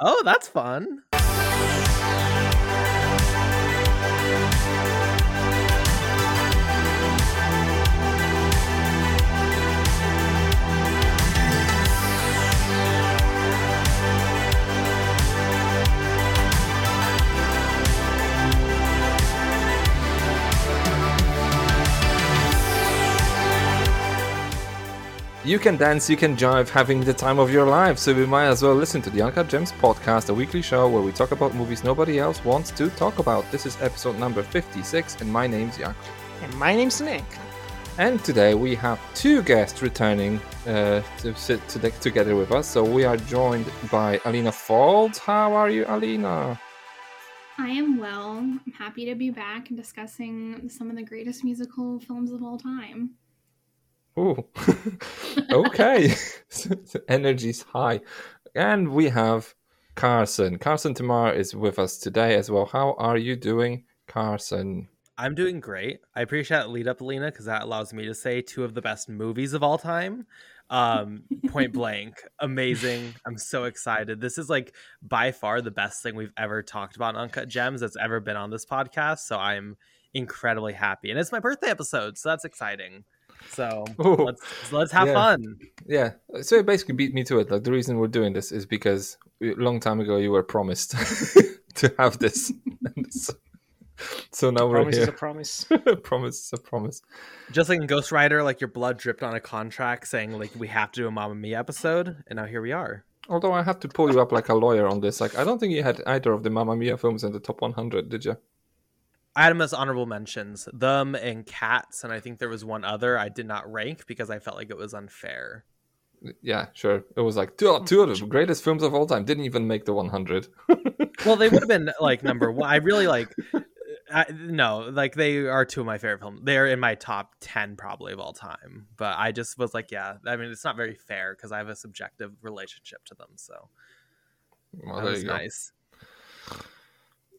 Oh, that's fun. You can dance, you can jive, having the time of your life, so we might as well listen to the Uncut Gems podcast, a weekly show where we talk about movies nobody else wants to talk about. This is episode number 56, and my name's Jakub. And my name's Nick. And today we have two guests returning uh, to sit to together with us. So we are joined by Alina Faulds. How are you, Alina? I am well. I'm happy to be back and discussing some of the greatest musical films of all time. Oh, okay. Energy's high. And we have Carson. Carson Timar is with us today as well. How are you doing, Carson? I'm doing great. I appreciate that lead up, Alina, because that allows me to say two of the best movies of all time. Um, point blank, amazing. I'm so excited. This is like by far the best thing we've ever talked about on Uncut Gems that's ever been on this podcast. So I'm incredibly happy. And it's my birthday episode, so that's exciting. So Ooh, let's let's have yeah. fun. Yeah. So it basically beat me to it. Like the reason we're doing this is because a long time ago you were promised to have this. so, now we're promise here. Is a promise. promise is a promise. Just like in Ghost Rider, like your blood dripped on a contract saying like we have to do a Mamma Mia episode, and now here we are. Although I have to pull you up like a lawyer on this. Like I don't think you had either of the Mamma Mia films in the top 100, did you? I had them as honorable mentions, them and Cats, and I think there was one other I did not rank because I felt like it was unfair. Yeah, sure. It was like two, two of the greatest films of all time didn't even make the 100. well, they would have been like number one. I really like. I, no, like they are two of my favorite films. They're in my top ten probably of all time. But I just was like, yeah, I mean, it's not very fair because I have a subjective relationship to them. So well, that was nice. Go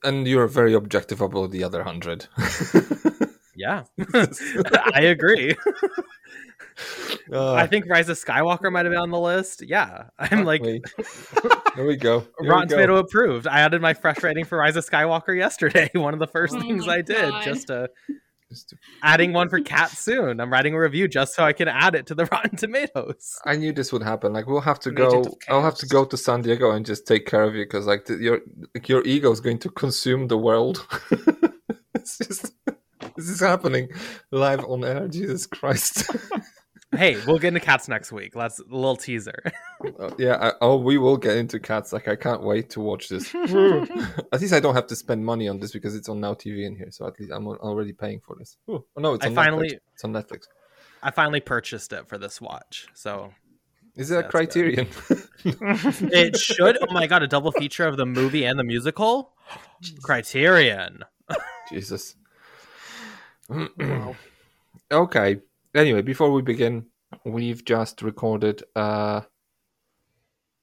and you're very objective about the other hundred. yeah, I agree. Uh, I think Rise of Skywalker might have been on the list. Yeah, I'm like, there we go. Here Rotten Tomato approved. I added my fresh rating for Rise of Skywalker yesterday. One of the first oh things I did God. just to adding one for cat soon. I'm writing a review just so I can add it to the Rotten Tomatoes. I knew this would happen. Like we'll have to go. I'll have to go to San Diego and just take care of you because like the, your like, your ego is going to consume the world. it's just this is happening live on air. Jesus Christ. Hey, we'll get into cats next week. That's a little teaser. uh, yeah, I, oh, we will get into cats. Like, I can't wait to watch this. at least I don't have to spend money on this because it's on Now TV in here. So at least I'm already paying for this. Oh no, it's on I finally Netflix. it's on Netflix. I finally purchased it for this watch. So is it a criterion? it should. Oh my god, a double feature of the movie and the musical. Criterion. Jesus. wow. Okay anyway, before we begin, we've just recorded uh,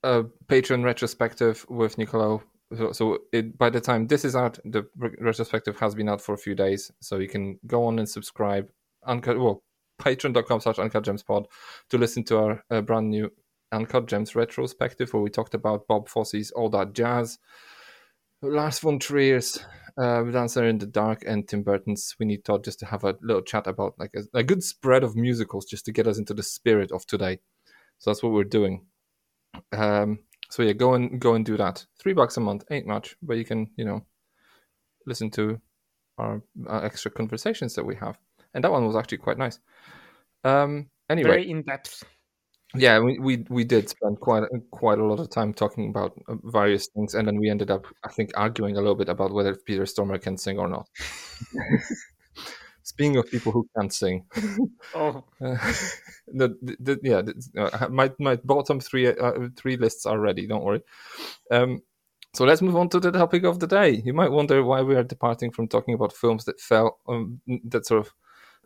a Patreon retrospective with Nicolo. So, so it, by the time this is out, the re- retrospective has been out for a few days. So you can go on and subscribe. Uncut, well, patreon.com slash uncut gems pod to listen to our uh, brand new Uncut Gems retrospective where we talked about Bob Fosse's All That Jazz, Lars von Trier's uh, Dancer in the Dark and Tim Burton's Sweeney Todd just to have a little chat about like a, a, good spread of musicals just to get us into the spirit of today. So that's what we're doing. Um, so yeah, go and go and do that. Three bucks a month ain't much, but you can you know listen to our, our extra conversations that we have, and that one was actually quite nice. Um, anyway, very in depth. Yeah, we, we we did spend quite quite a lot of time talking about uh, various things, and then we ended up, I think, arguing a little bit about whether Peter Stormare can sing or not. Speaking of people who can't sing, oh, uh, the, the, the, yeah, uh, my my bottom three uh, three lists are ready. Don't worry. Um, so let's move on to the topic of the day. You might wonder why we are departing from talking about films that fell um, that sort of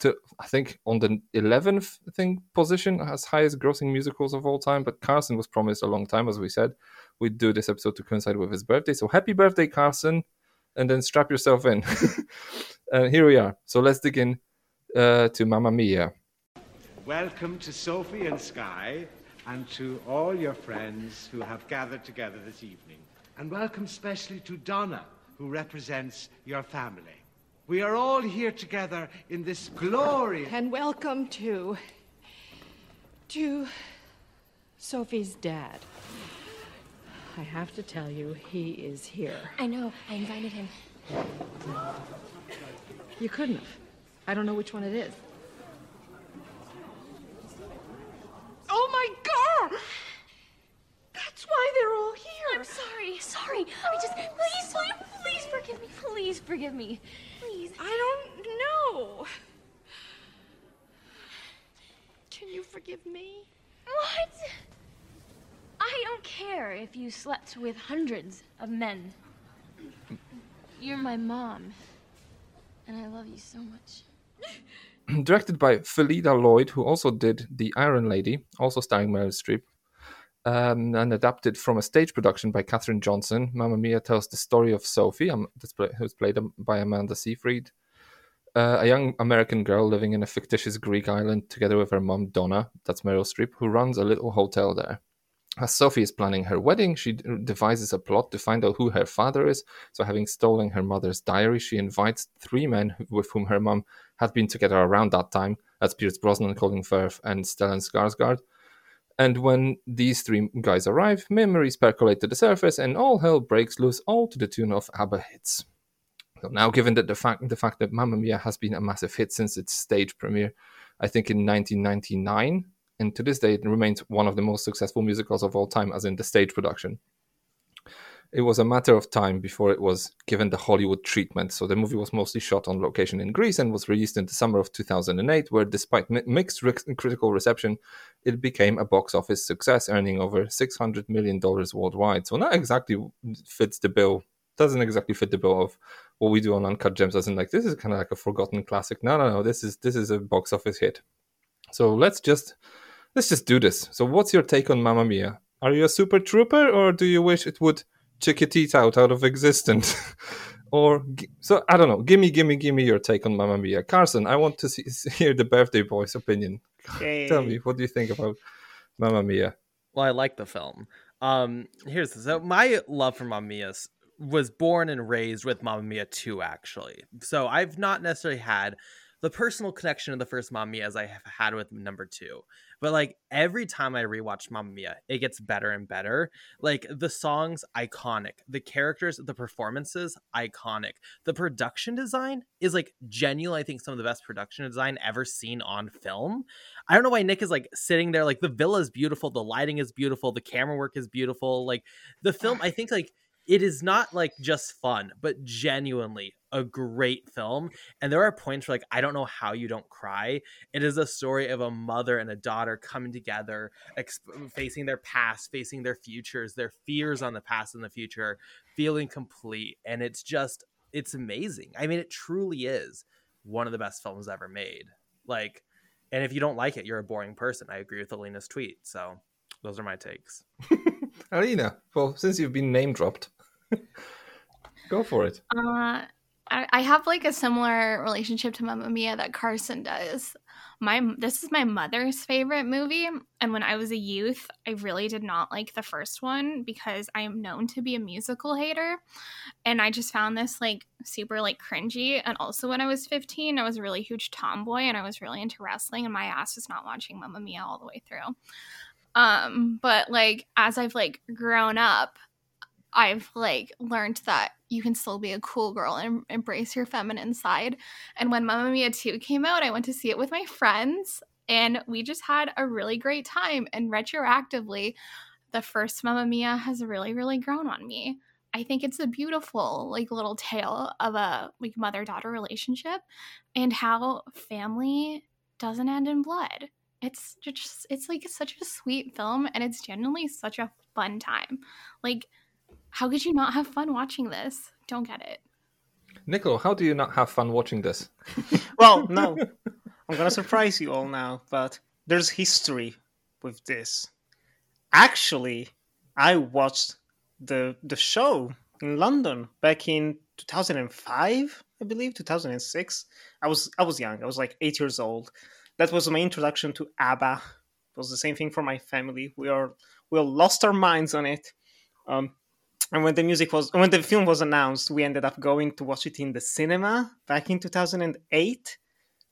to I think on the eleventh thing position as highest grossing musicals of all time. But Carson was promised a long time, as we said, we'd do this episode to coincide with his birthday. So happy birthday, Carson! And then strap yourself in. and here we are. So let's dig in uh, to Mamma Mia. Welcome to Sophie and Sky, and to all your friends who have gathered together this evening. And welcome especially to Donna, who represents your family. We are all here together in this glory. And welcome to. to. Sophie's dad. I have to tell you, he is here. I know. I invited him. You couldn't have. I don't know which one it is. Oh my god! That's why they're all here. I'm sorry. Sorry. I just please, please, please forgive me. Please forgive me. Please. I don't know. Can you forgive me? What? I don't care if you slept with hundreds of men. You're my mom. And I love you so much. Directed by Phyllida Lloyd, who also did The Iron Lady, also starring Meryl Streep, um, and adapted from a stage production by Catherine Johnson. Mamma Mia tells the story of Sophie, um, who's played um, by Amanda Seyfried, uh, a young American girl living in a fictitious Greek island together with her mom Donna, that's Meryl Streep, who runs a little hotel there. As Sophie is planning her wedding, she devises a plot to find out who her father is. So, having stolen her mother's diary, she invites three men with whom her mom had been together around that time. That's Pierce Brosnan, Colin Firth, and Stellan Skarsgård. And when these three guys arrive, memories percolate to the surface, and all hell breaks loose, all to the tune of ABBA hits. So now, given that the fact the fact that Mamma Mia has been a massive hit since its stage premiere, I think in 1999, and to this day it remains one of the most successful musicals of all time, as in the stage production. It was a matter of time before it was given the Hollywood treatment. So the movie was mostly shot on location in Greece and was released in the summer of 2008, where despite mi- mixed ri- critical reception, it became a box office success, earning over 600 million dollars worldwide. So not exactly fits the bill. Doesn't exactly fit the bill of what we do on Uncut Gems, as in like this is kind of like a forgotten classic. No, no, no. This is this is a box office hit. So let's just let's just do this. So what's your take on Mamma Mia? Are you a super trooper, or do you wish it would check your teeth out out of existence? or so I don't know. Gimme, gimme, gimme your take on Mamma Mia, Carson. I want to see, hear the birthday boy's opinion. Tell me, what do you think about Mamma Mia? Well, I like the film. Um, here's so my love for Mamma Mia was born and raised with Mamma Mia 2, actually. So I've not necessarily had the personal connection of the first Mamma Mia as I have had with number two. But like every time I rewatch Mamma Mia, it gets better and better. Like the songs, iconic. The characters, the performances, iconic. The production design is like genuinely, I think, some of the best production design ever seen on film. I don't know why Nick is like sitting there. Like the villa is beautiful, the lighting is beautiful, the camera work is beautiful. Like the film, I think like it is not like just fun, but genuinely a great film. And there are points where like I don't know how you don't cry. It is a story of a mother and a daughter coming together, exp- facing their past, facing their futures, their fears on the past and the future, feeling complete. And it's just it's amazing. I mean, it truly is one of the best films ever made. Like, and if you don't like it, you're a boring person. I agree with Alina's tweet. So those are my takes. Alina, well, since you've been name dropped, go for it. Uh, I, I have like a similar relationship to Mamma Mia that Carson does. My this is my mother's favorite movie, and when I was a youth, I really did not like the first one because I am known to be a musical hater, and I just found this like super like cringy. And also, when I was fifteen, I was a really huge tomboy, and I was really into wrestling, and my ass was not watching Mamma Mia all the way through. Um, but like as I've like grown up, I've like learned that you can still be a cool girl and embrace your feminine side. And when Mamma Mia 2 came out, I went to see it with my friends and we just had a really great time. And retroactively, the first Mamma Mia has really, really grown on me. I think it's a beautiful like little tale of a like mother-daughter relationship and how family doesn't end in blood. It's just it's like such a sweet film and it's genuinely such a fun time. Like how could you not have fun watching this? Don't get it. Nicola, how do you not have fun watching this? Well, no. I'm gonna surprise you all now, but there's history with this. Actually, I watched the the show in London back in 2005, I believe, 2006. I was I was young. I was like eight years old. That was my introduction to ABBA. It was the same thing for my family. We are we all lost our minds on it. Um, and when the music was when the film was announced, we ended up going to watch it in the cinema back in 2008.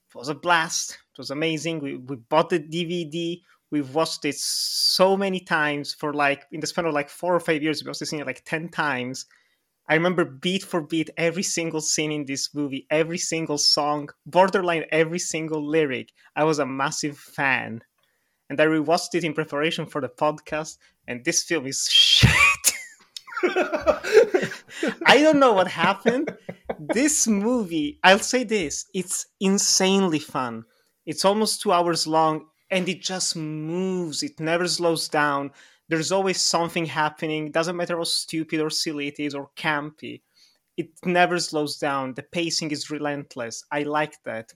It was a blast. It was amazing. We we bought the DVD. We've watched it so many times for like in the span of like four or five years. We watched it like ten times. I remember beat for beat every single scene in this movie, every single song, borderline every single lyric. I was a massive fan. And I rewatched it in preparation for the podcast, and this film is. I don't know what happened. This movie, I'll say this, it's insanely fun. It's almost two hours long and it just moves. It never slows down. There's always something happening. Doesn't matter how stupid or silly it is or campy. It never slows down. The pacing is relentless. I like that.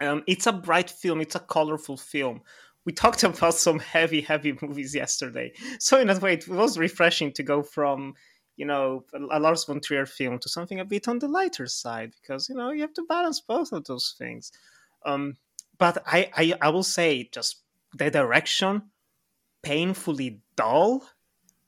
Um, it's a bright film. It's a colorful film. We talked about some heavy, heavy movies yesterday. So in that way, it was refreshing to go from you know a Lars von Trier film to something a bit on the lighter side because you know you have to balance both of those things. Um, but I, I I will say just the direction painfully dull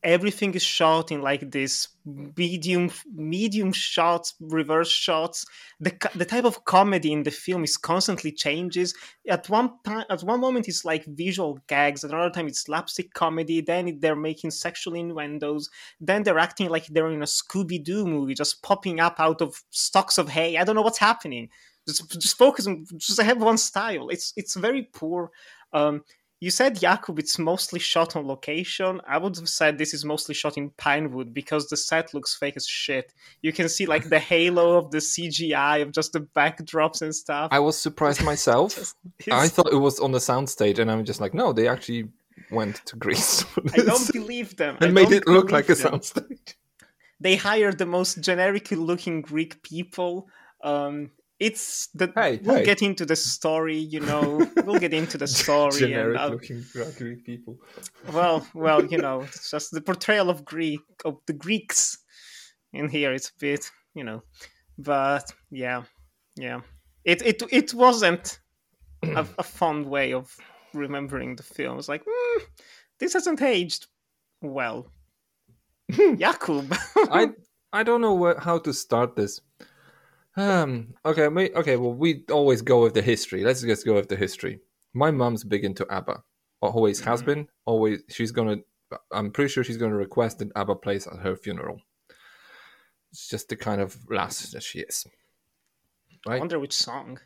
everything is shot in like this medium medium shots reverse shots. The the type of comedy in the film is constantly changes. At one time at one moment it's like visual gags at another time it's slapstick comedy then they're making sexual innuendos then they're acting like they're in a scooby-doo movie just popping up out of stalks of hay. I don't know what's happening. Just just focus on just have one style. It's it's very poor um you said Jakub, it's mostly shot on location. I would have said this is mostly shot in Pinewood because the set looks fake as shit. You can see like the halo of the CGI of just the backdrops and stuff. I was surprised myself. Just- I thought it was on the soundstage, and I'm just like, no, they actually went to Greece I don't believe them. And made it look like a soundstage. They hired the most generically looking Greek people. Um, it's the Hey, we'll get into the story. You know, we'll get into the story. and Generic I'll- looking Greek people. well well you know it's just the portrayal of greek of the greeks in here it's a bit you know but yeah yeah it it it wasn't a, a fun way of remembering the film it's like "Hmm, this hasn't aged well jakub I I don't know where, how to start this. Um. Okay. Okay. Well, we always go with the history. Let's just go with the history. My mom's big into ABBA. Always has been. Always. She's gonna. I'm pretty sure she's gonna request that ABBA plays at her funeral. It's just the kind of lass that she is. i wonder which song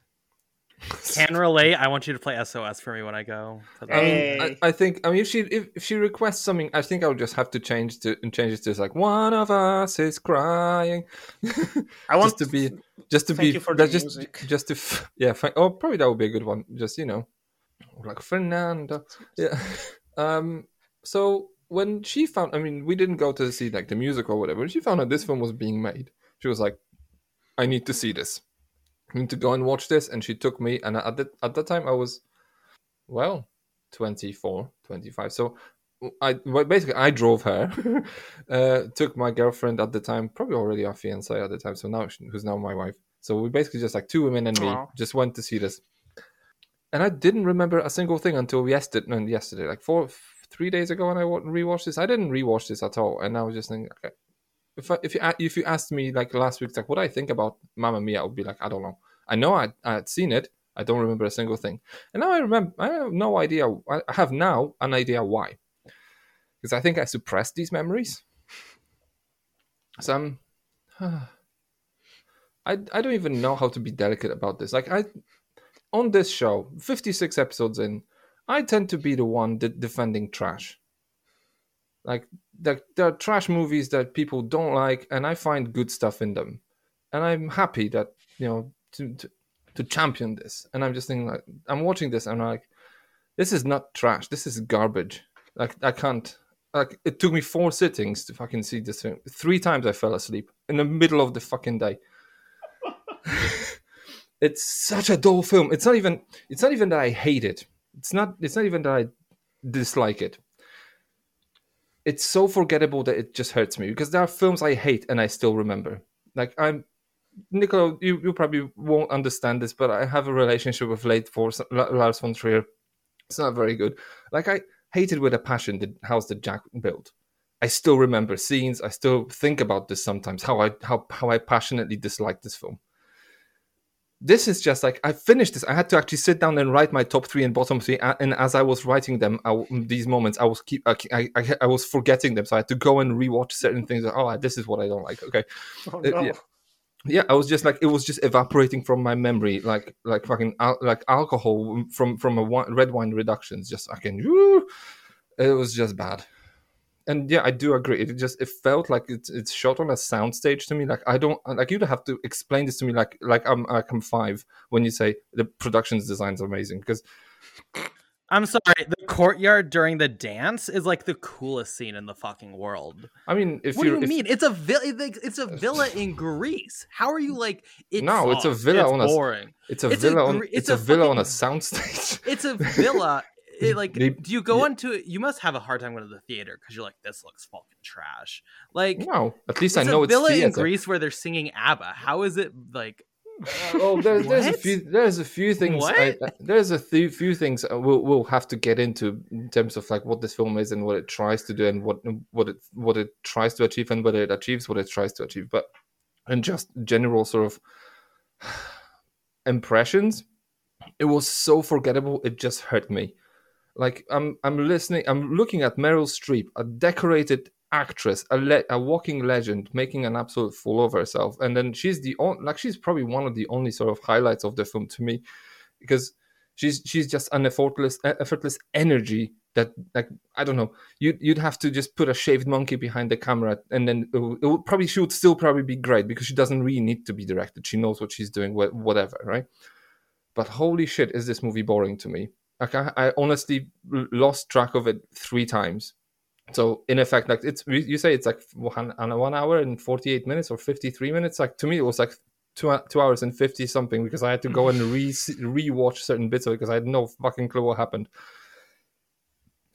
Can relate. I want you to play SOS for me when I go. to the- I mean, I, I think. I mean, if she if, if she requests something, I think I would just have to change to and change it to like one of us is crying. i want just to be just to Thank be you for the that just music. just to yeah fi- oh probably that would be a good one just you know like Fernando yeah um so when she found I mean we didn't go to see like the music or whatever when she found out this film was being made she was like I need to see this I need to go and watch this and she took me and at that at that time I was well 24 25 so I well, basically I drove her, uh, took my girlfriend at the time, probably already our fiance at the time, so now she- who's now my wife. So we basically just like two women and me Aw. just went to see this, and I didn't remember a single thing until yesterday. No, yesterday, like four, three days ago, when I wa- rewatched this, I didn't rewatch this at all, and I was just thinking, okay, if I, if you if you asked me like last week, like what I think about Mamma Mia, I would be like, I don't know. I know I I had seen it. I don't remember a single thing, and now I remember. I have no idea. I have now an idea why because I think I suppressed these memories. So I'm, I I don't even know how to be delicate about this. Like I, on this show, fifty six episodes in, I tend to be the one de- defending trash. Like there, there are trash movies that people don't like, and I find good stuff in them, and I'm happy that you know to to, to champion this. And I'm just thinking like I'm watching this, and I'm like, this is not trash. This is garbage. Like I can't. Like it took me four sittings to fucking see this film. Three times I fell asleep in the middle of the fucking day. it's such a dull film. It's not even. It's not even that I hate it. It's not. It's not even that I dislike it. It's so forgettable that it just hurts me because there are films I hate and I still remember. Like I'm, Nicola, you, you probably won't understand this, but I have a relationship with late Force Lars von Trier. It's not very good. Like I hated with a passion the house that Jack built, I still remember scenes. I still think about this sometimes. How I how how I passionately dislike this film. This is just like I finished this. I had to actually sit down and write my top three and bottom three. And as I was writing them, I, these moments, I was keep I, I I was forgetting them. So I had to go and rewatch certain things. Oh, this is what I don't like. Okay, Oh, Uh, no. yeah. yeah i was just like it was just evaporating from my memory like like fucking al- like alcohol from from a red wine reductions just fucking it was just bad and yeah i do agree it just it felt like it's it's shot on a soundstage to me like i don't like you'd have to explain this to me like like i'm like i'm five when you say the production's design's amazing because I'm sorry. The courtyard during the dance is like the coolest scene in the fucking world. i mean if what do you if- mean? It's a villa. It's a villa in Greece. How are you like? It No, it's a villa It's on a s- boring. it's a it's a villa on it's, it's a, a villa on a soundstage It's a villa. It, like, They- do you go yeah. into it? You must have a hard time going to the theater because you're like, this looks fucking trash. Like, no at least i know a it's villa in. Greece where they're singing ABBA. How is it like? oh, there, there's a few. There's a few things. I, What? there's a few, few things uh, we'll we'll have to get into in terms of like what this film is and what it tries to do and what what it what it tries to achieve and whether it achieves what it tries to achieve. But and just general sort of impressions, it was so forgettable. It just hurt me. Like I'm I'm listening. I'm looking at Meryl Streep, a decorated actress, a, le- a walking legend, making an absolute fool of herself, and then she's the only like she's probably one of the only sort of highlights of the film to me, because she's she's just an effortless effortless energy that like I don't know. You'd you'd have to just put a shaved monkey behind the camera and then it would, it would probably she would still probably be great because she doesn't really need to be directed. She knows what she's doing whatever right? But holy shit is this movie boring to me like I, I honestly lost track of it three times. So in effect like it's you say it's like one, one hour and 48 minutes or 53 minutes. Like to me it was like two, two hours and 50 something because i had to go and re re-watch certain bits of it because i had no fucking clue what happened.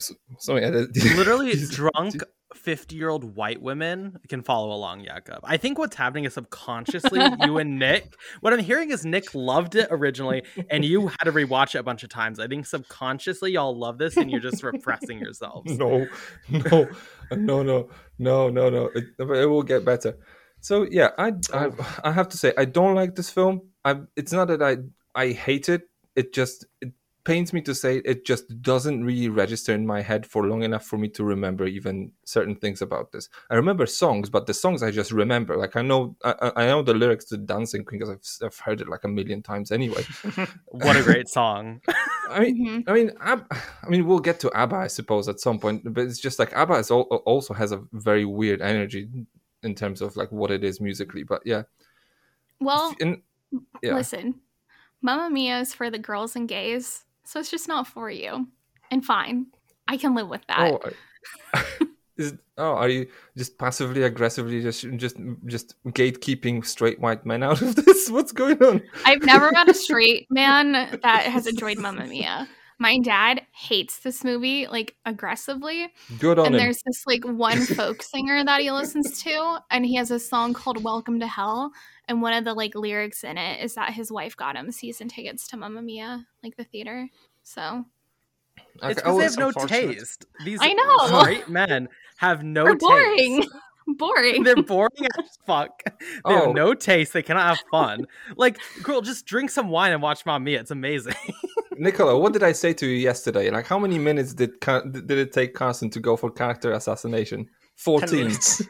So, so yeah, literally drunk 50 year old white women can follow along Jakub. I think what's happening is subconsciously you and Nick what I'm hearing is Nick loved it originally and you had to rewatch it a bunch of times. I think subconsciously y'all love this and you're just repressing yourselves. no, no, no, no, no, no, no. It, it will get better. So yeah, I, I oh. I have to say I don't like this film. I it's not that I I hate it. It just it pains me to say it just doesn't really register in my head for long enough for me to remember even certain things about this. I remember songs, but the songs I just remember. Like I know I, I I know the lyrics to Dancing Queen because I've I've heard it like a million times anyway. What a great song. I mean, mm-hmm. I mean, Ab- I mean, we'll get to ABBA, I suppose, at some point. But it's just like ABBA is al- also has a very weird energy in terms of like what it is musically. But yeah, Well, and yeah, listen, Mamma Mia is for the girls and gays, so it's just not for you. And fine, I can live with that. oh, I- is oh, are you just passively aggressively just just just gatekeeping straight white men out of this? What's going on? I've never met a straight man that has enjoyed Mamma Mia. My dad hates this movie like aggressively. Good on and him. there's this like one folk singer that he listens to, and he has a song called Welcome to Hell. And one of the like lyrics in it is that his wife got him season tickets to Mamma Mia, like the theater. So Okay, It's oh, because they have no taste. These I know. straight men have no they're taste. boring. boring. They're boring as fuck. They Oh. have no taste. They cannot have fun. Like, girl, just drink some wine and watch Mamma Mia. It's amazing. Nicola, what did I say to you yesterday? Like, how many minutes did did it take Carson to go for character assassination? Fourteen. minutes.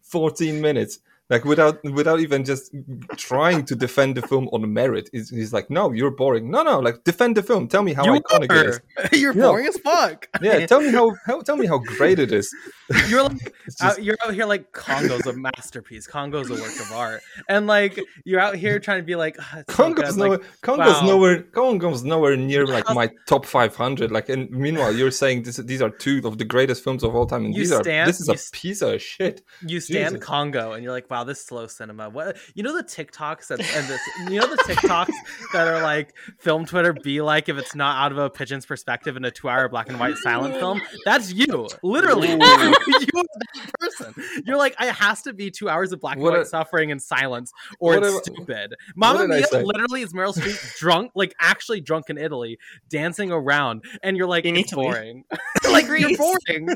14 minutes like without without even just trying to defend the film on merit he's, like no you're boring no no like defend the film tell me how you iconic it is are. You're No. boring as fuck. yeah tell me how, how tell me how great it is You're like just- out, you're out here like Congo's a masterpiece. Congo's a work of art, and like you're out here trying to be like "Ah, it's so Congo's nowhere, like, Congo's wow. nowhere, Congo's nowhere near like my top 500. Like, and meanwhile, you're saying this, these are two of the greatest films of all time, and You these are stand- this is a a s- piece of shit. you stand Jesus. Congo and you're like, wow, this slow cinema. What you know the TikToks that and this you know the TikToks that are like film Twitter be like if it's not out of a pigeon's perspective in a two hour black and white silent film. That's you, literally. you are that person. You're like, it has to be two hours of black-and-white a- suffering and silence, or it's a- stupid. Mama Mia literally is Meryl Streep drunk, like actually drunk in Italy, dancing around, and you're like, In it's Italy? boring. like you're Greece. boring.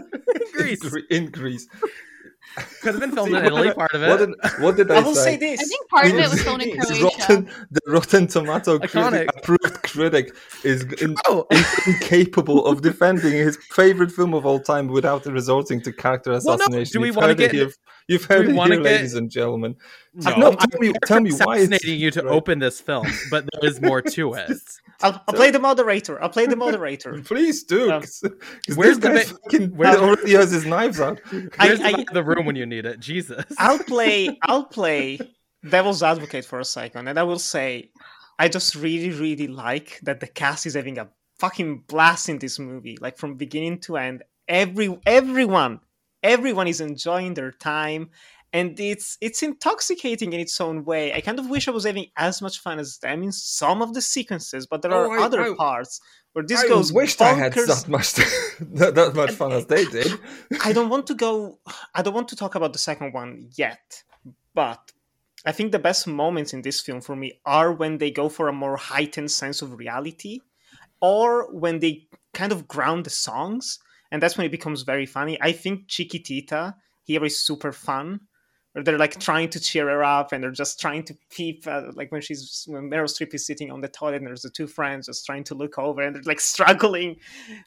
Greece In, Gre- in Greece. Could have been filmed See, in what Italy. I- Part of What it. did, what did I, I will say this. I think part of it was It's- filmed in Croatia. Rotten, the Rotten Tomato critic, approved critic is in, Oh. incapable of defending his favorite film of all time without resorting to character Well, no, assassination. do we wanna get- here, You've heard we it here, get- ladies and gentlemen. No, No, I'm tell me- tell me why it's- assassinating you to right. open this film, but there is more to it. I'll, I'll play the moderator. I'll play the moderator. Please do. Um, 'cause- 'cause where's this the guy ba- fucking where's- already has his knives out. I- Where's the I- the room when you need it? Jesus. I'll play I'll play devil's advocate for a second, and I will say I just really, really like that the cast is having a fucking blast in this movie. Like from beginning to end. Every everyone everyone is enjoying their time. And it's it's intoxicating in its own way. I kind of wish I was having as much fun as them in some of the sequences, but there Oh, are I- other I- parts where this I goes wished I had that much that, that much fun as they did. I don't want to go. I don't want to talk about the second one yet, but I think the best moments in this film for me are when they go for a more heightened sense of reality, or when they kind of ground the songs, and that's when it becomes very funny. I think Chiquitita here is super fun. Where they're like trying to cheer her up, and they're just trying to peep. Uh, like when she's when Meryl Streep is sitting on the toilet, and there's the two friends just trying to look over, and they're like struggling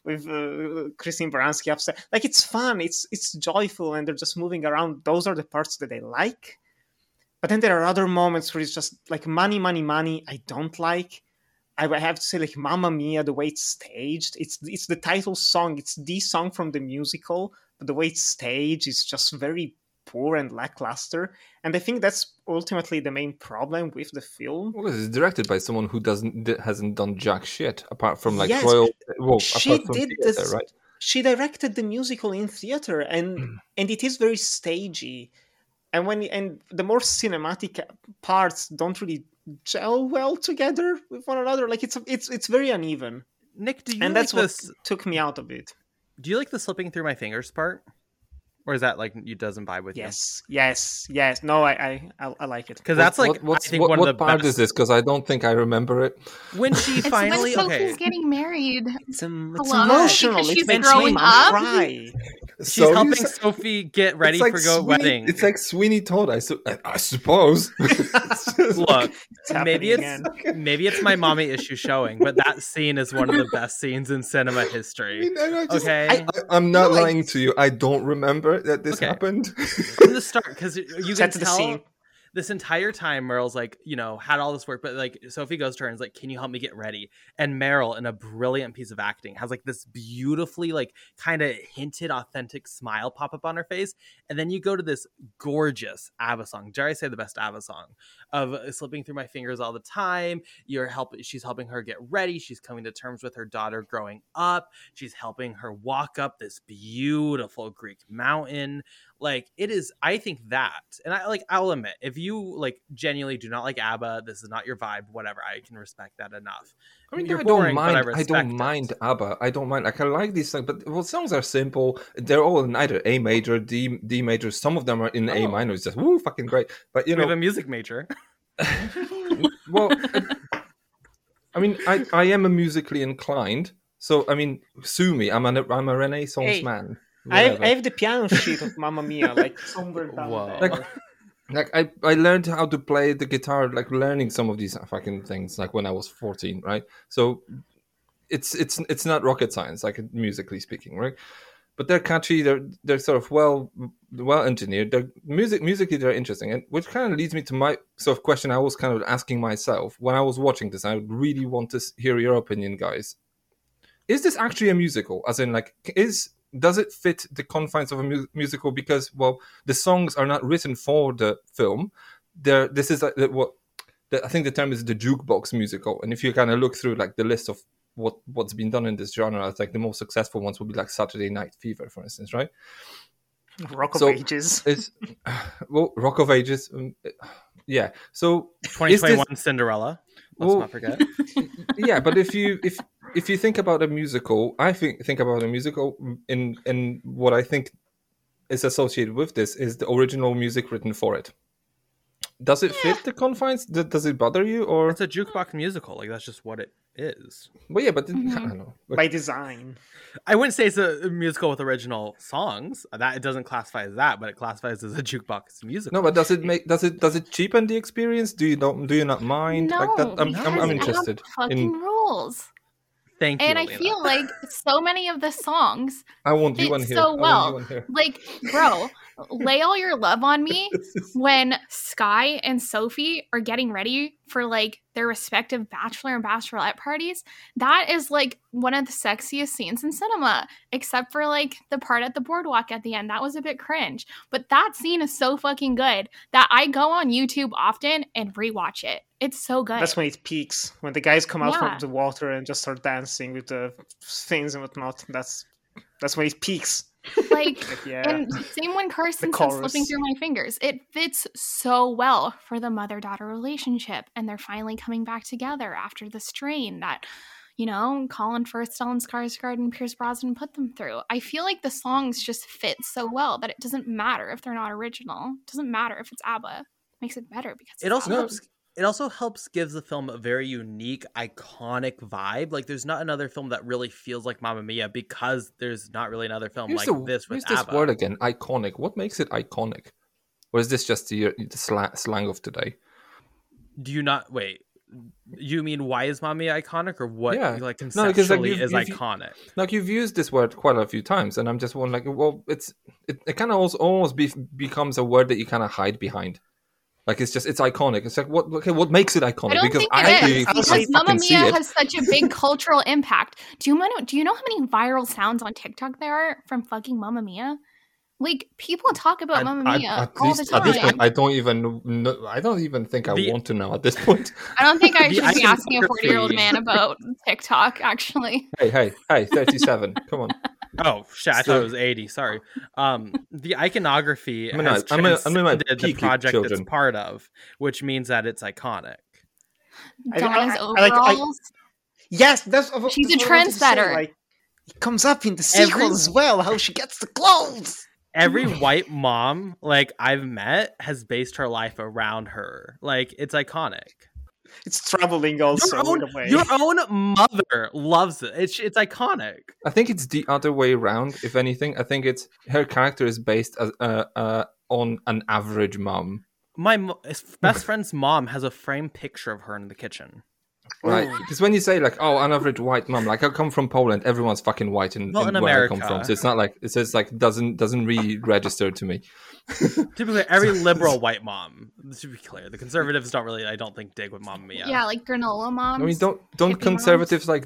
with uh, Christine Baranski upset. Like it's fun, it's it's joyful, and they're just moving around. Those are the parts that I like. But then there are other moments where it's just like money, money, money. I don't like. I have to say like Mamma Mia, the way it's staged. It's it's the title song. It's the song from the musical, but the way it's staged is just very poor and lackluster. And I think that's ultimately the main problem with the film. Well, it's directed by someone who doesn't hasn't done jack shit apart from like Yes, royal. Well, she did theater, this- right? she directed the musical in theater and hmm. and it is very stagey and when and the more cinematic parts don't really gel well together with one another. Like it's it's it's very uneven. Nick, do you and like that's what took me out of it. Do you like the slipping through my fingers part, or is that like you doesn't vibe with yes yes yes no i i i, I like it Because that's like what, what's, I think what, one what of the part best. is this? Because I don't think I remember it. When she It's finally when okay, Sophie's getting married. it's, um, it's Hello? emotional Because she's makes growing up? cry she's So helping said- Sophie get ready like for go Sweeney, wedding. It's like Sweeney Todd. I, su- I, I suppose. Look, like- it's maybe it's again. maybe it's my mommy issue showing, but that scene is one of the best scenes in cinema I history. mean, I- I just- Okay, I, am not No, I- lying to you. I don't remember that this Okay. happened. from the start because you can Set to the tell scene. This entire time Meryl's like, you know, had all this work, but like Sophie goes to her and is like, "Can you help me get ready?" And Meryl, in a brilliant piece of acting, has like this beautifully like kind of hinted authentic smile pop up on her face, and then you go to this gorgeous ABBA song. Dare I say the best ABBA song of slipping through my fingers all the time. You're helping. She's helping her get ready. She's coming to terms with her daughter growing up. She's helping her walk up this beautiful Greek mountain like it is i think that and i like i'll admit if you like genuinely do not like abba this is not your vibe whatever i can respect that enough I mean, You're I boring, don't but I mind. I, don't it. mind ABBA. I don't mind. Like I like these songs, but well, songs are simple. They're all in either A major, D D major. Some of them are in A Oh. minor. It's just woo, fucking great. But you we have know, a music major well, it- I mean, I I am a musically inclined. So I mean, sue me. I'm a I'm a Renaissance Hey, man. I have, I have the piano sheet of Mamma Mia, like somewhere down Whoa. there. Like- like I, I learned how to play the guitar like learning some of these fucking things like when i was 14 right? So it's it's it's not rocket science like musically speaking right? But they're catchy they're they're sort of well well engineered they're music musically they're interesting and which kind of leads me to my sort of question i was kind of asking myself when i was watching this i would really want to hear your opinion guys. Is this actually a musical? As in like is does it fit the confines of a mu- musical? Because well the songs are not written for the film. They're this is like the- what i think the term is the jukebox musical. And if you kind of look through like the list of what what's been done in this genre it's like the most successful ones would be like saturday night fever for instance right? Rock of So- Ages. it's well rock of ages um, yeah. So 2021 cinderella let's Well- not forget. yeah but if you if if you think about a musical i think think about a musical in in what i think is associated with this is the original music written for it. Does it fit the confines? D- Does it bother you, or? It's a jukebox musical. Like that's just what it is. Well, yeah, but it, Mm-hmm. I don't know. Like, by design. I wouldn't say it's a musical with original songs. That it doesn't classify as that, but it classifies as a jukebox musical. no, but does it make does it does it cheapen the experience? Do you don't do you not mind no, like that? I'm I'm, I'm have interested Fucking in. rules. Thank you. And I feel like so many of the songs, I want you fit on here. so I want you well. on here. like, bro, lay all your love on me when Sky and Sophie are getting ready for like their respective bachelor and bachelorette parties. That is like one of the sexiest scenes in cinema, except for like the part at the boardwalk at the end. That was a bit cringe. But that scene is so fucking good that I go on YouTube often and rewatch it. It's so good. That's when it peaks. When the guys come out Yeah. from the water and just start dancing with the things and whatnot. That's that's when it peaks. Like yeah. And same when Carson said slipping through my fingers. It fits so well for the mother daughter relationship. And they're finally coming back together after the strain that, you know, Colin Firth, Stellan Skarsgård, and Pierce Brosnan put them through. I feel like the songs just fit so well that it doesn't matter if they're not original. It doesn't matter if it's ABBA. It makes it better because it also ABBA. helps it also helps gives the film a very unique iconic vibe like there's not another film that really feels like Mamma Mia because there's not really another film Here's like the- this with here's this word again. Iconic. What makes it iconic? Or is this just the, the sla- slang of today? do you not wait you mean why is Mamma Mia iconic or what Yeah. like No, conceptually because, like, you've- is you've- iconic Like you've used this word quite a few times, and I'm just wondering, like, well, it's it, it kind of also almost be, becomes a word that you kind of hide behind. Like it's just it's iconic. It's like what okay, what makes it iconic? I don't because think I it actually is I'll because Mamma Mia it. has such a big cultural impact. Do you know? Do you know how many viral sounds on TikTok there are from fucking Mamma Mia? Like people talk about I- Mamma Mia at, all least, the time. at this point, I don't even know, I don't even think I want to know at this point. I don't think I should be asking a forty-year-old man about TikTok. Actually, hey, hey, hey, thirty-seven. Come on. oh shit I thought it was 80 sorry um the iconography I'm in has my- I'm in- I'm in my the project children. it's part of which means that it's iconic I- I- Donna's I- I like- I- overalls. Yes, that's She's that's a what I wanted to say, trendsetter. Like, it comes up in the sequel Every- as well. How she gets the clothes. every white mom like I've met has based her life around her. Like it's iconic. It's troubling also your, own, in a way. your own mother loves it. It's it's iconic. I think it's the other way around. If anything, I think it's her character is based as, uh, uh, on an average mom, My mo- best friend's mom has a framed picture of her in the kitchen. Right? Ooh. Because when you say like, "Oh, an average white mom," like I come from Poland, everyone's fucking white in, in, in where I come from. So it's not like it's just like doesn't doesn't really register to me. Typically, every liberal white mom. To be clear, the conservatives don't really. I don't think dig with Mamma Mia. Yeah. like granola moms. I mean, don't don't hippie moms. conservatives like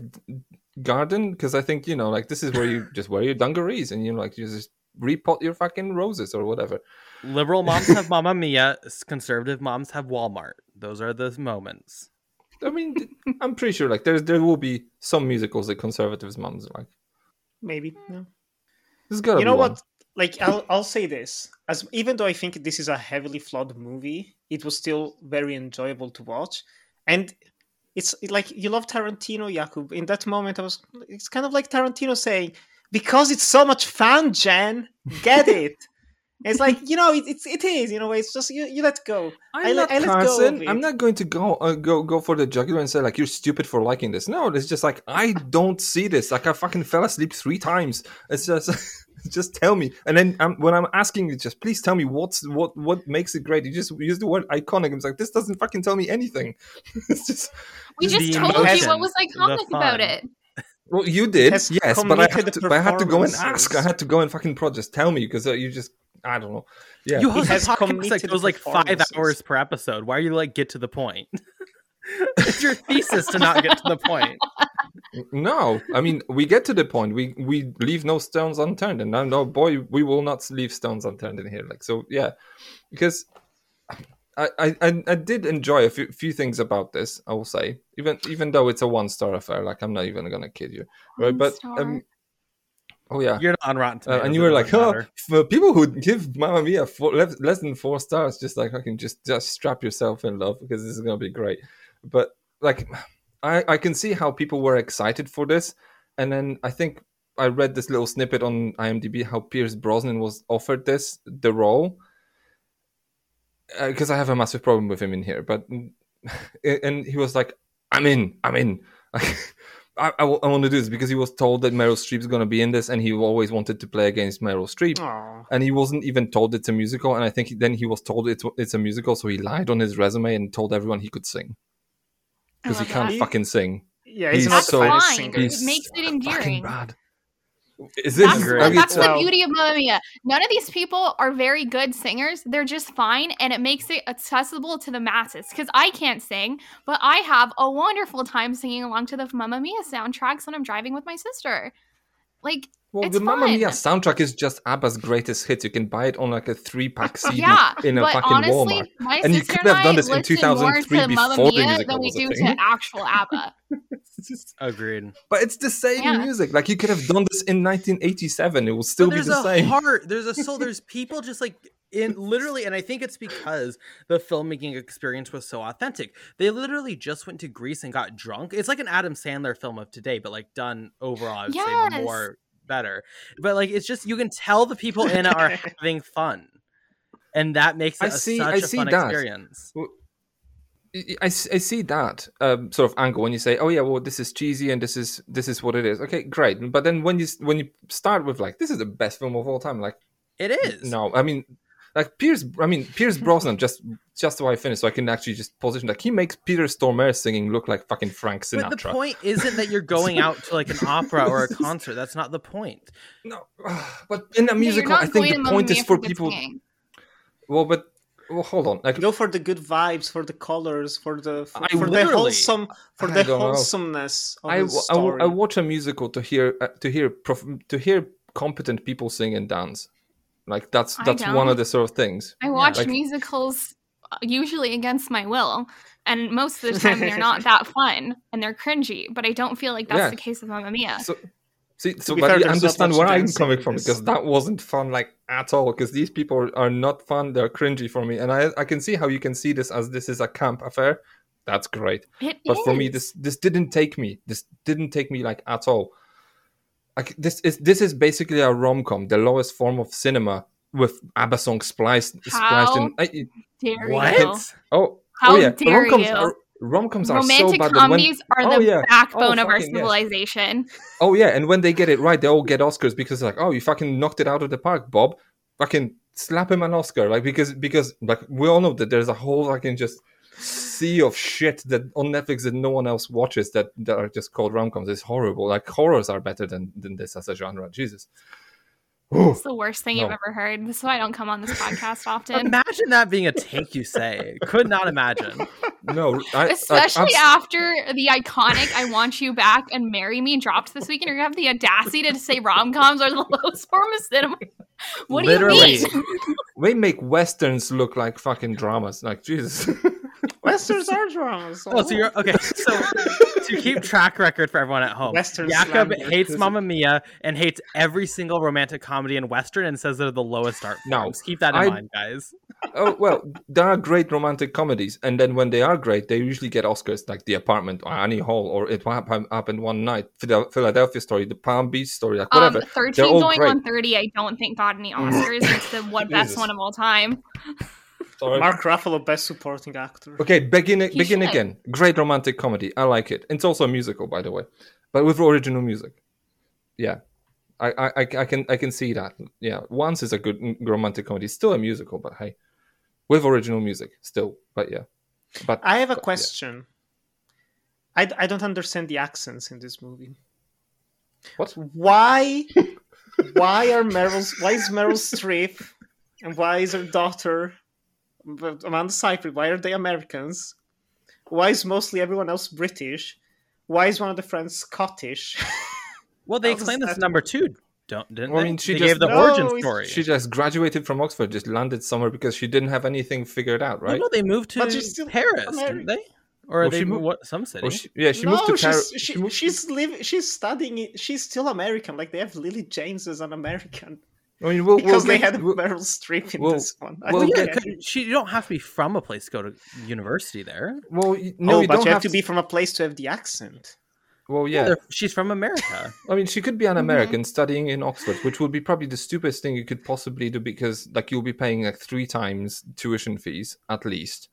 garden? Because I think you know, like this is where you just wear your dungarees and you know, like you just repot your fucking roses or whatever. Liberal moms have Mamma Mia. Conservative moms have Walmart. Those are the moments. I mean, I'm pretty sure like there's there will be some musicals that conservatives moms like. Maybe. No. There's gotta you know one. what? Like I'll I'll say this. As even though I think this is a heavily flawed movie, it was still very enjoyable to watch. And it's like you love Tarantino, Jakub. In that moment, I was. It's kind of like Tarantino saying, "Because it's so much fun, Jen. Get it." It's like you know, it, it's it is. You know, it's just you, you let go. I'm I not I let Carson. of. I'm not going to go uh, go go for the jugular and say like you're stupid for liking this. No, it's just like I don't see this. Like I fucking fell asleep three times. It's just just tell me. And then um, when I'm asking you, just please tell me what's what what makes it great. You just use the word iconic. I'm like this doesn't fucking tell me anything. it's just we Just just the told you what was iconic about it. well, you did yes, but I had to, but I had to go and ask. I had to go and fucking pro just tell me because uh, you just I don't know. Yeah, You host a has podcast that goes like five hours per episode. Why are you like get to the point? it's your thesis to not get to the point. No, I mean we get to the point. We we leave no stones unturned, and no, no boy, we will not leave stones unturned in here. Like so, yeah, because I I, I- I did enjoy a few, few things about this. I will say, even even though it's a one star affair, like I'm not even gonna kid you, right? One but star. um, oh yeah, You're not on Rotten uh, and you were like, oh, for people who give Mamma Mia four, less, less than four stars, just like I can just just strap yourself in love because this is gonna be great. But like, I I can see how people were excited for this, and then I think I read this little snippet on IMDb how Pierce Brosnan was offered this the role because I have a massive problem with him in here, but and he was like, "I'm in, I'm in." I, I, I want to do this because he was told that Meryl Streep's going to be in this, and he always wanted to play against Meryl Streep. Aw. And he wasn't even told it's a musical, and I think then he was told it's it's a musical, so he lied on his resume and told everyone he could sing because he can't that. fucking sing. Yeah, He's he's, not so- the finest fine. singer. He's It makes it fucking endearing. bad. Is this? That's, Great. I mean, that's the beauty of Mamma Mia. None of these people are very good singers. They're just fine, and it makes it accessible to the masses. Because I can't sing, but I have a wonderful time singing along to the Mamma Mia soundtracks when I'm driving with my sister. Like, Well, It's the Mamma Mia soundtrack is just ABBA's greatest hits. You can buy it on like a three-pack CD yeah, in a but fucking honestly, Walmart. my And you could have done this in 2003 more to Mamma before the Mia musical than we was a do thing. to actual ABBA. Agreed. But it's the same Yeah. music. Like you could have done this in 1987. It will still But be there's a heart. There's a soul. There's people just like in literally, and I think it's because the filmmaking experience was so authentic. They literally just went to Greece and got drunk. It's like an Adam Sandler film of today, but like done overall. I would say more better. But like it's just you can tell the people in it are having fun, and that makes it I a- see- such I a see fun that. experience. I, I see that um, sort of angle when you say, "Oh yeah, well this is cheesy and this is this is what it is." Okay, great. But then when you when you start with like, "This is the best film of all time," like, It is. no, I mean, like Pierce. I mean Pierce Brosnan. just just so I finish, so I can actually just position like he makes Peter Stormare singing look like fucking Frank Sinatra. But the point isn't that you're going out to like an opera or a concert. That's not the point. No, but in a musical, not I think the point is for people. singing. Well, but well, hold on. Like, Go for the good vibes, for the colors, for the for, I for the wholesome, for I the wholesomeness of I, the w- I, w- story. I watch a musical to hear uh, to hear prof- to hear competent people sing and dance. Like that's that's one of the sort of things. I watch Like- musicals uh, usually against my will, and most of the time they're not that fun and they're cringy. But I don't feel like that's Yeah. the case with Mamma Mia. So see, so be but fair, you understand where I'm coming from because that wasn't fun like at all. Because these people are not fun; they're cringy for me, and I I can see how you can see this as this is a camp affair. That's great. It but for me this this didn't take me this didn't take me like at all like this is this is basically a rom-com the lowest form of cinema with abba songs spliced spliced in How I- dare What? you? Oh, oh How oh yeah dare rom-coms you? are rom-coms are so Romantic bad that when, comedies are Oh, the yeah. backbone Oh, of our fucking yes. civilization. oh yeah and when they get it right they all get oscars because like oh you fucking knocked it out of the park bob fucking slap him an oscar like because because like we all know that there's a whole fucking just sea of shit that on netflix that no one else watches that that are just called rom-coms it's horrible like horrors are better than than this as a genre jesus It's the worst thing you've ever heard. This is why I don't come on this podcast often. Imagine that being a take you say. Could not imagine. no I, Especially I, after the iconic "I Want You Back" and "Marry Me" dropped this weekend, you're have the audacity to say rom coms are the lowest form of cinema. What do Literally. you mean? we make westerns look like fucking dramas like jesus Westerns are dramas. Oh, so you're okay. So to keep track record for everyone at home, Western Jakub slang. hates Mamma Mia and hates every single romantic comedy and western and says they're the lowest art No, forms. Keep that in I- mind, guys. oh well there are great romantic comedies and then when they are great they usually get oscars like the apartment or annie hall or it happened, happened one night philadelphia story the palm beach story like Um, whatever They're thirteen going great. on thirty. I don't think got any Oscars. it's the one best Jesus. one of all time. Sorry. Mark Ruffalo, best supporting actor. okay begin He begin should. again great romantic comedy i like it it's also a musical by the way but with original music yeah I, I, I I can I can see that. Yeah, once is a good romantic comedy. Still a musical, but hey, with original music still. But yeah, but I have a but, yeah. question. I, I don't understand the accents in this movie. What? Why why are Meryl's why is Meryl Streep and why is her daughter Amanda Seyfried? Why are they Americans? Why is mostly everyone else British? Why is one of the friends Scottish? Well, they How explained this that- number two, don't didn't Well, I mean, she they just- gave the No, origin story. She just graduated from Oxford, just landed somewhere because she didn't have anything figured out, Well, right? no, they moved to But she's still Paris, American. didn't they? Or Well, they she moved moved- what some city? Or she, yeah, she no, moved to she's Paris. she, she moved- she's living she's studying. She's still American. Like they have Lily James as an American I mean, we'll, because we'll they get- had we'll- Meryl Streep in we'll- this one. I we'll yeah, get 'cause she you don't have to be from a place to go to university there. well, y- no, oh, you but don't you have have to be from a place to have the accent. Well, yeah. They're- she's from America. I mean, she could be an Mhm. American studying in Oxford, which would be probably the stupidest thing you could possibly do because, like, you'll be paying like three times tuition fees at least.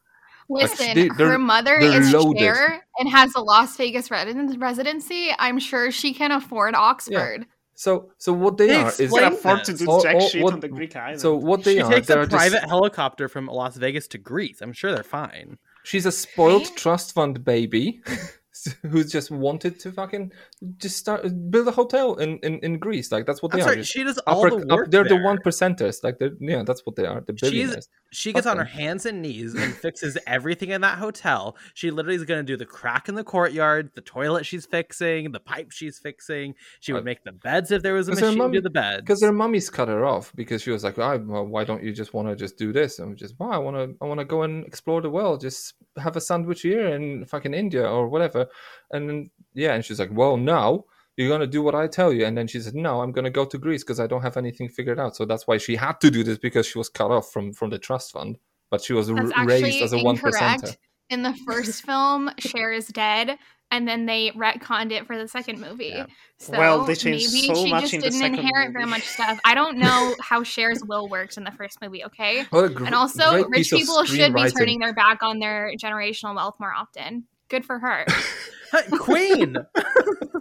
Listen, they- they're- her mother is loaded. Cher and has a Las Vegas residence, residency. I'm sure she can afford Oxford. So, so what they They are is Can explain afford to do Or- jack or shit what- on the Greek island. so what they she are. takes they're a just- private helicopter from Las Vegas to Greece. I'm sure they're fine. She's a spoiled trust fund baby who's just wanted to fucking just start build a hotel in, in, in Greece. Like that's what they I'm are. sorry, just she does all upper- the up- work. they're the one percenters. Like they're yeah, that's what they are. The She's billionaires. she gets Fuck on her hands and knees and fixes everything in that hotel. She literally is going to do the crack in the courtyard, the toilet she's fixing, the pipe she's fixing. She would make the beds if there was a her machine mum- to do the beds. because their mummies cut her off because she was like, oh, well, why don't you just want to just do this? And just, well, I want to, I want to go and explore the world. Just have a sandwich here in fucking India or whatever. And then, yeah, and she's like, well, now you're gonna do what I tell you. And then she said, no, I'm gonna go to Greece because I don't have anything figured out. So that's why she had to do this because she was cut off from from the trust fund. But she was r- raised as a one percenter. In the first film, Cher is dead, and then they retconned it for the second movie. Yeah. So Well, they changed maybe so she much just in didn't second inherit very much stuff. I don't know how Cher's will worked in the first movie. Okay, gr- and also rich people should be turning their back on their generational wealth more often. Good for her, Queen.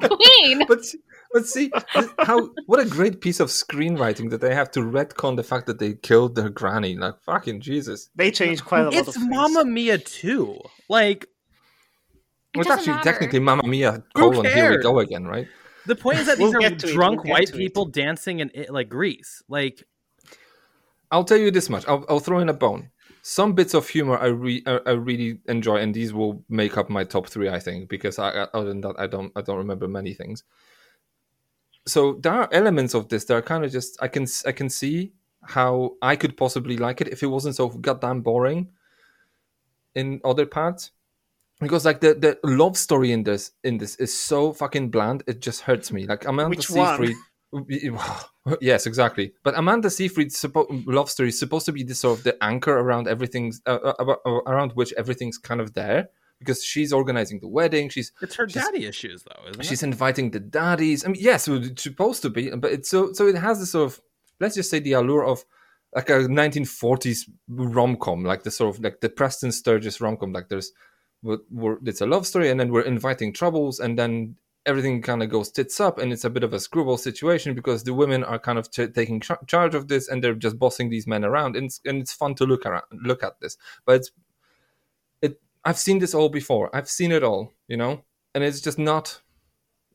Queen. but but see how what a great piece of screenwriting that they have to retcon the fact that they killed their granny. Like fucking Jesus. they changed quite a lot it's things. Mamma Mia too. Like It it's actually matter. technically Mamma Mia colon here we go again, right? the point is that these We'll are get to it, drunk we'll white to it. people dancing in like Greece. Like I'll tell you this much. I'll, I'll throw in a bone. Some bits of humor I, re- I, really enjoy, and these will make up my top three, I think, because I, other than that, I don't I don't remember many things. So there are elements of this that are kind of just I can I can see how I could possibly like it if it wasn't so goddamn boring. In other parts, because like the, the love story in this in this is so fucking bland, it just hurts me. Like Which one? Seyfried. yes, exactly. But Amanda Seyfried's suppo- love story is supposed to be the sort of the anchor around everything, uh, uh, uh, around which everything's kind of there because she's organizing the wedding. She's it's her She's- daddy issues though, isn't it? she's it? inviting the daddies. I mean, yes, it's supposed to be, but it's so so it has this sort of let's just say the allure of like a 1940s rom com, like the sort of like the Preston Sturges rom com. Like there's we're, we're, it's a love story, and then we're inviting troubles, and then everything kind of goes tits up, and it's a bit of a screwball situation because the women are kind of taking ch- charge of this, and they're just bossing these men around, and it's, and it's fun to look around, look at this, but it's it. I've seen this all before. I've seen it all, you know, and it's just not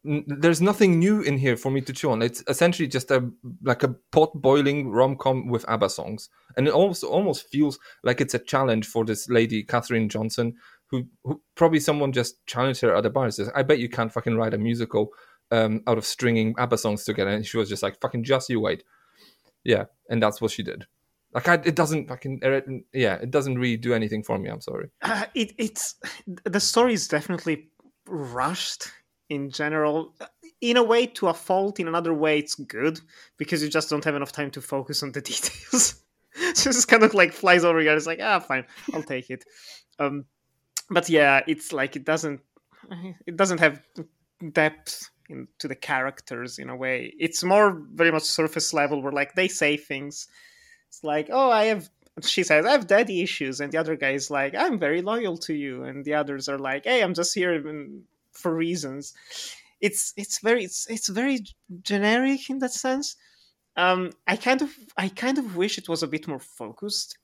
n- there's nothing new in here for me to chew on. It's essentially just a like a pot boiling rom com with ABBA songs, and it also almost feels like it's a challenge for this lady Catherine Johnson, who, who probably someone just challenged her at the bar. and Says, "I bet you can't fucking write a musical um, out of stringing ABBA songs together." And she was just like, "Fucking just you wait." Yeah, and that's what she did. Like, I, it doesn't fucking yeah, it doesn't really do anything for me. I'm sorry. Uh, it, it's the story is definitely rushed in general in a way to a fault in another way it's good because you just don't have enough time to focus on the details so it's kind of like flies over here it's like ah fine i'll take it um but yeah it's like it doesn't it doesn't have depth into the characters in a way. It's more very much surface level where like they say things. It's like oh i have she says i have daddy issues and the other guy is like i'm very loyal to you and the others are like hey i'm just here for reasons. It's it's very it's it's very generic in that sense. Um i kind of i kind of wish it was a bit more focused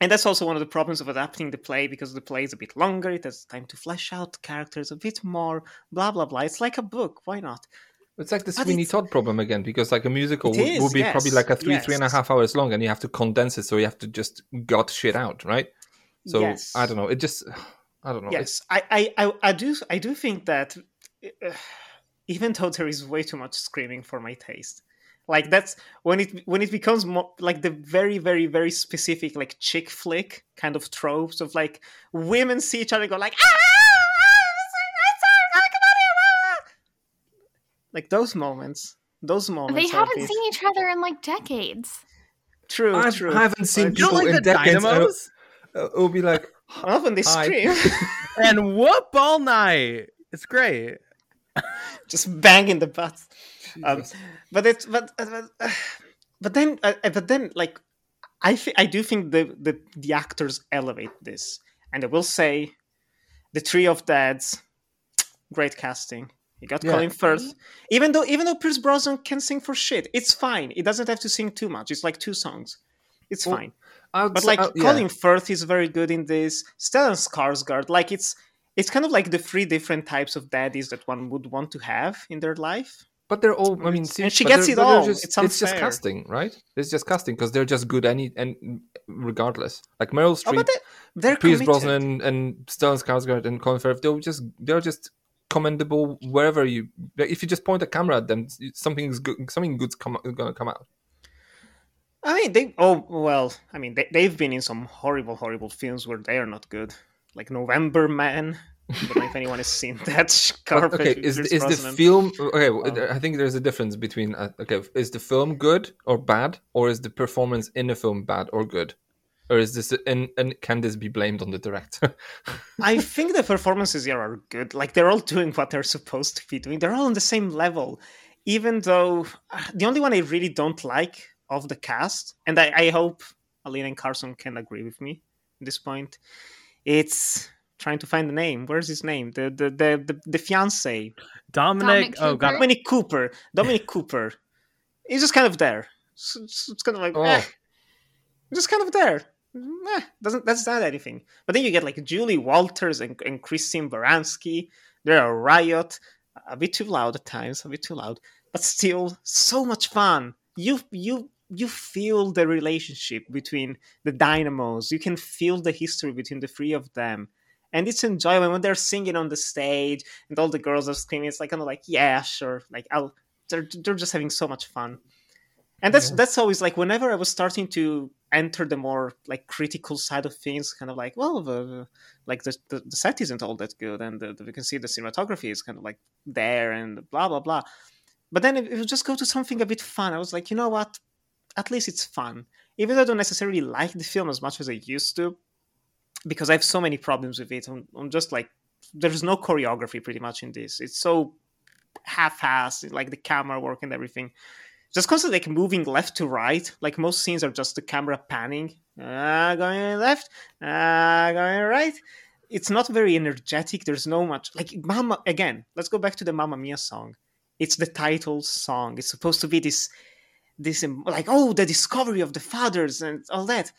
and that's also one of the problems of adapting the play because the play is a bit longer it has time to flesh out characters a bit more blah blah blah it's like a book why not It's like the Sweeney Todd problem again, because like a musical would, is, would be probably like a three, three and a yes. half hours long, and you have to condense it, so you have to just gut shit out, right? So Yes. I don't know. It just, I don't know. yes I, I i i do i do think that uh, even though there is way too much screaming for my taste like that's when it when it becomes more like the very very very specific like chick flick kind of tropes of like women see each other and go like ah, ah, ah like those moments those moments They are a haven't bit- seen each other in like decades. true I true haven't seen But You don't people like in the decades. and Dynamos? Uh, it'll, it'll be like, often they Hi. scream and whoop all night. It's great. just banging the butt. Um, but it's but uh, but, but then uh, but then like I th- I do think the, the the actors elevate this, and I will say, the Tree of Dads, great casting. You got Yeah. Colin Firth, even though even though Pierce Brosnan can sing for shit, it's fine. It doesn't have to sing too much. It's like two songs. It's Well, fine. I would But say- like uh, yeah. Colin Firth is very good in this. Stellan Skarsgård, like it's it's kind of like the three different types of daddies that one would want to have in their life. But they're all. I mean, And see, she gets it all. Just, It's it's just casting, right? It's just casting because they're just good any and regardless. Like Meryl Oh, Streep, but they, they're Pierce committed. Brosnan, and Stellan Skarsgård and Colin Firth. They're just they're just commendable wherever you. If you just point a camera at them, something's good. Something good's come gonna come out. I mean, they. Oh well, I mean, they, they've been in some horrible, horrible films where they are not good, like November Man. I don't know if anyone has seen that. Garbage okay, is is the film okay? There- I think there's a difference between uh, okay, is the film good or bad, or is the performance in the film bad or good, or is this and and can this be blamed on the director? I think the performances here are good. Like they're all doing what they're supposed to be doing. They're all on the same level. Even though uh, the only one I really don't like of the cast, and I, I hope Alina and Carson can agree with me at this point, it's trying to find the name. Where's his name? The the the the, the fiance, Dominic. Dominic oh god. Cooper? Dominic Cooper. Dominic Cooper. He's just kind of there. It's, it's- it's kind of like Oh. eh. just kind of there. Eh, doesn't that's not anything. But then you get like Julie Walters and, and Christine Baranski. They're a riot. A bit too loud at times, a bit too loud, but still so much fun. You you you feel the relationship between the dynamos. You can feel the history between the three of them. And it's enjoyable when they're singing on the stage and all the girls are screaming. It's like kind of like, yeah, sure. Like I'll they're they're just having so much fun. And that's that's always like whenever I was starting to enter the more like critical side of things, kind of like, well, the, the- like the, the the set isn't all that good, and the, the, we can see the cinematography is kind of like there and blah blah blah. But then if if you just go to something a bit fun, I was like, you know what? At least it's fun, even though I don't necessarily like the film as much as I used to, because I have so many problems with it. I'm, I'm just like, there's no choreography pretty much in this. It's so half-assed, like the camera work and everything just constantly like moving left to right. Like most scenes are just the camera panning, uh, going left, uh, going right. It's not very energetic. There's no much like Mama. Again, let's go back to the Mamma Mia song. It's the title song. It's supposed to be this, this like oh the discovery of the fathers and all that,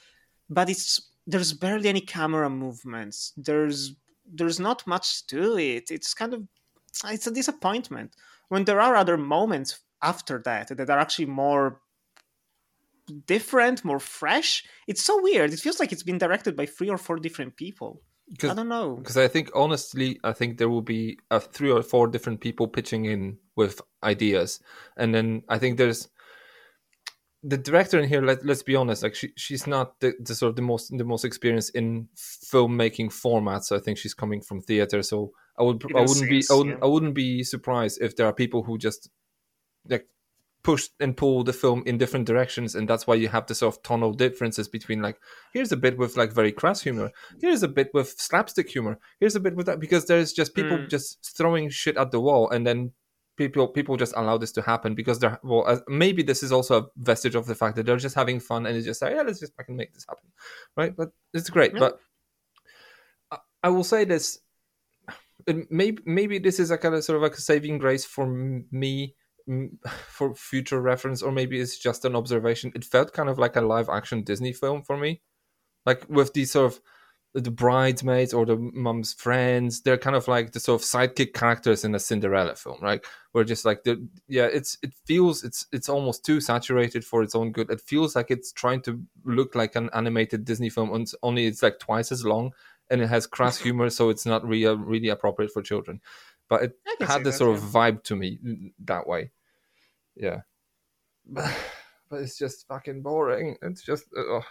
but it's there's barely any camera movements. There's there's not much to it. It's kind of it's a disappointment when there are other moments after that that are actually more different, more fresh. It's so weird. It feels like it's been directed by three or four different people. I don't know. because I think honestly, I think there will be uh, three or four different people pitching in with ideas, and then I think there's the director in here. Let, let's be honest, like she, she's not the, the sort of the most the most experienced in filmmaking formats. I think she's coming from theater, so I would I wouldn't be I wouldn't, yeah. I wouldn't be surprised if there are people who just like push and pull the film in different directions and that's why you have the sort of tonal differences between like here's a bit with like very crass humor here's a bit with slapstick humor here's a bit with that because there's just people Mm. just throwing shit at the wall and then people people just allow this to happen because they're well uh, maybe this is also a vestige of the fact that they're just having fun and it's just like yeah let's just fucking make this happen right? But it's great Yeah. but I, I will say this maybe maybe this is a kind of sort of like a saving grace for me for future reference or maybe it's just an observation. It felt kind of like a live action disney film for me. Like with these sort of the bridesmaids or the mum's friends they're kind of like the sort of sidekick characters in a cinderella film right? Where just like the yeah it's it feels it's it's almost too saturated for its own good. It feels like it's trying to look like an animated disney film and only it's like twice as long and it has crass humor so it's not really really appropriate for children. But it had this that, sort of yeah. vibe to me mm, that way. Yeah. But, but it's just fucking boring. It's just ugh.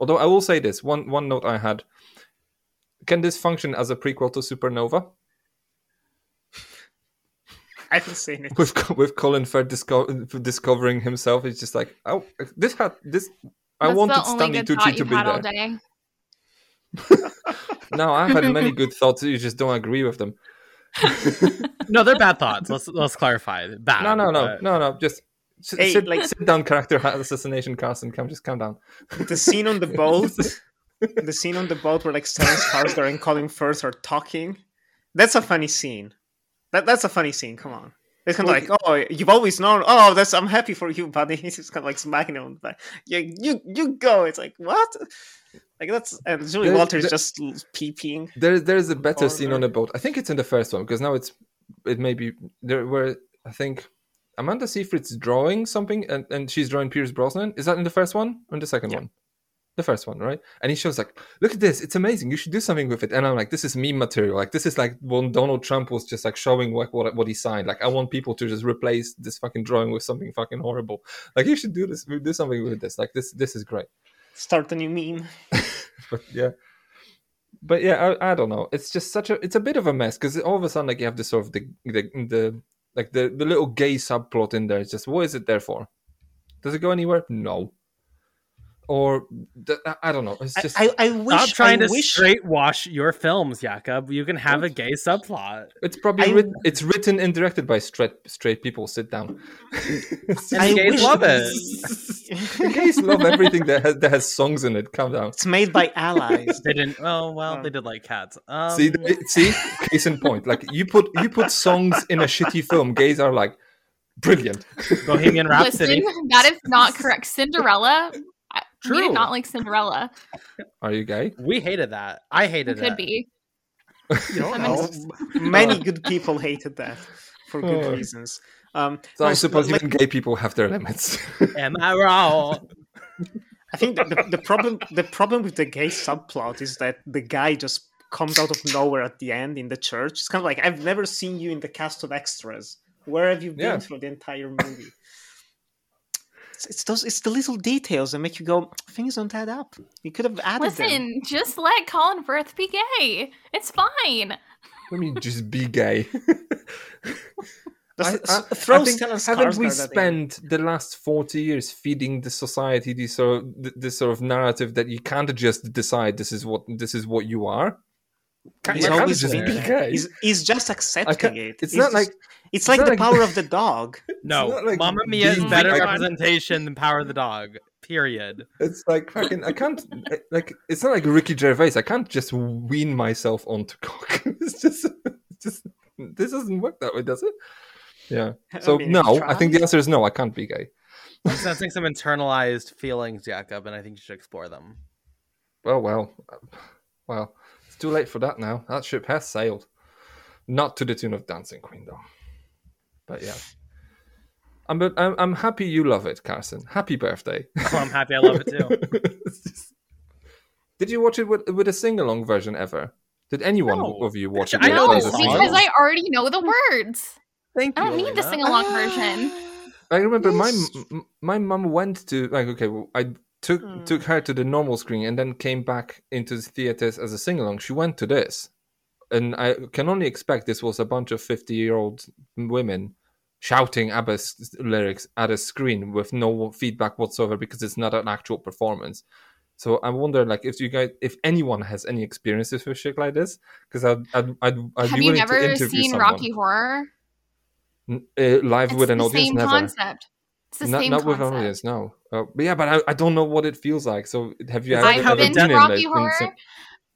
Although i will say this one one note i had can this function as a prequel to supernova I haven't seen it. with with colin firth disco- discovering himself it's just like oh this had this i wanted the stanley good tucci thought to be there day. no i've had many good thoughts you just don't agree with them no, they're bad thoughts. Let's let's clarify. Bad. no, no, no, but- no, no. Just s- Hey, sit, like- sit down, character assassination, Carson. Come, just calm down. the scene on the boat the scene on the boat where like Stellan Skarsgård and Colin Firth are talking. That's a funny scene. That that's a funny scene come on. It's kind of like oh you've always known oh that's i'm happy for you buddy. He's just kind of like smacking him on the back yeah you you go. It's like what? Like that's and Julie Walters there- just peeping There, there's a better scene on the boat. I think it's in the first one because now it's it may be there where I think Amanda Seyfried's drawing something and, and she's drawing Pierce Brosnan. Is that in the first one or in the second one? The first one, right? And he shows like, look at this, it's amazing. You should do something with it. And I'm like, this is meme material. Like this is like when Donald Trump was just like showing like what what he signed. Like I want people to just replace this fucking drawing with something fucking horrible. Like you should do this, do something with this. Like this, this is great. start a new meme but yeah but yeah I, I don't know it's just such a it's a bit of a mess because all of a sudden like you have this sort of the the, the like the, the little gay subplot in there it's just what is it there for? Does it go anywhere? No or the, I, I don't know it's I, just I, I wish Stop trying I to wish straight wash your films, Jakub. You can have a gay subplot. it's probably I- writ- it's written and directed by straight straight people sit down And I gays wish- love it. the gays love everything that has, that has songs in it calm down it's made by allies They didn't. Oh well, Oh. they did like cats. Um, see th- see case in point like you put you put songs in a shitty film gays are like brilliant Bohemian Rhapsody. Listen, that is not correct. Cinderella. I- We True. did not like Cinderella. are you gay We hated that. I hated It could it. be. you know, I mean, oh, many good people hated that for good Oh. reasons um So no, I suppose like- even gay people have their limits. Am I wrong? I think the, the, the problem the problem with the gay subplot is that the guy just comes out of nowhere at the end in the church. It's kind of like I've never seen you in the cast of extras. Where have you been Yeah. through the entire movie? It's, it's those it's the little details that make you go things don't add up. You could have added them. Listen, just let Colin Firth be gay. It's fine. I mean, just be gay. Just I- s- I- throw I think haven't we Skarsgård at him. spent the last forty years feeding the society this sort of this sort of narrative that you can't just decide this is what this is what you are? Can't, He's you always just be there. He's, he's just accepting it. it's He's not just- like- it's like the like- power of the dog. No, not like Mamma Mia is better like- representation than Power of the Dog. Period. It's like fucking. I can't like. It's not like Ricky Gervais. I can't just wean myself onto cock. It's just, it's just. This doesn't work that way, does it? Yeah. I So mean, no, it's I think the answer is no. I can't be gay. I'm sensing some internalized feelings, Jakub, and I think you should explore them. Oh well, uh, well, it's too late for that now. That ship has sailed. Not to the tune of Dancing Queen, though. But yeah, I'm but I'm, I'm happy you love it, Carson. Happy birthday. Oh, I'm happy. I love it too. Just- Did you watch it with with a sing along version ever? Did anyone No. of you watch it? I know a- the as a song. because? I already know the words. Thank I don't need the Alina. sing along version. I remember my Yes. m- my mum went to like okay, well, I took Hmm. took her to the normal screen and then came back into the theaters as a sing along. She went to this, and I can only expect this was a bunch of fifty year old women shouting ABBA's lyrics at a screen with no feedback whatsoever because it's not an actual performance. So I wonder, like, if you guys, if anyone has any experiences with shit like this, because I'd, I'd, I'd, I'd Have you never seen someone. Rocky Horror? Uh, live It's with an audience, same never. concept. It's the not same not with concept. audience, no. Uh, but yeah, but I, I don't know what it feels like. So have you ever, I've ever been been to Rocky in Horror some-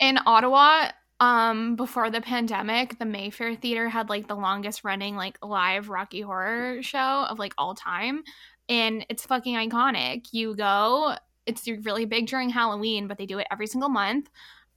in Ottawa. Um, before the pandemic, the Mayfair Theater had like the longest running like live Rocky Horror show of like all time, and it's fucking iconic. You go, it's really big during Halloween, but they do it every single month.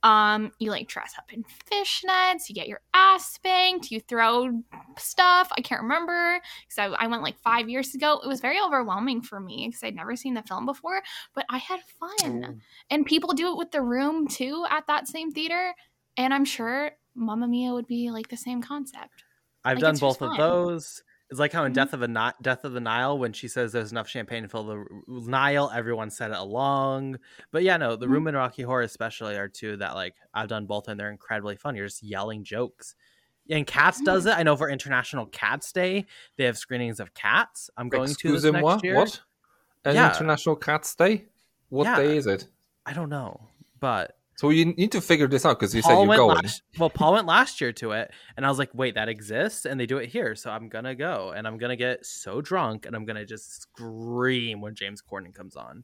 Um, you like dress up in fishnets, you get your ass spanked, you throw stuff. I can't remember because I, I went like five years ago. It was very overwhelming for me because I'd never seen the film before, but I had fun. And people do it with the room too at that same theater. And I'm sure Mamma Mia would be like the same concept. I've Like, done both of those. It's like how in Mhm. Death of the Ni- Death of the Nile, when she says there's enough champagne to fill the Nile, everyone said it along. But yeah, no, the Mhm. Room and Rocky Horror especially are two that like I've done both and they're incredibly fun. You're just yelling jokes. And Cats does Mm-hmm. it. I know for International Cats Day, they have screenings of Cats. I'm going to this Excusez-moi, next year. What? An Yeah. International Cats Day? What Yeah. day is it? I don't know, but So you need to figure this out because you said you're going. last. Well, Paul went last year to it, and I was like, "Wait, that exists?" And they do it here, so I'm gonna go, and I'm gonna get so drunk, and I'm gonna just scream when James Corden comes on.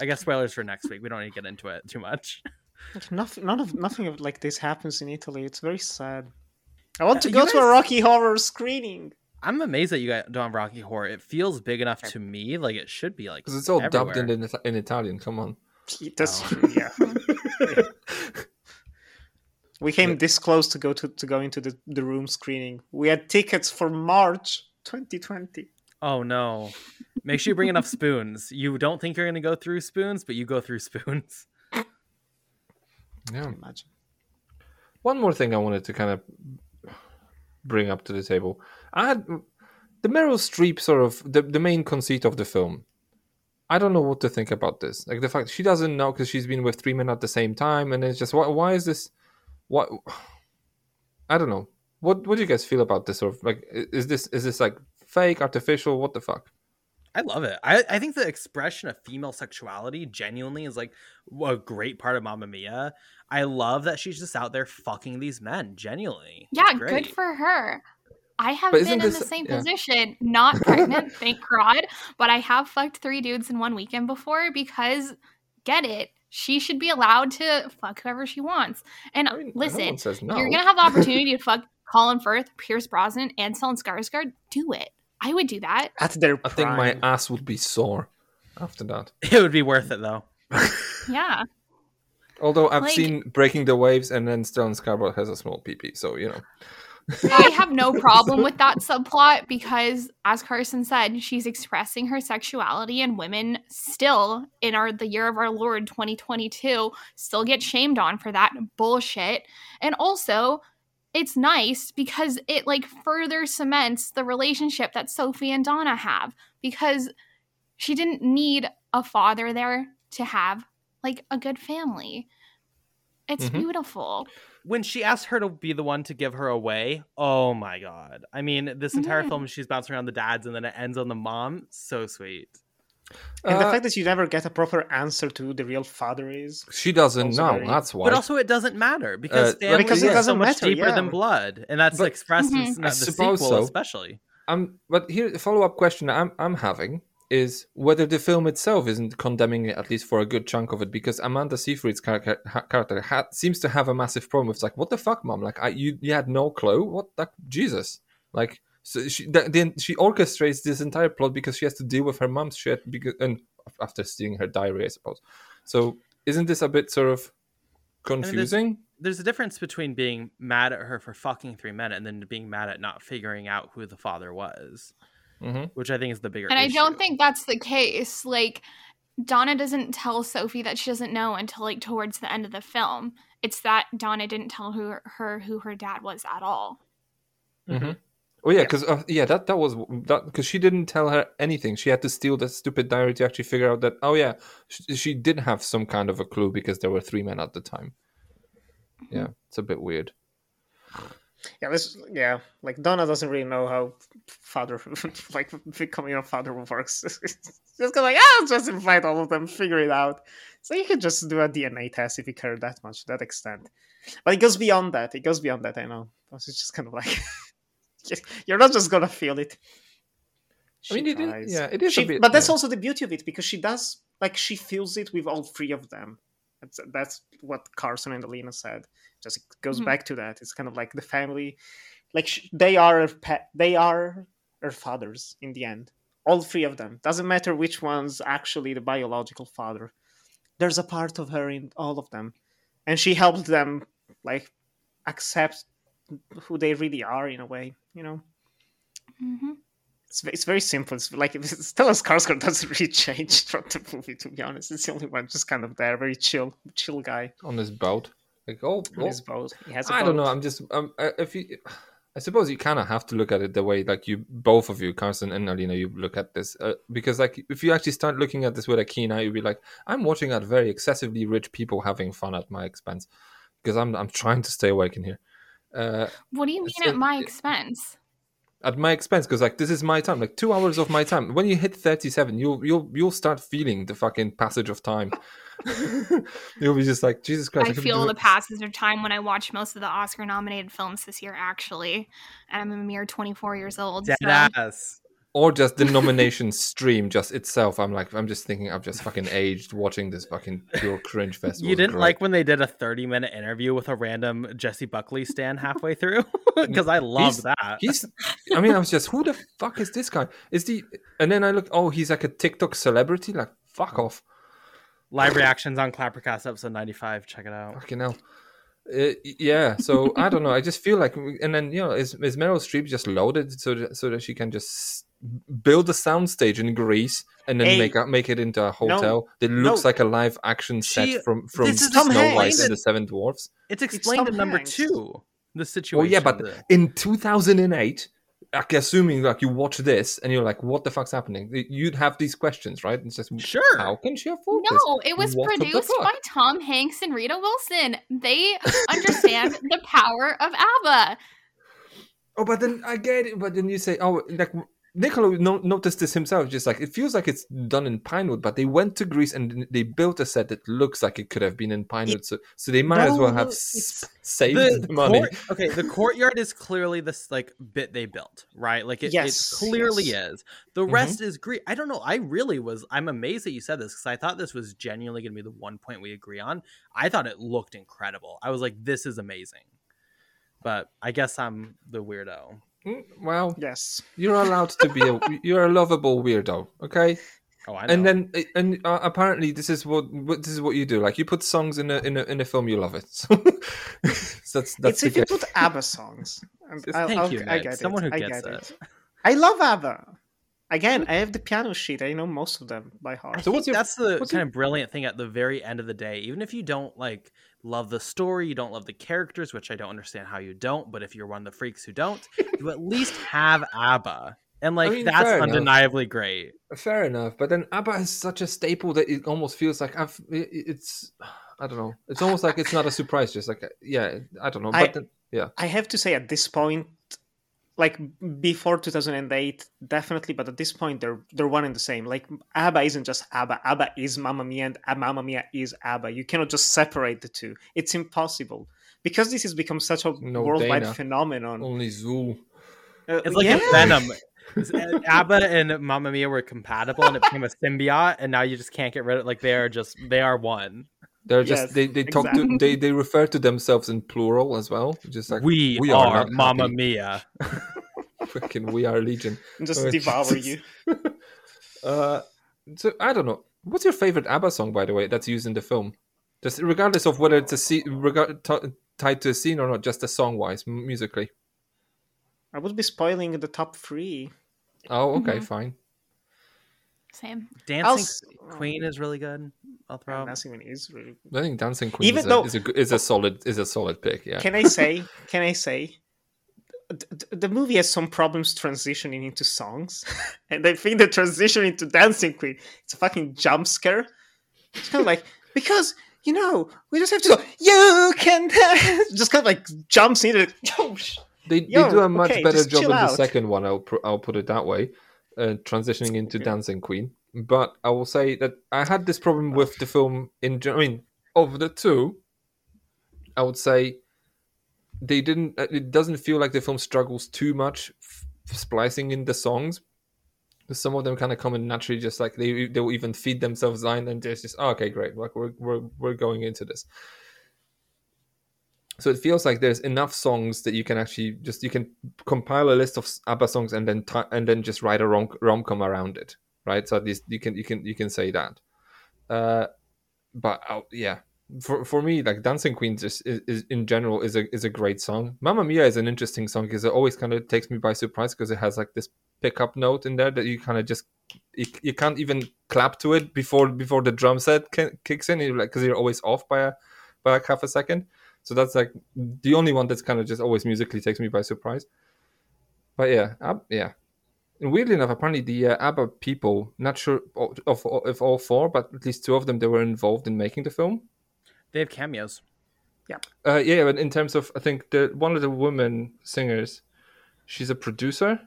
I guess spoilers for next week. We don't need to get into it too much. Like, nothing, none of nothing of like this happens in Italy. It's very sad. I want to Uh, go you to a Rocky Horror screening. I'm amazed that you got don't have Rocky Horror. It feels big enough to me, like it should be like Because it's all dubbed in, in in Italian. Come on. That's Oh. true. Yeah. we came this close to go to, to go into the, the room screening. We had tickets for March 2020. Oh no! Make sure you bring enough spoons. You don't think you're gonna go through spoons, but you go through spoons. Yeah. Imagine. One more thing I wanted to kind of bring up to the table. I had the Meryl Streep sort of the, the main conceit of the film. I don't know what to think about this. Like the fact she doesn't know because she's been with three men at the same time, and it's just why, why is this? What I don't know. What what do you guys feel about this? Sort of like is this is this like fake, artificial? What the fuck? I love it. I, I think the expression of female sexuality genuinely is like a great part of Mamma Mia. I love that she's just out there fucking these men. Genuinely, Yeah, good for her. I have been in this- the same yeah. position, not pregnant, thank God, but I have fucked three dudes in one weekend before because get it. She should be allowed to fuck whoever she wants. And I mean, listen, one says no. you're gonna have the opportunity to fuck Colin Firth, Pierce Brosnan, and Stellan Skarsgård. Do it. I would do that. At their I think my ass would be sore after that. It would be worth it though. Yeah. Although I've Like- seen Breaking the Waves, and then Stellan Skarsgård has a small PP, so you know. I have no problem with that subplot because, as Carson said, she's expressing her sexuality, and women still, in our the year of our Lord 2022, still get shamed on for that bullshit. And also, it's nice because it like further cements the relationship that Sophie and Donna have because she didn't need a father there to have like a good family. It's Mhm. beautiful. When she asked her to be the one to give her away, oh my god! I mean, this entire Yeah. film she's bouncing around the dads, and then it ends on the mom. So sweet. And the Uh, fact that you never get a proper answer to who the real father is. she doesn't know. very- That's why. But also, it doesn't matter because Uh, Because it is doesn't so much matter, deeper yeah. than blood, and that's But- expressed Mhm. in the sequel, so. especially. Um, but here, the follow up question I'm I'm having is whether the film itself isn't condemning it at least for a good chunk of it because Amanda Seyfried's character, ha- character ha- seems to have a massive problem. It's like, what the fuck, mom? Like, I you, you had no clue. What the Jesus? Like, so she th- then she orchestrates this entire plot because she has to deal with her mom's shit because and after stealing her diary, I suppose. So isn't this a bit sort of there's- confusing? There's a difference between being mad at her for fucking three men and then being mad at not figuring out who the father was, hmm which I think is the bigger. And I don't think that's the case. Like Donna doesn't tell Sophie that she doesn't know until like towards the end of the film. It's that Donna didn't tell who her who her dad was at all. Mm-hmm. Oh yeah, because uh, yeah, that that was that because she didn't tell her anything. She had to steal that stupid diary to actually figure out that oh yeah, she, she did have some kind of a clue because there were three men at the time. Yeah, it's a bit weird. Yeah, this yeah, like Donna doesn't really know how father like becoming a father works. just go like, ah, just invite all of them, figure it out. So you could just do a DNA test if you care that much, to that extent. But it goes beyond that. It goes beyond that. I know. It's just kind of like you're not just gonna feel it. I mean, She it is- yeah, it is a She- bit- but that's yeah. also the beauty of it because she does like she feels it with all three of them. That's that's what Carson and Alina said. Just it goes Mhm. back to that. It's kind of like the family, like sh- they are her pet. They are her fathers in the end. All three of them. Doesn't matter which one's actually the biological father. There's a part of her in all of them, and she helped them like accept who they really are in a way. You know. Mm-hmm. It's, it's very simple. It's like Stellan Skarsgård doesn't really change from the movie, to be honest. It's the only one just kind of there, very chill, chill guy On this boat, like oh, on oh, his boat. He has a I don't know. I'm just um, uh, if you, I suppose you kind of have to look at it the way like you both of you, Carson and Alina, you look at this uh, because like if you actually start looking at this with a keen eye, you'd be like, I'm watching at very excessively rich people having fun at my expense because I'm I'm trying to stay awake in here. Uh, What do you mean So- at my expense? At my expense because like this is my time, like two hours of my time. When you hit thirty-seven, you'll you'll you'll start feeling the fucking passage of time. you'll be just like Jesus Christ. I could feel the passage of time when I watch most of the Oscar nominated films this year, actually. And I'm a mere 24 years old. Dead so- ass. Or just the nomination stream just itself. I'm like, I'm just thinking, I've just fucking aged watching this fucking pure cringe fest. You didn't great. like when they did a 30 minute interview with a random Jessie Buckley stand halfway through? Because I love He's- that. He's, I mean, I was just, who the fuck is this guy? Is the, and then I look, oh, he's like a TikTok celebrity. Like, fuck off, Live reactions on Clappercast episode 95. Check it out. fucking hell. Uh, yeah, so I don't know. I just feel like, and then you know, is is Meryl Streep just loaded so that, so that she can just build a soundstage in Greece and then Hey. make a, make it into a hotel that looks no. like a live action set She- from from Snow Tom White Hanks. and the Seven Dwarfs. It's explained Tom in number Hanks. two. The situation. Oh yeah, but the- in 2008, like assuming like you watch this and you're like, what the fuck's happening? You'd have these questions, right? It's just Sure. How can she afford this? No, it was What produced by Tom Hanks and Rita Wilson. They understand the power of ABBA. Oh, but then I get it. But then you say, oh, like Nicolò no- noticed this himself. Just like it feels like it's done in Pinewood, but they went to Greece and they built a set that looks like it could have been in Pinewood. so, so they might as well have s- saved the, the money. court, okay, the courtyard is clearly this like bit they built, right? Like it, Yes, it clearly yes. is. The Mhm. rest is Greek. I don't know. I really was. I'm amazed that you said this because I thought this was genuinely going to be the one point we agree on. I thought it looked incredible. I was like, this is amazing. But I guess I'm the weirdo. Mm, Well, Yes. you're allowed to be a you're a lovable weirdo, okay? Oh, I know. And then and uh, apparently this is what, what this is what you do. Like you put songs in a in a in a film, you love it. So that's that's it's the if you put ABBA songs. I'll- thank I'll- you, I get Someone it. who I gets get it. I love ABBA. Again, I have the piano sheet. I know most of them by heart. I So think what's your- that's the what's kind your- of brilliant thing at the very end of the day. Even if you don't like love the story, you don't love the characters, which I don't understand how you don't. But if you're one of the freaks who don't, you at least have ABBA, and like mean, that's fair enough. undeniably great. Fair enough, but then ABBA is such a staple that it almost feels like I've. It's, I don't know. It's almost like it's not a surprise. Just like yeah, I don't know. I- But then, yeah, I have to say, at this point, like before 2008, definitely, but at this point, they're they're one and the same. Like ABBA isn't just ABBA. ABBA is Mamma Mia, and uh, Mamma Mia is ABBA. You cannot just separate the two. It's impossible because this has become such a No, worldwide Dana. phenomenon. only Zuul. Uh, It's like yeah. a Venom. ABBA and Mamma Mia were compatible, and it became a symbiote, and now you just can't get rid of. It. Like they are just they are one. They're just Yes, they they talk to they they refer to themselves in plural as well. Just like we, we are, not Mamma happy. Mia. Freaking we are Legion. just Oh, devour Jesus. you. Uh, so I don't know. What's your favorite ABBA song, by the way, that's used in the film? Just regardless of whether it's a scene, regard, t- tied to a scene or not, just the song wise, musically. I would be spoiling the top three. Oh, okay, Mhm. fine. Same. Dancing s- Queen is really good. I'll throw. Oh, out. Dancing Queen is really I think Dancing Queen Even is, though- a, is, a, g- is a solid is a solid pick. Yeah. Can I say? Can I say? th- th- The movie has some problems transitioning into songs, and I think the transition into Dancing Queen it's a fucking jump scare. It's kind of like because you know we just have to go. You can dance," just kind of like jumps into. it. Oh, sh- They, they do a much okay, better job in the second one. I'll pr- I'll put it that way, uh, transitioning into Dancing Queen. But I will say that I had this problem with the film in. I mean, of the two, I would say they didn't. uh, It doesn't feel like the film struggles too much f- splicing in the songs. Some of them kind of come in naturally, just like they they will even feed themselves line, and there's just oh, okay, great, like we're we're we're going into this. So it feels like there's enough songs that you can actually just you can compile a list of ABBA songs and then ti and then just write a rom rom com around it, right? So at least you can you can you can say that. Uh, but uh, yeah, for for me, like Dancing Queen just is, is in general is a is a great song. Mamma Mia is an interesting song because it always kind of takes me by surprise because it has like this pickup note in there that you kind of just you, you can't even clap to it before before the drum set ki- kicks in. You're like because you're always off by a by like half a second. So that's like the only one that's kind of just always musically takes me by surprise. But yeah, Ab- yeah. And weirdly enough, apparently the uh, ABBA people, not sure of, of if all four, but at least two of them, they were involved in making the film. They have cameos. Yeah. Uh, yeah, but in terms of, I think the one of the women singers, she's a producer,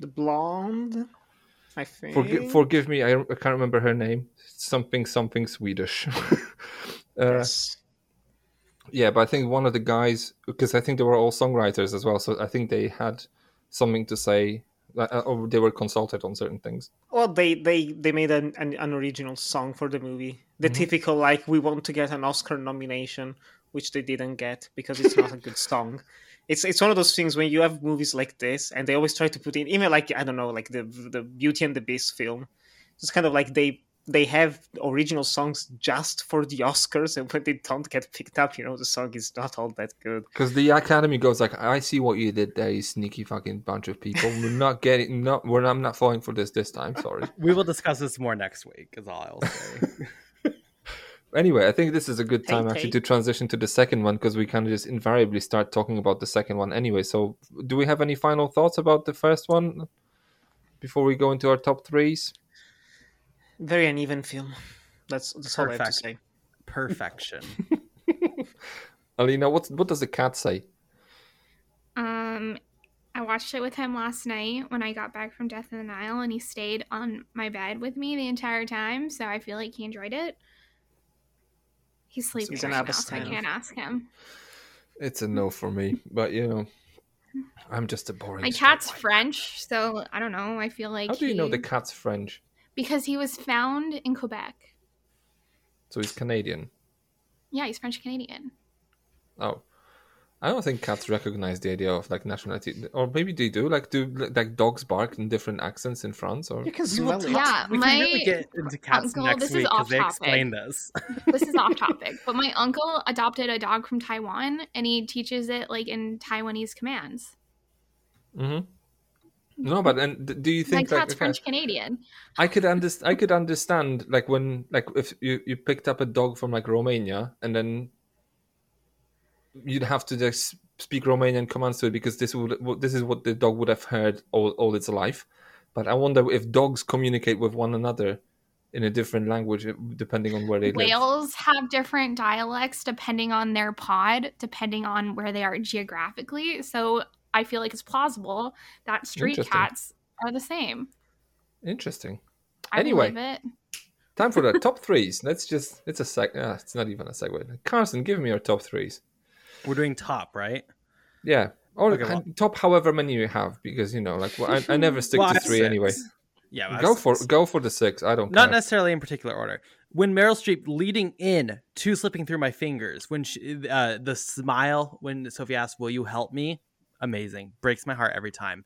the blonde. I think. Forgi- forgive me, I, I can't remember her name. Something something Swedish. uh, yes. Yeah, but I think one of the guys, because I think they were all songwriters as well, so I think they had something to say, uh, or they were consulted on certain things. Well, they they they made an an, an original song for the movie. The Mm-hmm. typical like we want to get an Oscar nomination, which they didn't get because it's not a good song. It's it's one of those things when you have movies like this, and they always try to put in even like I don't know like the the Beauty and the Beast film. It's kind of like they they have original songs just for the Oscars, and when they don't get picked up, you know, the song is not all that good. Because the Academy goes like, "I see what you did there, you sneaky fucking bunch of people. We're not getting, not, we're, I'm not falling for this this time. Sorry." We will discuss this more next week. Is all I'll say. Anyway, I think this is a good time Hey, actually hey. to transition to the second one because we kind of just invariably start talking about the second one anyway. So, do we have any final thoughts about the first one before we go into our top threes? Very uneven film. That's that's all I have to say. Perfection. Alina, what what does the cat say? Um, I watched it with him last night when I got back from Death in the Nile, and he stayed on my bed with me the entire time. So I feel like he enjoyed it. He's sleeping He's an right now, so I can't ask him. It's a no for me, but you know, I'm just a boring. My cat's white. French, so I don't know. I feel like How do you know the cat's French? Because he was found in Quebec. So he's Canadian. Yeah, he's French Canadian. Oh, I don't think cats recognize the idea of like nationality, or maybe they do. Like, do like dogs bark in different accents in France? Or You can We will smell it. Yeah, we my can really get into cats uncle- next this is week because off they topic. explain this. this is off topic, but my uncle adopted a dog from Taiwan, and he teaches it like in Taiwanese commands. hmm no, but and do you think like cat's okay, French Canadian. I could understand. I could understand like when like if you you picked up a dog from like Romania and then you'd have to just speak Romanian commands to it because this would this is what the dog would have heard all, all its life. But I wonder if dogs communicate with one another in a different language uh, depending on where they live. Whales have different dialects depending on their pod, depending on where they are geographically. So I feel like it's plausible that street cats are the same. Interesting. I Anyway. it. Time for the top threes. Let's just it's a sec. Uh, it's not even a segue. Carson, give me your top threes. We're doing top, right? Yeah. Or Okay, well- top however many you have because you know like well, I, I never stick Well, to three six. anyway. Yeah, I Go for six. go for the six. I don't Not care. necessarily in particular order. When Meryl Streep leading in to slipping through my fingers, when she, uh, the smile when Sophie asks, "Will you help me?" Amazing, breaks my heart every time.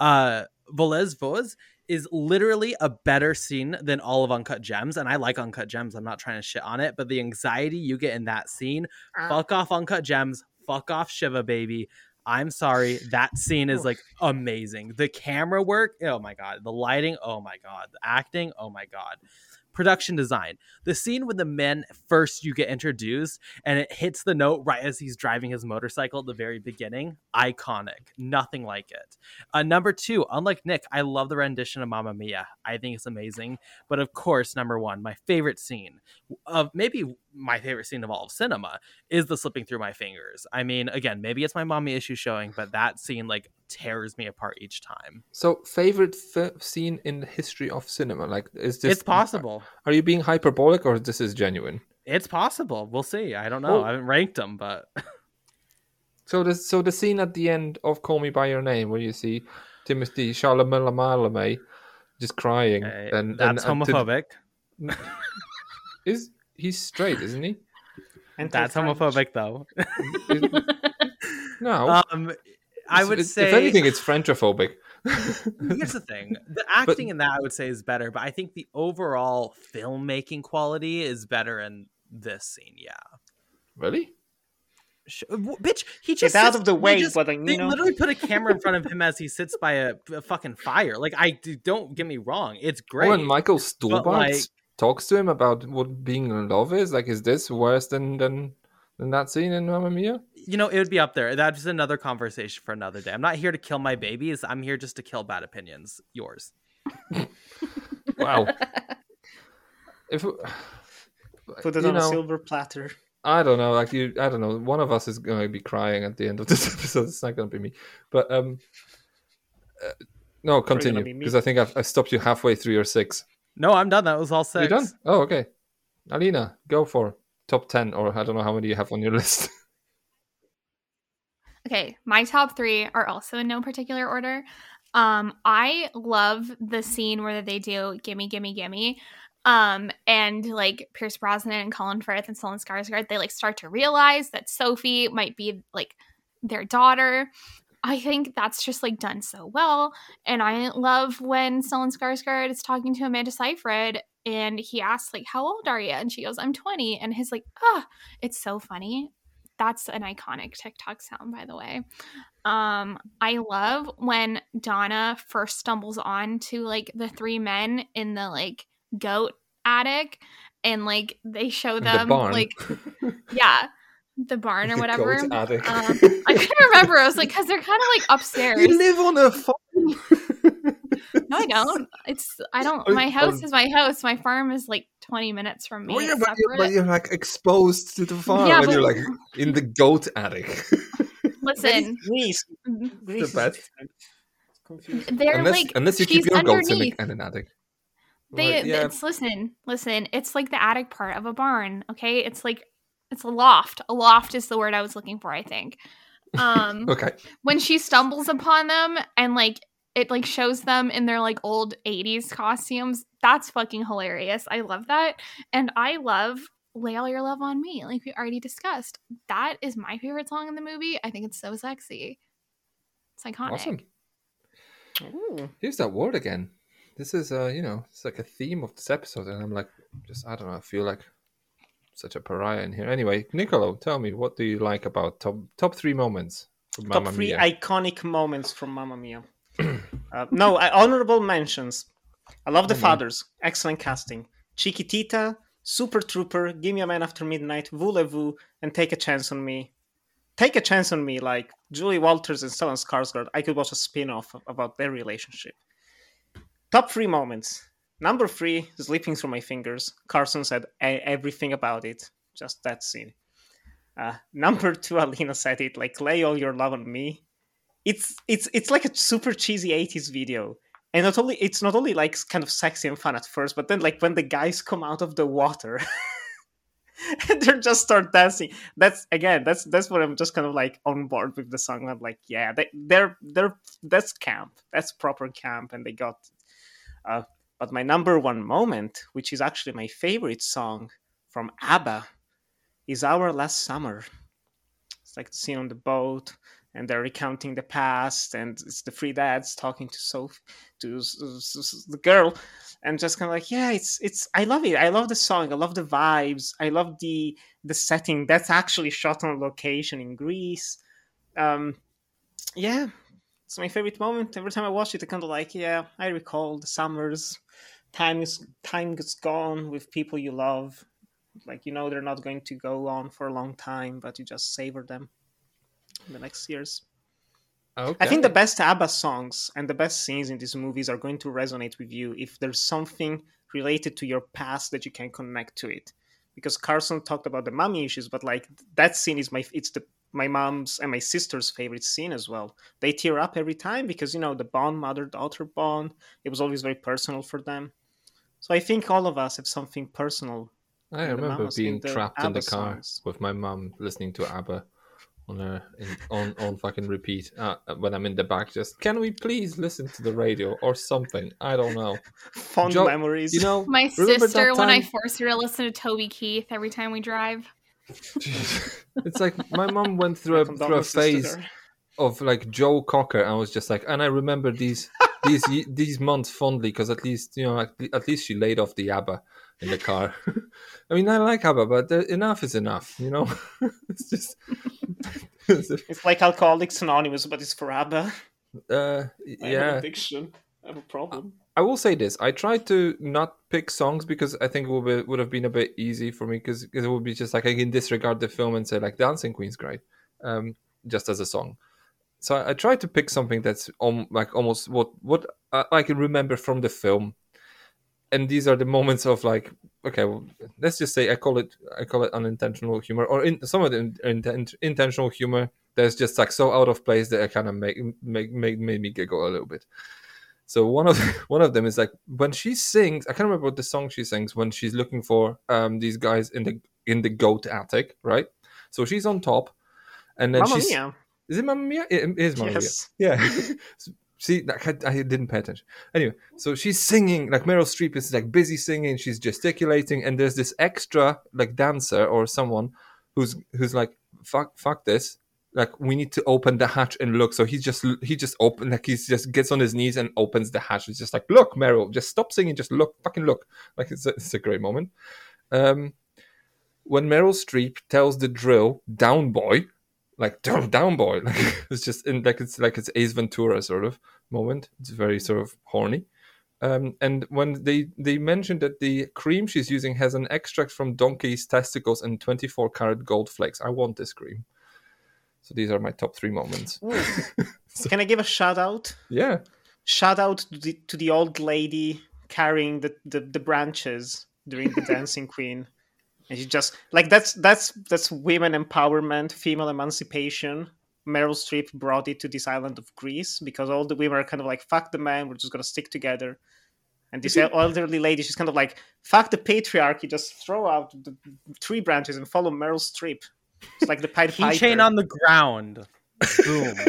Uh, Voulez-Vous is literally a better scene than all of Uncut Gems, and I like Uncut Gems. I'm not trying to shit on it, but the anxiety you get in that scene, fuck off Uncut Gems, fuck off Shiva baby. I'm sorry, that scene is like amazing. The camera work, oh my god. The lighting, oh my god. The acting, oh my god. Production design. The scene when the men first you get introduced and it hits the note right as he's driving his motorcycle at the very beginning, iconic. Nothing like it. Uh, number two, unlike Nick, I love the rendition of Mamma Mia. I think it's amazing. But of course, number one, my favorite scene of maybe my favorite scene of all of cinema is the slipping through my fingers. I mean, again, maybe it's my mommy issue showing, but that scene like tears me apart each time. So favorite f- scene in the history of cinema? Like is this it's possible. Are you being hyperbolic or this is genuine? It's possible. We'll see. I don't know. I haven't ranked them, but So the so the scene at the end of Call Me by Your Name where you see Timothée Chalamet just crying okay, and that's and, and to- homophobic. is he's straight, isn't he? And That's homophobic, though. No. um, I would It's- say, if anything, it's Frenchophobic. here's the thing: the acting in that I would say is better, but I think the overall filmmaking quality is better in this scene. Yeah. really? Sh- w- bitch, he just out sits- of the way, just- but, like, they know. literally put a camera in front of him as he sits by a, a fucking fire. Like, I do, don't get me wrong, it's great. Oh, and Michael Stuhlbarg like- talks to him about what being in love is. Like, is this worse than than than that scene in Mamma Mia? you know, it would be up there. That's just another conversation for another day. I'm not here to kill my babies. I'm here just to kill bad opinions. Yours. Wow. if Put it you on a know, silver platter. I don't know. Like you, I don't know. One of us is going to be crying at the end of this episode. It's not going to be me. But um, uh, No, continue because I think I've, I stopped you halfway through your six. No, I'm done. That was all 6 You're done? Oh, okay. Alina, go for top ten, or I don't know how many you have on your list. Okay, my top three are also in no particular order. Um, I love the scene where they do "Gimme, Gimme, Gimme," um, and like Pierce Brosnan and Colin Firth and Stellan Skarsgård, they like start to realize that Sophie might be like their daughter. I think that's just like done so well, and I love when Stellan Skarsgård is talking to Amanda Seyfried and he asks like, "How old are you?" and she goes, "I'm 20," and he's like, "Ah, it's so funny." That's an iconic TikTok sound, by the way. Um, I love when Donna first stumbles on to like the three men in the like goat attic and like they show them barn. like yeah, the barn or The whatever. Um, I couldn't remember. I was like, because they're kind of like upstairs. you live on a farm. No, I don't. It's I don't. Oh, My house oh. is my house. My farm is like twenty minutes from me. Oh, yeah, but, you're, but you're like exposed to the farm, Yeah, and but- you're like in the goat attic. Listen, Greece. Greece is best. different. It's confusing. they're unless, like unless you keep your goats in, underneath. the, in an attic. They But, yeah, it's listen, listen. It's like the attic part of a barn. Okay, it's like it's a loft. A loft is the word I was looking for. I think. Um, okay. when she stumbles upon them and like it like shows them in their like old 80s costumes that's fucking hilarious i love that and i love lay all your love on me like we already discussed that is my favorite song in the movie i think it's so sexy it's iconic Awesome. Ooh. Here's that word again. This is, uh, you know, it's like a theme of this episode, and I'm like, just I don't know. I feel like such a pariah in here. Anyway, Nicolò, tell me what do you like about top top three moments from Mamma Mia? Top three Mia? iconic moments from Mamma Mia. uh, no, I, honorable mentions. I love the man. fathers. Excellent casting. Chiquitita, Super Trooper, Give Me a Man After Midnight, Voulez-Vous, and Take a Chance on Me. Take a Chance on Me, like Julie Walters and Stellan Skarsgård. I could watch a spin-off about their relationship. Top three moments. Number three, slipping Through My Fingers. Carson said everything about it. Just that scene. Uh, number two, Alina said it like lay all your love on me. It's it's it's like a super cheesy 80s video. And not only it's not only like kind of sexy and fun at first, but then like when the guys come out of the water they just start dancing. That's again, that's that's what I'm just kind of like on board with the song. I'm like, yeah, they, they're they're that's camp. That's proper camp, and they got. Uh, but my number one moment, which is actually my favorite song from ABBA, is Our Last Summer. It's like the scene on the boat, and they're recounting the past, and it's the three dads talking to Sophie, to the girl, and just kind of like, yeah, it's it's. I love it. I love the song. I love the vibes. I love the the setting. That's actually shot on location in Greece. Um, yeah, it's my favorite moment. Every time I watch it, I kind of like, yeah, I recall the summers. Time is time is gone with people you love. Like you know, they're not going to go on for a long time, but you just savor them in the next years. okay. I think the best ABBA songs and the best scenes in these movies are going to resonate with you if there's something related to your past that you can connect to it. Because Carson talked about the mommy issues, but like that scene is my it's the my mom's and my sister's favorite scene as well. They tear up every time because you know the bond, mother daughter bond. It was always very personal for them. So I think all of us have something personal. I remember mamas, being in the trapped in the car songs. with my mom listening to ABBA on her in, on on fucking repeat uh, when I'm in the back. Just can we please listen to the radio or something? I don't know. Fond Joe, memories. You know, my sister when i force her to listen to toby keith every time we drive it's like my mom went through a, through a phase of like Joe Cocker. and I was just like, and I remember these these these months fondly because at least you know at, at least she laid off the ABBA in the car. I mean, I like ABBA, but enough is enough. You know, it's just. It's like Alcoholics Anonymous, but it's for ABBA. uh, I have an yeah, addiction. I have a problem. I will say this: I tried to not pick songs because I think it would, be, would have been a bit easy for me because it would be just like I can disregard the film and say like Dancing Queen's great, um, just as a song. So I, I tried to pick something that's like almost what what I, I can remember from the film, and these are the moments of like okay, well, let's just say I call it I call it unintentional humor or in, some of the in, inten- intentional humor that's just like so out of place that I kind of make make, make made me giggle a little bit. So one of one of them is like when she sings. I can't remember what the song she sings when she's looking for um these guys in the in the goat attic, right? So she's on top, and then Mamma she's mia! is it Mamma Mia? It is Mamma Yes. Mia. Yeah. See, like, I, I didn't pay attention. Anyway, so she's singing like Meryl Streep is like busy singing. She's gesticulating, and there's this extra like dancer or someone who's who's like fuck fuck this. Like we need to open the hatch and look. So he just he just open like he just gets on his knees and opens the hatch. It's just like look, Meryl, just stop singing, just look, fucking look. Like it's a, it's a great moment. Um, when Meryl Streep tells the drill down boy, like down, down boy, like it's just in like it's like it's Ace Ventura sort of moment. It's very sort of horny. Um, and when they they mentioned that the cream she's using has an extract from donkey's testicles and 24 karat gold flakes, I want this cream. So these are my top three moments. so, Can I give a shout out? Yeah, Shout out to the, to the old lady carrying the, the, the branches during the Dancing Queen. And she just like that's that's that's women empowerment, female emancipation. Meryl Streep brought it to this island of Greece because all the women are kind of like fuck the man, we're just gonna stick together. And this elderly lady, she's kind of like fuck the patriarchy, just throw out the tree branches and follow Meryl Streep. It's like the Pied Keychain Piper. on the ground. Boom.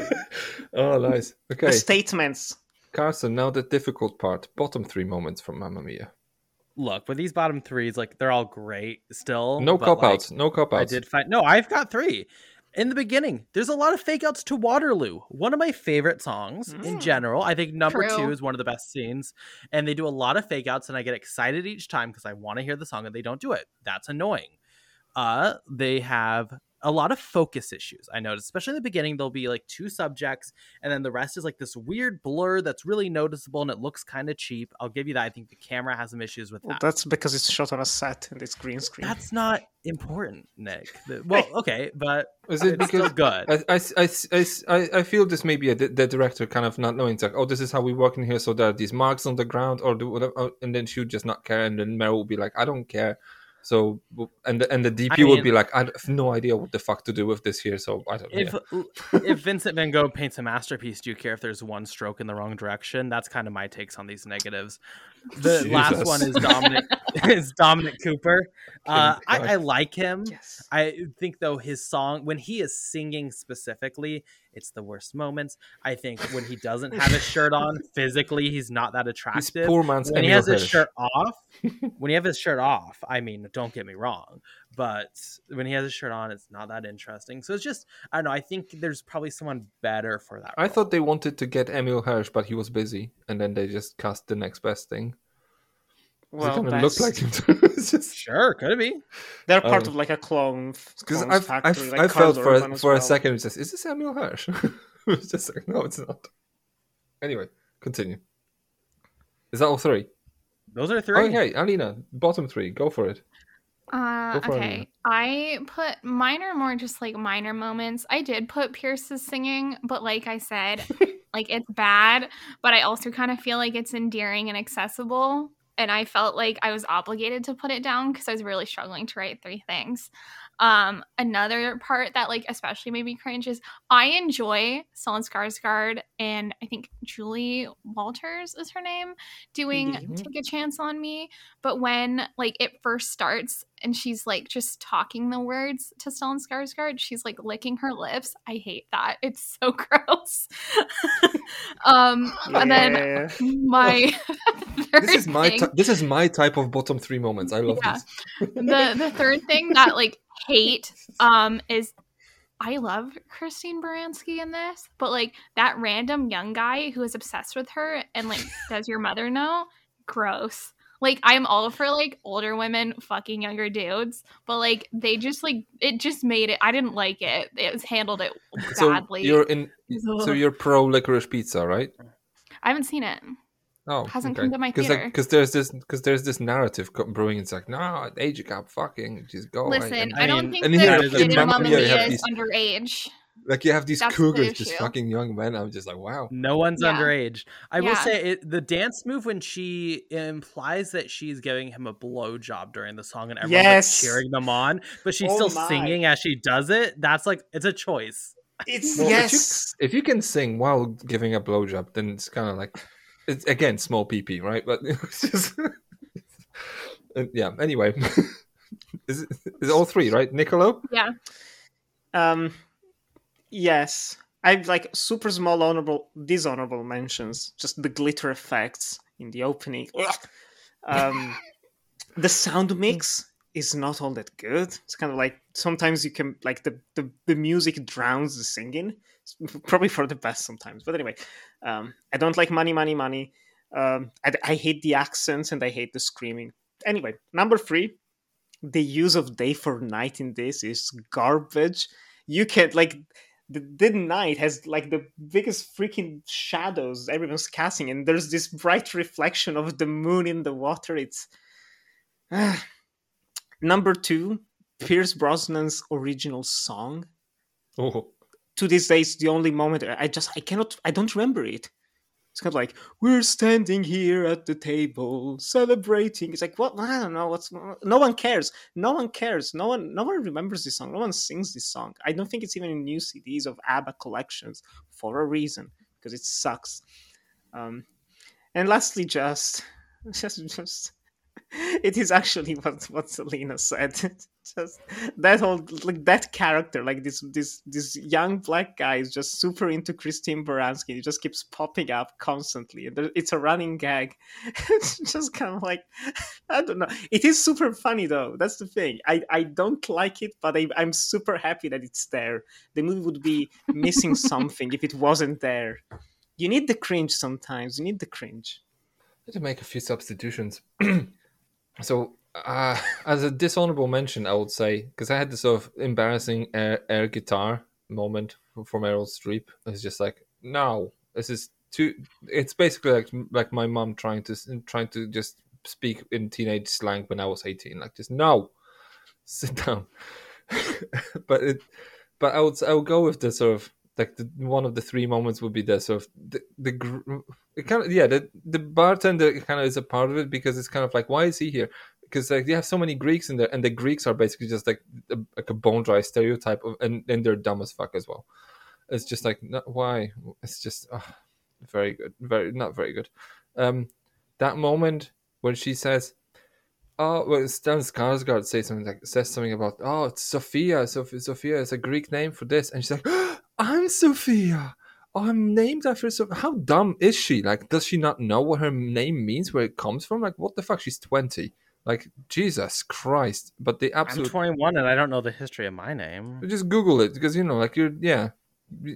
Oh, nice. the Okay, statements. Carson. Now the difficult part. Bottom three moments from Mamma Mia. Look, with these bottom threes, like they're all great still. No but, cop like, outs. No cop outs. I did find no, I've got three. In the beginning, there's a lot of fake outs to Waterloo. One of my favorite songs in Mm. general. I think number True. two is one of the best scenes. And they do a lot of fake outs, and I get excited each time because I want to hear the song and they don't do it. That's annoying. Uh, they have a lot of focus issues. I noticed, especially in the beginning, there'll be like two subjects, and then the rest is like this weird blur that's really noticeable and it looks kind of cheap. I'll give you that. I think the camera has some issues with Well, that. that's because it's shot on a set and it's green screen. That's not important, Nick. Well, okay, but Is it it's still because good. I, I, I, I, I feel this may be a, the director kind of not knowing. It's like, oh, this is how we work in here. So there are these marks on the ground, or do whatever, oh, and then she would just not care, and then Meryl will be like, I don't care. So and the, and the DP I would be like, I have no idea what the fuck to do with this here. So I don't know. If if Vincent Van Gogh paints a masterpiece, do you care if there's one stroke in the wrong direction? That's kind of my takes on these negatives. The last one is Dominic is Dominic Cooper. Uh, I, I like him. yes. I think though his song when he is singing specifically, it's the worst moments. I think when he doesn't have his shirt on, physically he's not that He's attractive. poor man's when he has his Hirsch. shirt off, when he have his shirt off, I mean, don't get me wrong, but when he has his shirt on, it's not that interesting. So it's just I don't know. I think there's probably someone better for that. I role. thought they wanted to get Emile Hirsch, but he was busy, and then they just cast the next best thing. Well, it kind of looked like him. Just- sure could it be. They're part Um, of like a clone Because I've, factory, I've, like I felt for a, as for a second, it says, "Is this Emile Hirsch?" it's just like, no, it's not. Anyway, continue. Is that all three? Those are three. Okay, Alina, bottom three, go for it. Uh, Go for it, Alina. okay. I put mine are more just like minor moments. I did put Pierce's singing, but like I said, like it's bad, but I also kind of feel like it's endearing and accessible. And I felt like I was obligated to put it down because I was really struggling to write three things. Um, another part that like especially made me cringe is I enjoy Stellan Skarsgård and I think Julie Walters is her name doing Mhm. Take a Chance on Me. But when like it first starts and she's like just talking the words to Stellan Skarsgård, she's like licking her lips. I hate that. It's so gross. um, and then my This is my ty- this is my type of bottom three moments. I love Yeah. this. the the third thing that like hate um is I love Christine Baranski in this, but like that random young guy who is obsessed with her and like does your mother know? Gross. Like I'm all for like older women fucking younger dudes, but like they just like it just made it. I didn't like it. It was handled it badly. So you're in. So you're pro licorice pizza, right? I haven't seen it. Oh, Hasn't come to my Because theater. there's this because there's this narrative brewing. It's like no, age gap, fucking, just go. away." Listen, And, I, I don't think and that here the in kid in Mamma Mamma Mia, Mia you have is these- underage. like you have these That's the cougars, just fucking young men. I'm just like, wow. No one's Yeah. underage. I will say it, the dance move when she implies that she's giving him a blowjob during the song and everyone's Yes. like cheering them on, but she's Oh still my. singing as she does it. That's like it's a choice. It's Well, if you- yes. If you can sing while giving a blowjob, then it's kind of like it's again small PP, right? But it's just yeah. Anyway, is it, is it all three right? Nicolò. Yeah. Um, yes, I've like super small honorable, dishonorable mentions. Just the glitter effects in the opening. um, the sound mix is not all that good. It's kind of like sometimes you can like the the, the music drowns the singing. Probably for the best sometimes, but anyway, um, I don't like money, money, money. Um, I, I hate the accents and I hate the screaming. Anyway, number three, the use of day for night in this is garbage. You can't like the, the night has like the biggest freaking shadows everyone's casting, and there's this bright reflection of the moon in the water. It's number two, Pierce Brosnan's original song. Oh, To this day, it's the only moment I just I cannot I don't remember it. It's kind of like we're standing here at the table celebrating. It's like what I don't know what's no one cares. No one cares. No one no one remembers this song. No one sings this song. I don't think it's even in new CDs of ABBA collections for a reason because it sucks. Um, and lastly, just just just it is actually what what Selena said. just that whole like that character, like this this this young black guy is just super into Christine Baranski. He just keeps popping up constantly, it's a running gag. it's just kind of like I don't know. It is super funny though. That's the thing. I I don't like it, but I, I'm super happy that it's there. The movie would be missing something if it wasn't there. You need the cringe sometimes. You need the cringe. I had to make a few substitutions. so, uh, as a dishonorable mention, I would say because I had this sort of embarrassing air, air guitar moment for Meryl Streep. It's just like, no, this is too. It's basically like like my mom trying to trying to just speak in teenage slang when I was eighteen. Like, just no, sit down. but it, but I would I would go with the sort of like the, one of the three moments would be the sort of the, the it kind of yeah the the bartender kind of is a part of it because it's kind of like why is he here because like you have so many Greeks in there and the Greeks are basically just like a, like a bone dry stereotype of and, and they're dumb as fuck as well. It's just like no, why it's just oh, very good very not very good. Um, that moment when she says Oh, well, Stellan Skarsgård says something like says something about oh, it's Sophia. Sophia, Sophia is a Greek name for this, and she's like, oh, I'm Sophia. I'm named after Sophia. How dumb is she? Like, does she not know what her name means, where it comes from? Like, what the fuck? She's twenty. Like, Jesus Christ! But the absolute I'm 21 and I don't know the history of my name. just Google it because you know, like you're yeah,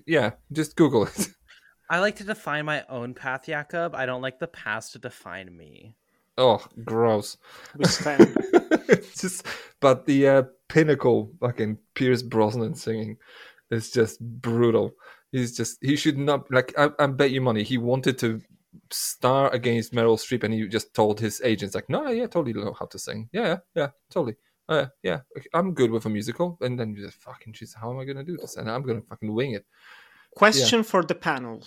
yeah. Just Google it. I like to define my own path, Jakub. I don't like the past to define me. Oh, gross. We stand. it's just, but the uh, pinnacle fucking Pierce Brosnan singing is just brutal. He's just he should not like I, I bet you money he wanted to star against Meryl Streep and he just told his agents like no yeah totally know how to sing. Yeah yeah, yeah totally. Uh, yeah I'm good with a musical. And then you just fucking she's, how am I gonna do this? And I'm gonna fucking wing it. Question for the panel: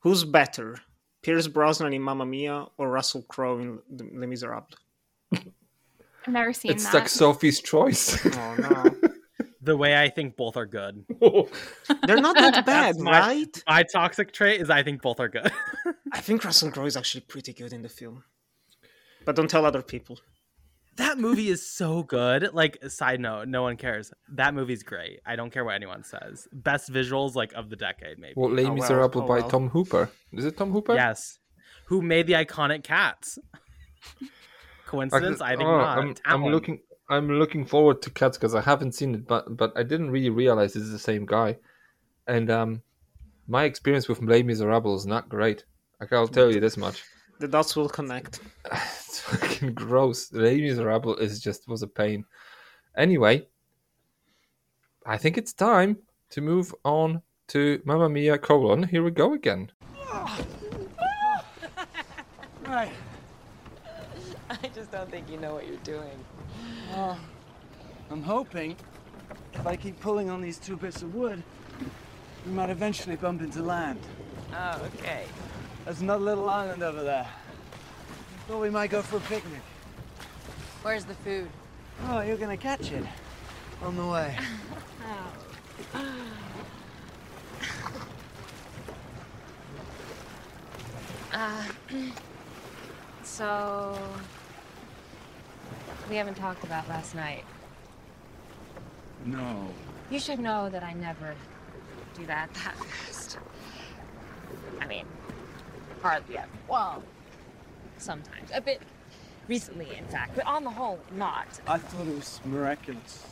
Who's better, Pierce Brosnan in Mamma Mia or Russell Crowe in Les Miserables? I've never seen it's that. like Sophie's choice. Oh no, The way I think both are good. they're not that bad, my- right? My toxic trait is I think both are good. I think Russell Crowe is actually pretty good in the film, but don't tell other people. that movie is so good. Like, side note, no one cares. That movie's great. I don't care what anyone says. Best visuals like of the decade, maybe. what Les Oh, well. Miserables Oh, by well. Tom Hooper is it Tom Hooper Yes. Who made the iconic cats? Coincidence? I think Oh, not. I'm, I'm looking. I'm looking forward to Cats because I haven't seen it, but but I didn't really realize it's the same guy. And um, my experience with Les Miserables is not great. Like, I'll tell you this much. The dots will connect. It's fucking gross. Les Miserables is just was a pain. Anyway, I think it's time to move on to Mamma Mia colon. Here we go again. Right. I just don't think you know what you're doing. Well, I'm hoping if I keep pulling on these two bits of wood, we might eventually bump into land. Oh, okay. There's another little island over there. Thought we might go for a picnic. Where's the food? Oh, you're gonna catch it on the way. Uh, so we haven't talked about last night. No. You should know that I never do that that fast. I mean, hardly ever. Well, sometimes. A bit recently, in fact, but on the whole, not. I thought it was miraculous.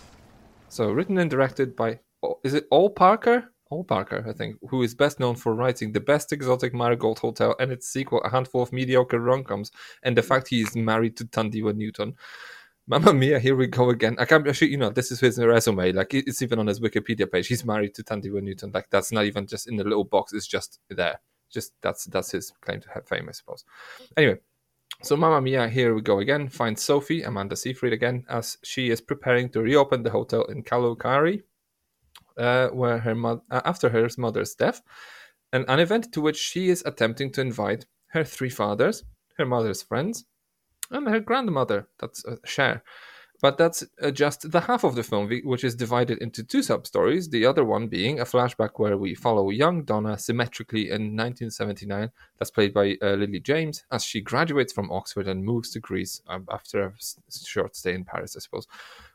So written and directed by oh, is it Ol Parker? Ol Parker, I think, who is best known for writing the best exotic Marigold Hotel and its sequel, a handful of mediocre rom-coms, and the fact he is married to Thandiwe Newton. Mamma mia, here we go again. I can't actually, you know, this is his resume. Like it's even on his Wikipedia page. He's married to Thandiwe Newton. Like that's not even just in the little box. It's just there. Just that's that's his claim to have fame, I suppose. Anyway, so Mamma Mia, here we go again. Finds Sophie, Amanda Seyfried again, as she is preparing to reopen the hotel in Kalokairi, uh, where her mo- uh, after her mother's death, an, an event to which she is attempting to invite her three fathers, her mother's friends, and her grandmother. That's uh, Cher. But that's uh, just the half of the film, which is divided into two sub stories. The other one being a flashback where we follow young Donna symmetrically in 1979, that's played by uh, Lily James, as she graduates from Oxford and moves to Greece um, after a short stay in Paris, I suppose,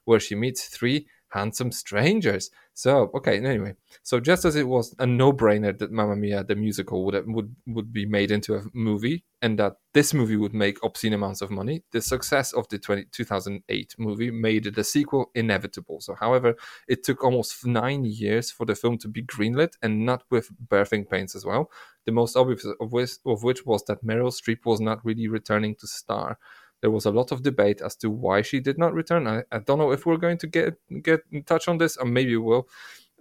where she meets three handsome strangers. So okay, anyway, so just as it was a no-brainer that Mamma Mia the musical would would would be made into a movie, and that this movie would make obscene amounts of money, the success of the 20, 2008 movie made the sequel inevitable. So, however, it took almost nine years for the film to be greenlit, and not with birthing pains as well. The most obvious of which, of which was that Meryl Streep was not really returning to star there was a lot of debate as to why she did not return. I, I don't know if we're going to get get in touch on this, or maybe we will,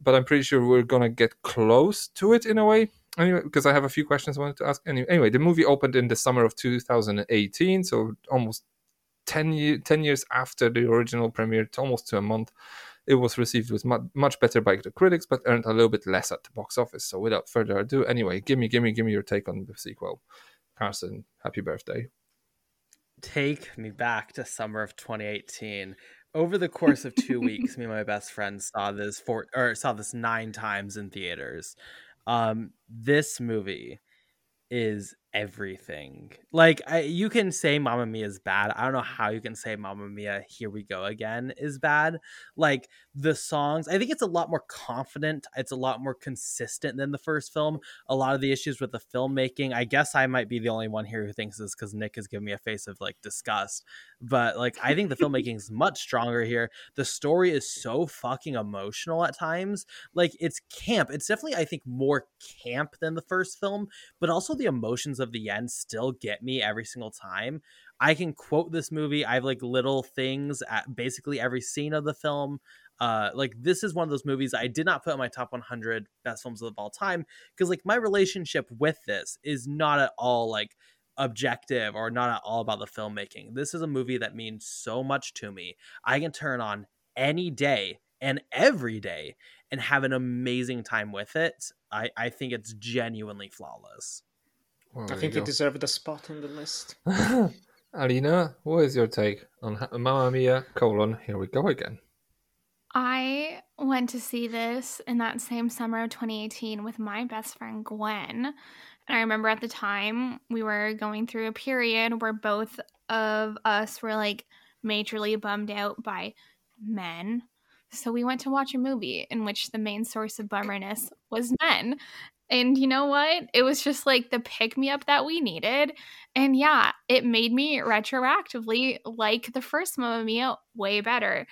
but I'm pretty sure we're gonna get close to it in a way. Anyway, because I have a few questions I wanted to ask. Anyway, anyway, the movie opened in the summer of 2018, so almost 10, year, 10 years after the original premiere, almost to a month. It was received with much better by the critics, but earned a little bit less at the box office. So, without further ado, anyway, give me, give me, give me your take on the sequel. Carson, happy birthday take me back to summer of 2018 over the course of two weeks me and my best friend saw this four or saw this nine times in theaters um this movie is everything. Like I, you can say Mamma Mia is bad. I don't know how you can say Mamma Mia Here We Go Again is bad. Like the songs, I think it's a lot more confident. It's a lot more consistent than the first film. A lot of the issues with the filmmaking, I guess I might be the only one here who thinks this because Nick has given me a face of like disgust. But like I think the filmmaking is much stronger here. The story is so fucking emotional at times. Like it's camp. It's definitely I think more camp than the first film, but also the emotions of the end still get me every single time. I can quote this movie. I have like little things at basically every scene of the film. Uh, like this is one of those movies I did not put in my top 100 best films of all time because like my relationship with this is not at all like objective or not at all about the filmmaking. This is a movie that means so much to me. I can turn on any day and every day and have an amazing time with it. I, I think it's genuinely flawless. Well, I think you, you deserved a spot in the list. Alina, what is your take on Mamma Mia, colon, here we go again? I went to see this in that same summer of 2018 with my best friend Gwen. And I remember at the time we were going through a period where both of us were like majorly bummed out by men. So we went to watch a movie in which the main source of bummerness was men. And you know what? It was just like the pick me up that we needed. And yeah, it made me retroactively like the first Mamma Mia way better.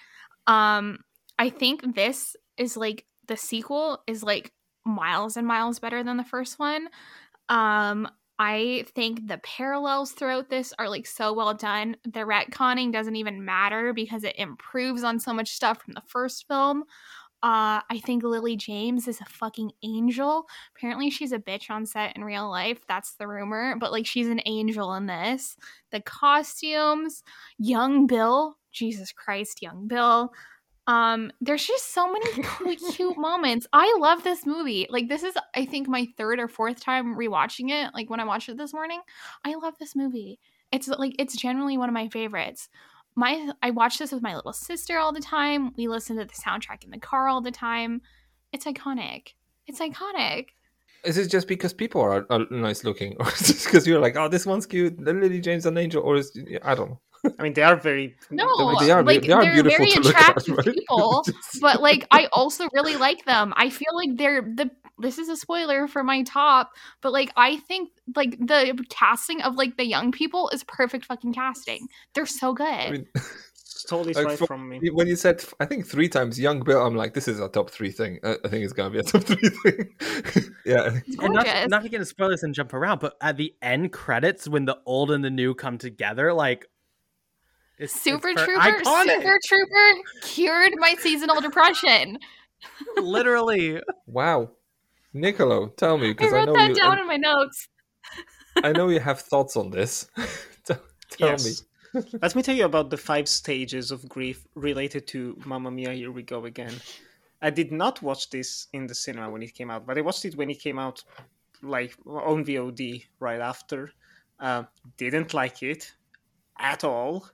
Um, I think this is like the sequel is like miles and miles better than the first one. Um, I think the parallels throughout this are like so well done. The retconning doesn't even matter because it improves on so much stuff from the first film. Uh, I think Lily James is a fucking angel. Apparently, she's a bitch on set in real life. That's the rumor. But like, she's an angel in this. The costumes, young Bill. Jesus Christ, young Bill. Um, there's just so many cute moments. I love this movie. Like, this is, I think, my third or fourth time rewatching it. Like when I watched it this morning, I love this movie. It's like it's generally one of my favorites my I watch this with my little sister all the time. We listen to the soundtrack in the car all the time. It's iconic. It's iconic. Is it just because people are, are nice looking, or is it because you're like, oh, this one's cute, Lily James an angel, or is I don't know. I mean, they are very No, They are like they are they're beautiful very to look at, attractive right? people, but like I also really like them. I feel like they're the. This is a spoiler for my top, but like I think like the casting of like the young people is perfect fucking casting. They're so good. I mean, It's totally like, for- from me. when you said, I think three times young Bill, I'm like, this is a top three thing. I, I think it's gonna be a top three thing. yeah, And not, not to get into spoilers and jump around, but at the end credits, when the old and the new come together, like it's it's Super per- Trooper, iconic. Super Trooper cured my seasonal depression. literally. wow. Nicolò, tell me I because I, wrote know that you. down in my notes. I know you have thoughts on this. tell tell yes. Let me tell you about the five stages of grief related to Mamma Mia, Here We Go Again. I did not watch this in the cinema when it came out, but I watched it when it came out, like on VOD right after. Uh, didn't like it at all.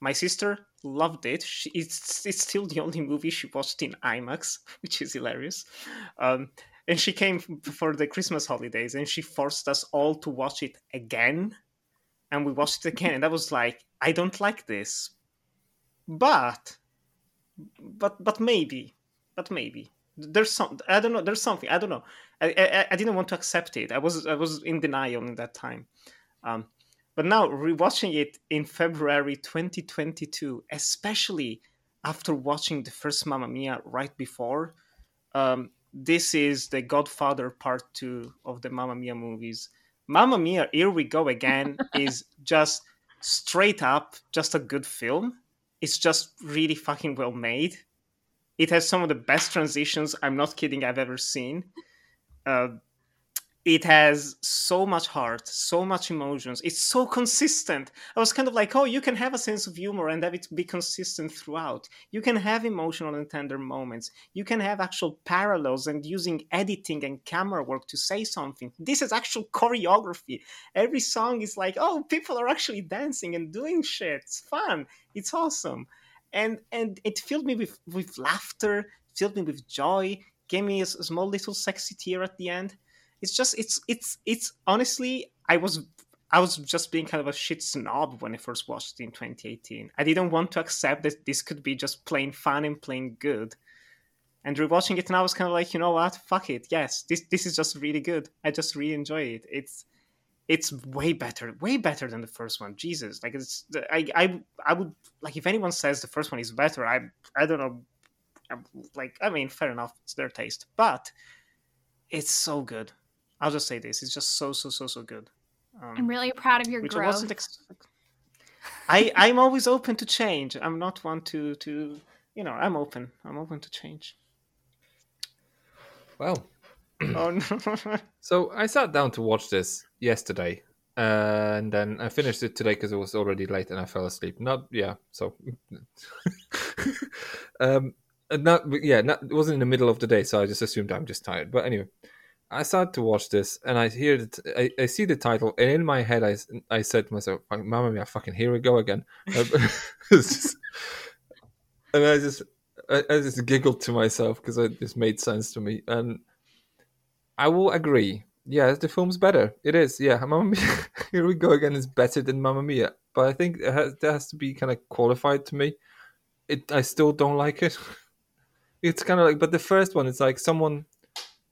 My sister loved it. She, it's it's still the only movie she watched in IMAX, which is hilarious. Um, and she came for the Christmas holidays, and she forced us all to watch it again. And we watched it again. And i was like i don't like this. But but but maybe but maybe. There's some i don't know there's something i don't know. I i, I didn't want to accept it. I was i was in denial in that time. Um but now rewatching it in february 2022 especially after watching the first mamma mia right before um this is the godfather part two of the mamma mia movies Mamma Mia, Here We Go Again is just straight up just a good film. It's just really fucking well made. It has some of the best transitions, I'm not kidding, I've ever seen. Uh, it has so much heart, so much emotions. It's so consistent. I was kind of like, oh, you can have a sense of humor and have it be consistent throughout. You can have emotional and tender moments. You can have actual parallels and using editing and camera work to say something. This is actual choreography. Every song is like, oh, people are actually dancing and doing shit. It's fun. It's awesome. And and it filled me with, with laughter, filled me with joy, gave me a small little sexy tear at the end it's just it's it's it's honestly i was i was just being kind of a shit snob when i first watched it in 2018 i didn't want to accept that this could be just plain fun and plain good. And rewatching it now i was kind of like you know what? Fuck it. Yes this this is just really good. I just really enjoy it. It's it's way better way better than the first one. Jesus. Like it's i i, I would like if anyone says the first one is better i i don't know. I'm, like i mean fair enough. It's their taste. But it's so good I'll just say this: it's just so so so so good. Um, I'm really proud of your which I growth. wasn't. Ex- I I'm always open to change. I'm not one to to you know. I'm open. I'm open to change. Well, oh no! so I sat down to watch this yesterday, uh, and then I finished it today because it was already late and I fell asleep. Not yeah, so um, not yeah, not, it wasn't in the middle of the day, so I just assumed I'm just tired. But anyway, I started to watch this, and I hear that I, I see the title, and in my head, I, I said to myself, "Mamma mia, fucking here we go again." Just- and I just I, I just giggled to myself because it just made sense to me, and I will agree. Yeah, the film's better. It is. Yeah, Mamma Mia. Here we go again. Is better than Mamma Mia, but I think it has, that has to be kind of qualified to me. It. I still don't like it. It's kind of like, but the first one, it's like someone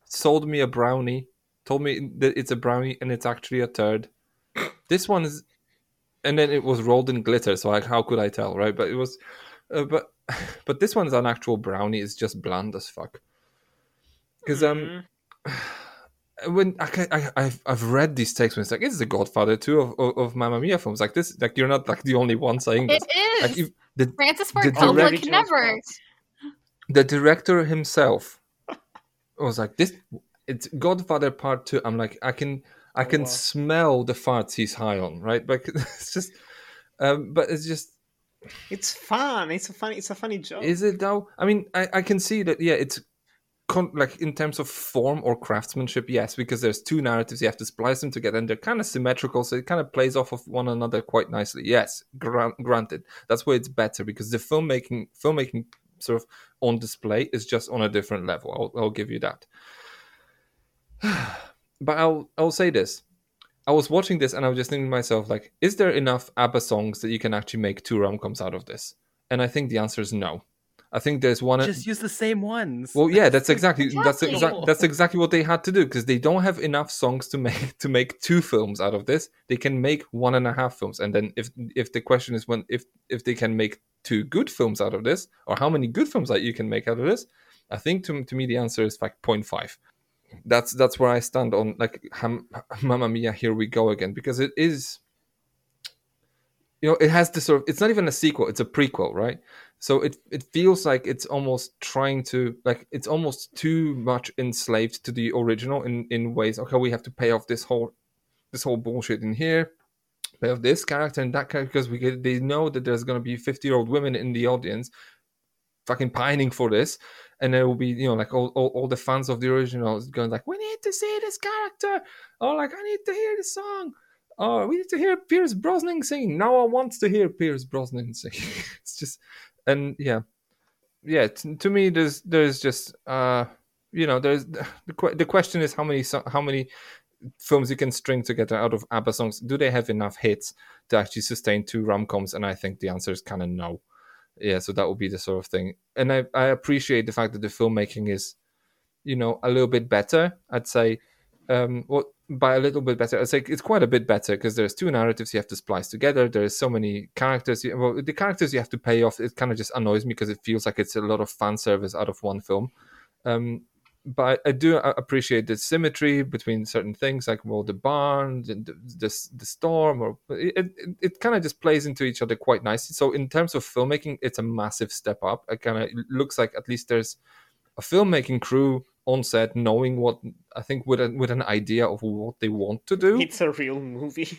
sold me a brownie, told me that it's a brownie and it's actually a turd. This one is, and then it was rolled in glitter. So like, how could I tell, right? But it was, uh, but but this one's an actual brownie. It's just bland as fuck. Because um, when I, I I've I've read these texts when it's like it's the Godfather two of, of, of Mamma Mia films. Like this, like you're not like the only one saying this. It is. Like if the Francis Ford Coppola can never. the director himself was like this it's godfather part two i'm like i can i can smell the farts he's high on right but it's just um but it's just it's fun. It's a funny. It's a funny joke. is it though i mean i i can see that yeah it's con- like in terms of form or craftsmanship yes because there's two narratives you have to splice them together and they're kind of symmetrical so it kind of plays off of one another quite nicely yes gra- granted that's where it's better because the filmmaking filmmaking sort of on display is just on a different level i'll, I'll give you that but I'll I'll say this. I was watching this and I was just thinking to myself, like, is there enough ABBA songs that you can actually make two rom coms out of this? And I think the answer is no. I think there's one. Just use the same ones. Well, yeah, that's exactly that's Exactly. exactly that's exactly what they had to do because they don't have enough songs to make to make two films out of this. They can make one and a half films, and then if if the question is when if if they can make two good films out of this, or how many good films that you can make out of this, I think to to me the answer is like 0.5. That's that's where I stand on like ham, Mamma Mia. Here we go again because it is. You know, it has this sort of. It's not even a sequel; it's a prequel, right? so it it feels like it's almost trying to like it's almost too much enslaved to the original in in ways okay we have to pay off this whole this whole bullshit in here pay off this character and that character because we get, they know that there's going to be 50 year old women in the audience fucking pining for this and there will be you know like all, all, all the fans of the original going like we need to see this character or like i need to hear the song oh we need to hear pierce brosnan singing Now I want to hear pierce brosnan sing. It's just and yeah. Yeah t- to me there's there's just uh you know there's the, que- the question is how many so- how many films you can string together out of ABBA songs. Do they have enough hits to actually sustain two rom-coms? And I think the answer is kind of no. Yeah so that would be the sort of thing. And I, I appreciate the fact that the filmmaking is you know a little bit better I'd say. Um what by a little bit better. I'd say it's quite a bit better because there's two narratives you have to splice together. There's so many characters. You, well, the characters you have to pay off. It kind of just annoys me because it feels like it's a lot of fan service out of one film. Um, but I do appreciate the symmetry between certain things, like well, the barn, the, the, the storm, or it it, it kind of just plays into each other quite nicely. So in terms of filmmaking, it's a massive step up. It kind of looks like at least there's a filmmaking crew on set knowing what I think with a, with an idea of what they want to do. It's a real movie.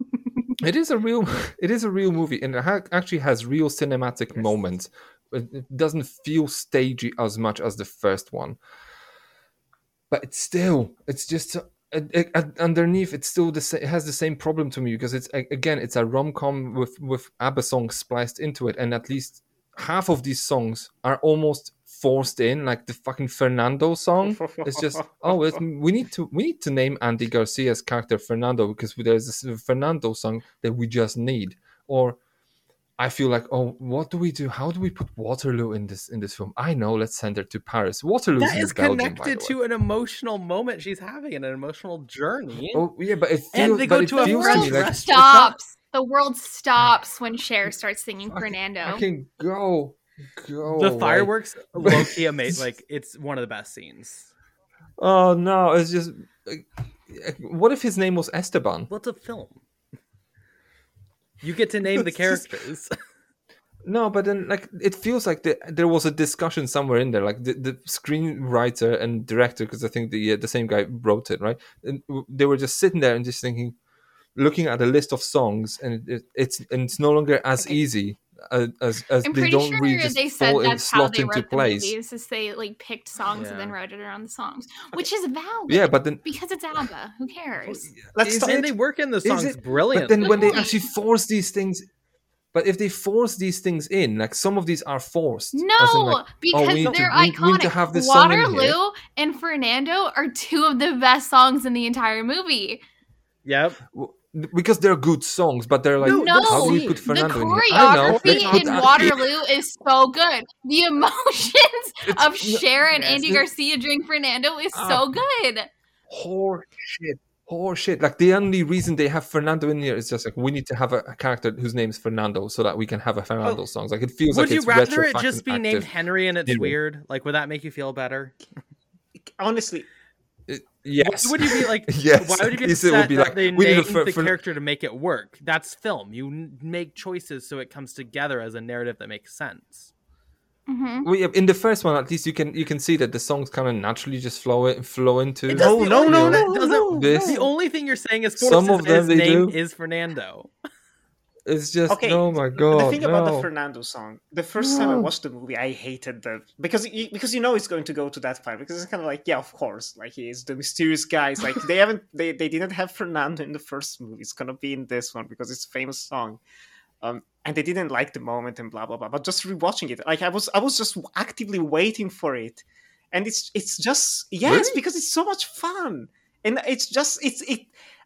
it is a real it is a real movie and it ha- actually has real cinematic moments. It doesn't feel stagey as much as the first one, but it's still it's just. It, it, underneath, it's still the same. It has the same problem to me because it's a- again, it's a rom com with with ABBA songs spliced into it, and at least half of these songs are almost forced in, like the fucking Fernando song. It's just oh, it's, we need to we need to name Andy Garcia's character Fernando because there's this Fernando song that we just need. Or I feel like oh, what do we do? How do we put Waterloo in this in this film? I know, let's send her to Paris. Waterloo That in is Belgium, connected to an emotional moment she's having and an emotional journey. Oh yeah, but it And feels, they but go it to a feels to French me like restaurant. It's Stops. The world stops when Cher starts singing Fernando. I can go, go. the away. fireworks low key amazing. Like it's one of the best scenes. Oh no, it's just. like, What if his name was Esteban? What's a film? You get to name the It's just- characters. No, but then like it feels like the, there was a discussion somewhere in there, like the, the screenwriter and director, because I think the uh, the same guy wrote it, right? And w- they were just sitting there and just thinking, looking at a list of songs, and it, it's and it's no longer as easy uh, as as I'm they pretty don't sure really just they said fall in that's how slot they into wrote the place. movies. Is they like picked songs and then Yeah. wrote it around the songs, which is valid. Yeah, but then because it's ABBA, who cares? Let's Is start. and they work in the Is songs it? brilliantly. But then when they actually force these things, but if they force these things in, like some of these are forced. No, like, because oh, we need to- they're we- we iconic. need to have this song here. Waterloo and Fernando are two of the best songs in the entire movie. Yep. w- because they're good songs, but they're like, No, how do we put the Fernando in here? I know. choreography let's put in Waterloo is so good. The emotions It's- of Cher and yes, Andy Garcia during Fernando is Ah. so good. Horse shit. Horse shit. Like the only reason they have Fernando in here is just like we need to have a, a character whose name is Fernando so that we can have a Fernando songs. Like it feels like. Would like you it's rather it just be named. Henry and it's Anyway. weird? Like, would that make you feel better? Honestly, It- yes. Would you be like, Yes. why would you be Yes, it would be that like, they we named Fer- the Fer- character to make it work? That's film. You n- make choices so it comes together as a narrative that makes sense. hmm Well, yeah, in the first one, at least you can you can see that the songs kind of naturally just flow it, flow into. It does No, the no, only no, thing no, no, The only thing you're saying is Some of them his they name do. is Fernando. It's just okay. oh my god. the thing about the Fernando song, the first time I watched the movie, I hated the because you, because you know it's going to go to that part because it's kind of like yeah, of course, like he is the mysterious guy. It's like they haven't they they didn't have Fernando in the first movie. It's gonna be in this one because it's a famous song. Um, and they didn't like the moment and blah blah blah. But just rewatching it, like I was I was just actively waiting for it, and it's it's just yes Really? because it's so much fun. and it's just it's it.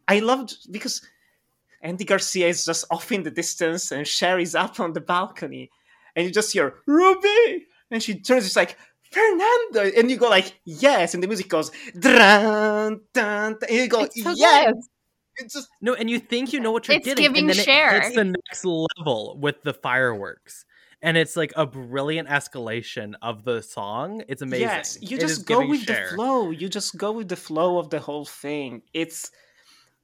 I loved because Andy Garcia is just off in the distance, and Sherry's up on the balcony, and you just hear Ruby, and she turns, it's like Fernando, and you go like yes, and the music goes dun, dun, dun, and you go It's so yes. good. It's just No, and you think you know what you're It's getting, giving and then Cher. it hits the next level with the fireworks, and it's like a brilliant escalation of the song. It's amazing. Yes, you It is just go with Cher. the flow. You just go with the flow of the whole thing. It's,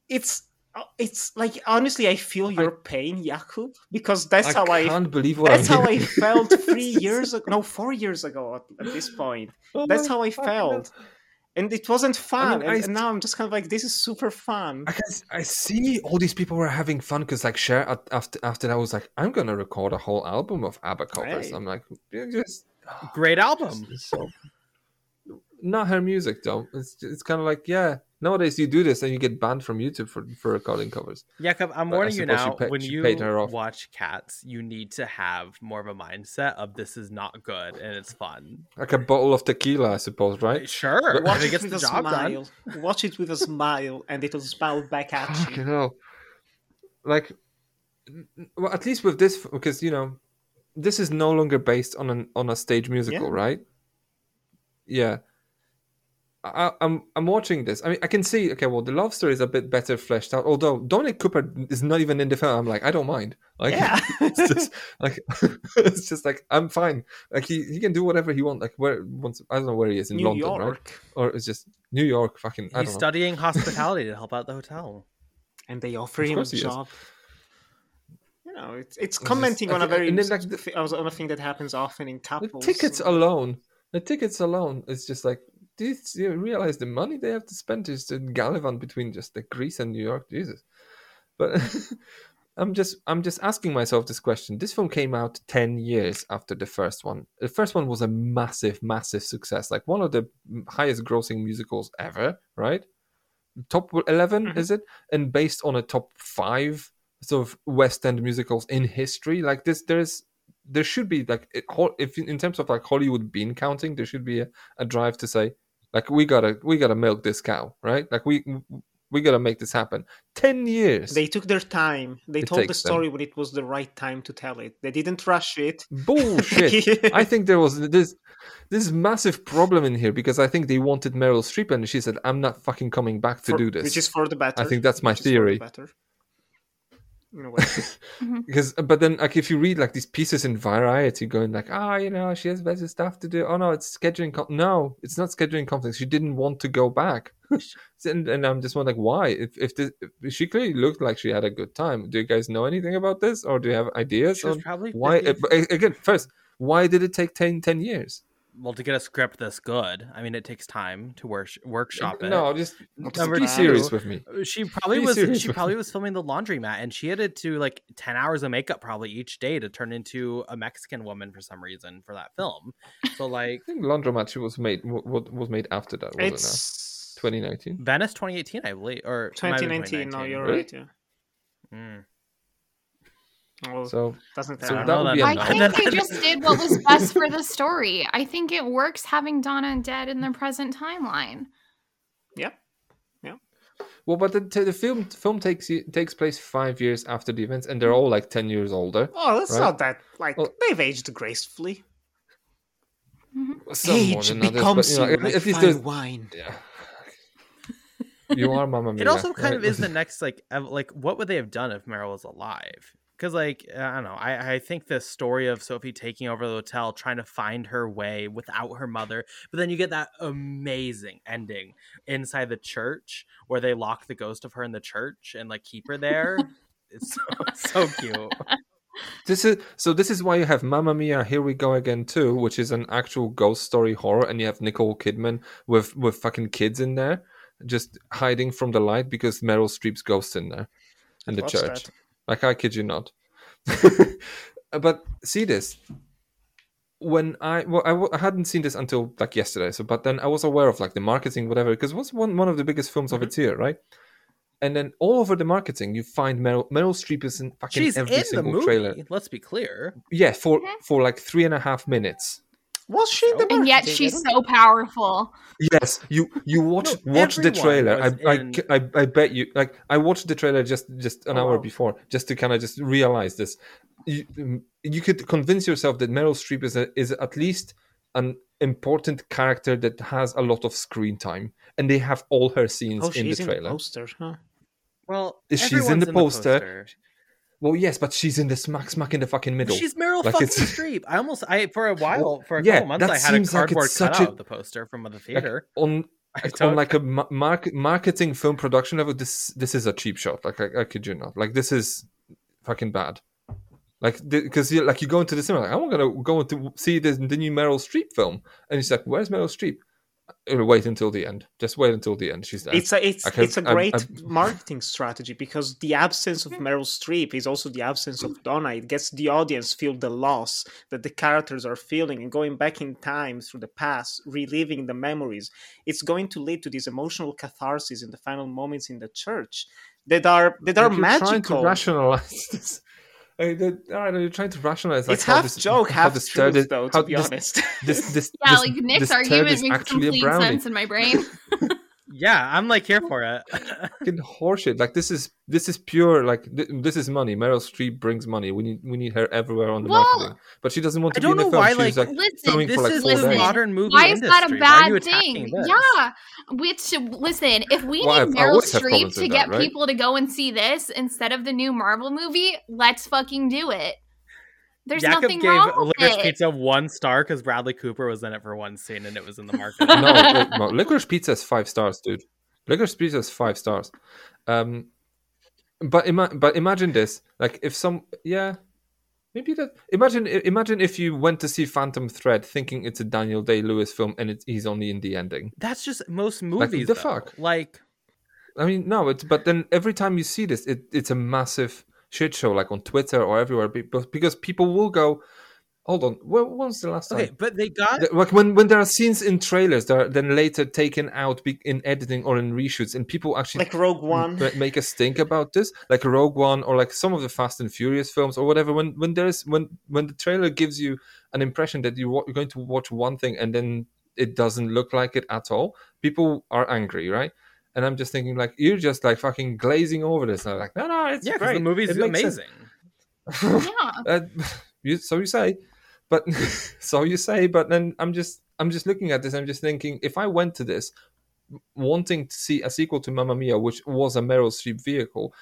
it's, Oh, it's like honestly, I feel your pain, Jakub, because that's I how I. can't believe what That's I'm how I felt three years ago. No, four years ago at, at this point. Oh That's how I fucking felt, and it wasn't fun. mean, and, I- and now I'm just kind of like, this is super fun. I can I see all these people were having fun because like Cher at- after after that I was like I'm gonna record a whole album of ABBA covers. Right. I'm like just Great album. it's so not her music though. It's it's kind of like yeah. Nowadays you do this and you get banned from YouTube for for recording covers. Jakub, I'm But warning you now. pa- when you paid her off. watch Cats, you need to have more of a mindset of this is not good and it's fun. Like a bottle of tequila, I suppose, right? Uh, sure, But- Watch it it gets with the a job done. smile. Watch it with a smile, and it'll smile back at you. Fucking hell. Like, n- n- well, at least with this, because you know, this is no longer based on an on a stage musical, Yeah. right? Yeah. I, I'm I'm watching this. I mean, I can see. Okay, well, the love story is a bit better fleshed out. Although Dominic Cooper is not even in the film. I'm like, I don't mind. Like, Yeah. it's just like it's just like I'm fine. Like he, he can do whatever he wants. Like where once I don't know where he is in New London, right? Or it's just New York. Fucking. I He's don't know. studying hospitality to help out the hotel. and they offer Of him a course he is. job. You know, it's it's just- commenting on a very and then, like, the- th- on a thing that happens often in the couples. tickets alone the tickets alone is just like do you, do you realize the money they have to spend just to gallivant between just the greece and new york? Jesus. But i'm just i'm just asking myself this question. This film came out 10 years after the first one. The first one was a massive massive success like one of the highest grossing musicals ever right? Top 11 Mhm. is it? And based on a top 5 sort of west end musicals in history. Like this there's there should be like if in terms of like Hollywood bean counting, there should be a, a drive to say like we gotta we gotta milk this cow, right? Like we we gotta make this happen. Ten years. They took their time. They It told the takes them. story when it was the right time to tell it. They didn't rush it. Bullshit. I think there was this this massive problem in here because I think they wanted Meryl Streep and she said, "I'm not fucking coming back to For- do this." which is for the better. I think that's my which is for the theory. Better. In a way. because but then like if you read like these pieces in variety going like ah you know she has better stuff to do oh no it's scheduling com-. no it's not scheduling conflicts she didn't want to go back and, and i'm just wondering like, why if, if, this, if she clearly looked like she had a good time do you guys know anything about this or do you have ideas She was on probably why busy. but, again first why did it take 10, 10 years Well, to get a script this good, I mean, it takes time to work, workshop it. no just, just be two, serious with me She probably Be was. She probably me. was filming the laundromat, and she had to do like ten hours of makeup probably each day to turn into a Mexican woman for some reason for that film. So like i think laundromat was made what was made after that wasn't it it's 2019 Venice 2018, I believe, or it might have been 2019. No, you're right. Yeah. Mm. Well, so doesn't so matter. that would be a I no. think they just did what was best for the story. I think it works having Donna and Dead in their present timeline. Yep. Yeah. Well, but the, the film film takes you- takes place five years after the events, and they're all like ten years older. Oh, that's Right. not that. Like Well- they've aged gracefully. Mm-hmm. Some more Age others, becomes but you know, you like at least fine there's wine. yeah. You are Mamma Mia. It also kind right? of is the next like ev- like what would they have done if Meryl was alive? Because like uh, I don't know, I I think the story of Sophie taking over the hotel, trying to find her way without her mother, but then you get that amazing ending inside the church where they lock the ghost of her in the church and like keep her there. it's so, so cute. This is so. This is why you have Mamma Mia, Here We Go Again too, which is an actual ghost story horror, and you have Nicole Kidman with with fucking kids in there, just hiding from the light because Meryl Streep's ghost in there in the Watch church. that. Like I kid you not. but see this. When I well, I, w- I hadn't seen this until like yesterday. So, but then I was aware of like the marketing, whatever, because it was one one of the biggest films of mm-hmm. its year, right? And then all over the marketing, you find Meryl, Meryl Streep is in fucking She's every in the single movie. trailer. Let's be clear. Yeah, for mm-hmm. for like three and a half minutes. Was she in the and yet she's so powerful. Yes, you you watch No, watch the trailer. I, was I, I I bet you like I watched the trailer just just an Oh, hour wow. before just to kind of just realize this. You, you could convince yourself that Meryl Streep is a, is at least an important character that has a lot of screen time, and they have all her scenes Oh, in the she's in the trailer. poster, huh? Well, She's in the poster. poster. Well, yes, but she's in the smack smack in the fucking middle. She's Meryl Like, fucking Streep. I almost, I for a while, for a yeah, couple months, I had a seems like cardboard cutout a- of the poster from the theater. on like, don't- on like a ma- mark, marketing film production level this this is a cheap shot like I, I kid you not like this is fucking bad like because like you go into the cinema like i'm gonna go to see the, the new meryl streep film and it's like where's meryl streep Uh, wait until the end just wait until the end she's there It's a it's it's a great I- marketing strategy because the absence of Meryl Streep is also the absence of Donna. It gets the audience feel the loss that the characters are feeling and going back in time through the past, reliving the memories. It's going to lead to this emotional catharsis in the final moments in the church that are that are you're trying to magical. rationalize this Like, the- I don't know, you're trying to rationalize like it's how half this, joke, how half this truth, turd is- though. To be this- honest, this this Yeah, this, like Nick's this argument is makes actually a complete brownie. sense in my brain. Yeah, I'm like here for it. fucking horseshit. Like this is this is pure like th- this is money. Meryl Streep brings money. We need we need her everywhere on the Well, marketing. But she doesn't want I to be in don't the know film. why, She's like, like listen, filming this for like is four the days. modern movie Why is that a industry. Why bad thing? this? Yeah. Which listen, if we Well, need I Meryl always Streep to get that, right? people to go and see this instead of the new Marvel movie, let's fucking do it. There's Jakub nothing gave wrong with Licorice it. Pizza one star because Bradley Cooper was in it for one scene and it was in the market. no, no, licorice pizza is five stars, dude. Licorice pizza is five stars. Um, but ima- but imagine this: like if some, yeah, maybe that. Imagine imagine if you went to see Phantom Thread thinking it's a Daniel Day Lewis film and it's, he's only in the ending. That's just most movies. the though. fuck? Like I mean, no, it's but then every time you see this, it, it's a massive shit show, like on Twitter or everywhere, because people will go. Hold on, when was the last time? okay, but they got Like when when there are scenes in trailers that are then later taken out in editing or in reshoots, and people actually like Rogue One. make us think about this, like Rogue One or like some of the Fast and Furious films or whatever. When when there's when when the trailer gives you an impression that you you're going to watch one thing and then it doesn't look like it at all, people are angry, right? And I'm just thinking like you're just like fucking glazing over this. And I'm like, no, no, it's yeah, 'cause great. the movie's It amazing. yeah. Uh, you, so you say, but so you say, but then I'm just I'm just looking at this. I'm just thinking, if I went to this wanting to see a sequel to Mamma Mia, which was a Meryl Streep vehicle,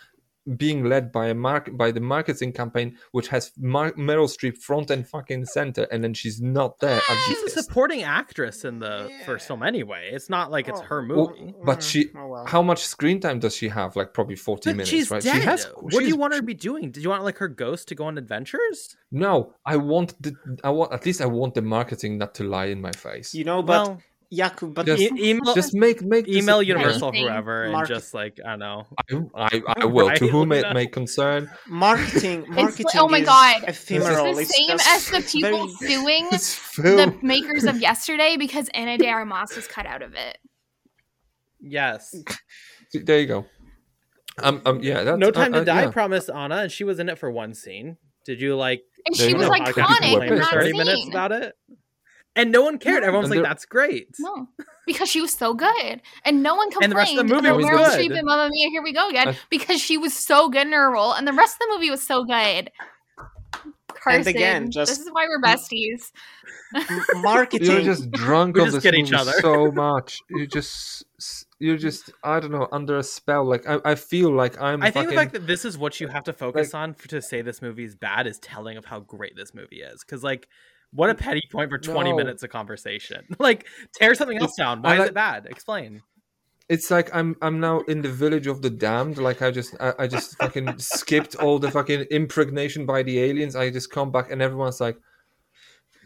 being led by a mark by the marketing campaign, which has Mar- Meryl Streep front and fucking center, and then she's not there. I'm She's a supporting actress in the first film anyway. It's not like it's oh. her Well, movie. but she, mm-hmm. Oh, well. how much screen time does she have? Like probably forty But minutes, she's right? dead. She has. what do you want her to be doing? Did you want like her ghost to go on adventures? No, I want the. I want at least I want the marketing not to lie in my face. You know, but Well, Jakub, but Just- e- email just make make email. Universal Anything. whoever and Market- just like I don't know. I, I, I will. to whom it may concern. marketing, marketing. oh my is God. ephemeral. It's the It's same as the people very- suing the makers of yesterday because Ana de Armas was cut out of it. Yes. There you go. Um, um, yeah. That's, no Time uh, to uh, Die yeah. promised Anna, and she was in it for one scene. Did you like? And she was go. like podcast iconic for in thirty minutes about it, and no one cared. No. Everyone was like, "That's great." No, because she was so good, and no one complained And the rest of the movie was Meryl good. Streep and Mamma Mia. Here we go again, because she was so good in her role, and the rest of the movie was so good. Carson, again, just- this is why we're besties. M- marketing. You're just drunk We on just this get each movie other. so much. You just, you're just, I don't know, under a spell. Like I, I feel like I'm. I think the fact that this is what you have to focus on for, to say this movie is bad is telling of how great this movie is. Because like, what a petty point for twenty No. minutes of conversation. like, tear something else down. Why I is it bad? Explain. it's like I'm I'm now in the village of the damned. Like I just I, I just fucking skipped all the fucking impregnation by the aliens. I just come back and everyone's like,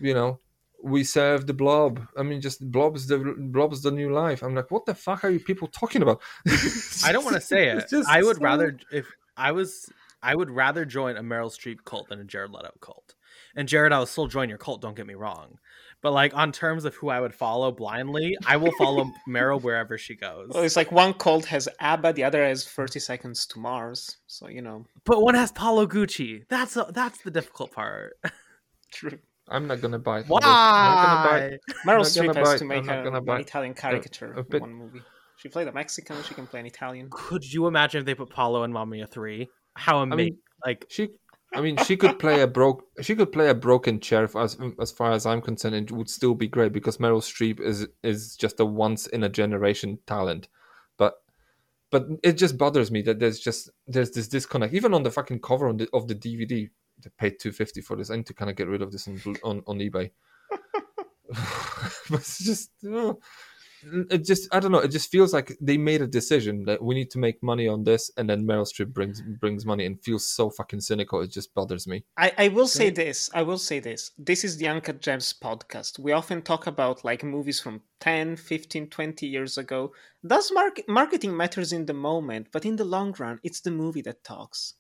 you know, we serve the blob. I mean, just blob's the blob's the new life. I'm like, what the fuck are you people talking about? I don't want to say it. I would so- rather if I was I would rather join a Meryl Streep cult than a Jared Leto cult. And Jared, I'll still join your cult. Don't get me wrong. But like on terms of who I would follow blindly, I will follow Meryl wherever she goes. Well, it's like one cult has ABBA, the other has 30 Seconds to Mars. So, you know, But one has Paolo Gucci. That's a, that's the difficult part. true. I'm not gonna buy. it. Why? I'm not gonna buy. it. Meryl Streep gonna has buy to make a, gonna an buy. Italian caricature a bit- in one movie. She played a Mexican. She can play an Italian. Could you imagine if they put Paolo in Mamma Mia three? How amazing! mean, like She, I mean, she could play a broke. She could play a broken chair as as far as I'm concerned. It would still be great because Meryl Streep is is just a once in a generation talent. But but it just bothers me that there's just there's this disconnect. Even on the fucking cover on the, of the DVD, they paid two fifty for this. I need to kind of get rid of this on on, on eBay. it's just. It just I don't know. It just feels like they made a decision that we need to make money on this, and then Meryl Streep brings brings money and feels so fucking cynical. It just bothers me. I, I will say this. I will say this. This is the Uncut Gems podcast. We often talk about like movies from 10, 15, 20 years ago. Does mark- marketing matters in the moment, but in the long run, it's the movie that talks.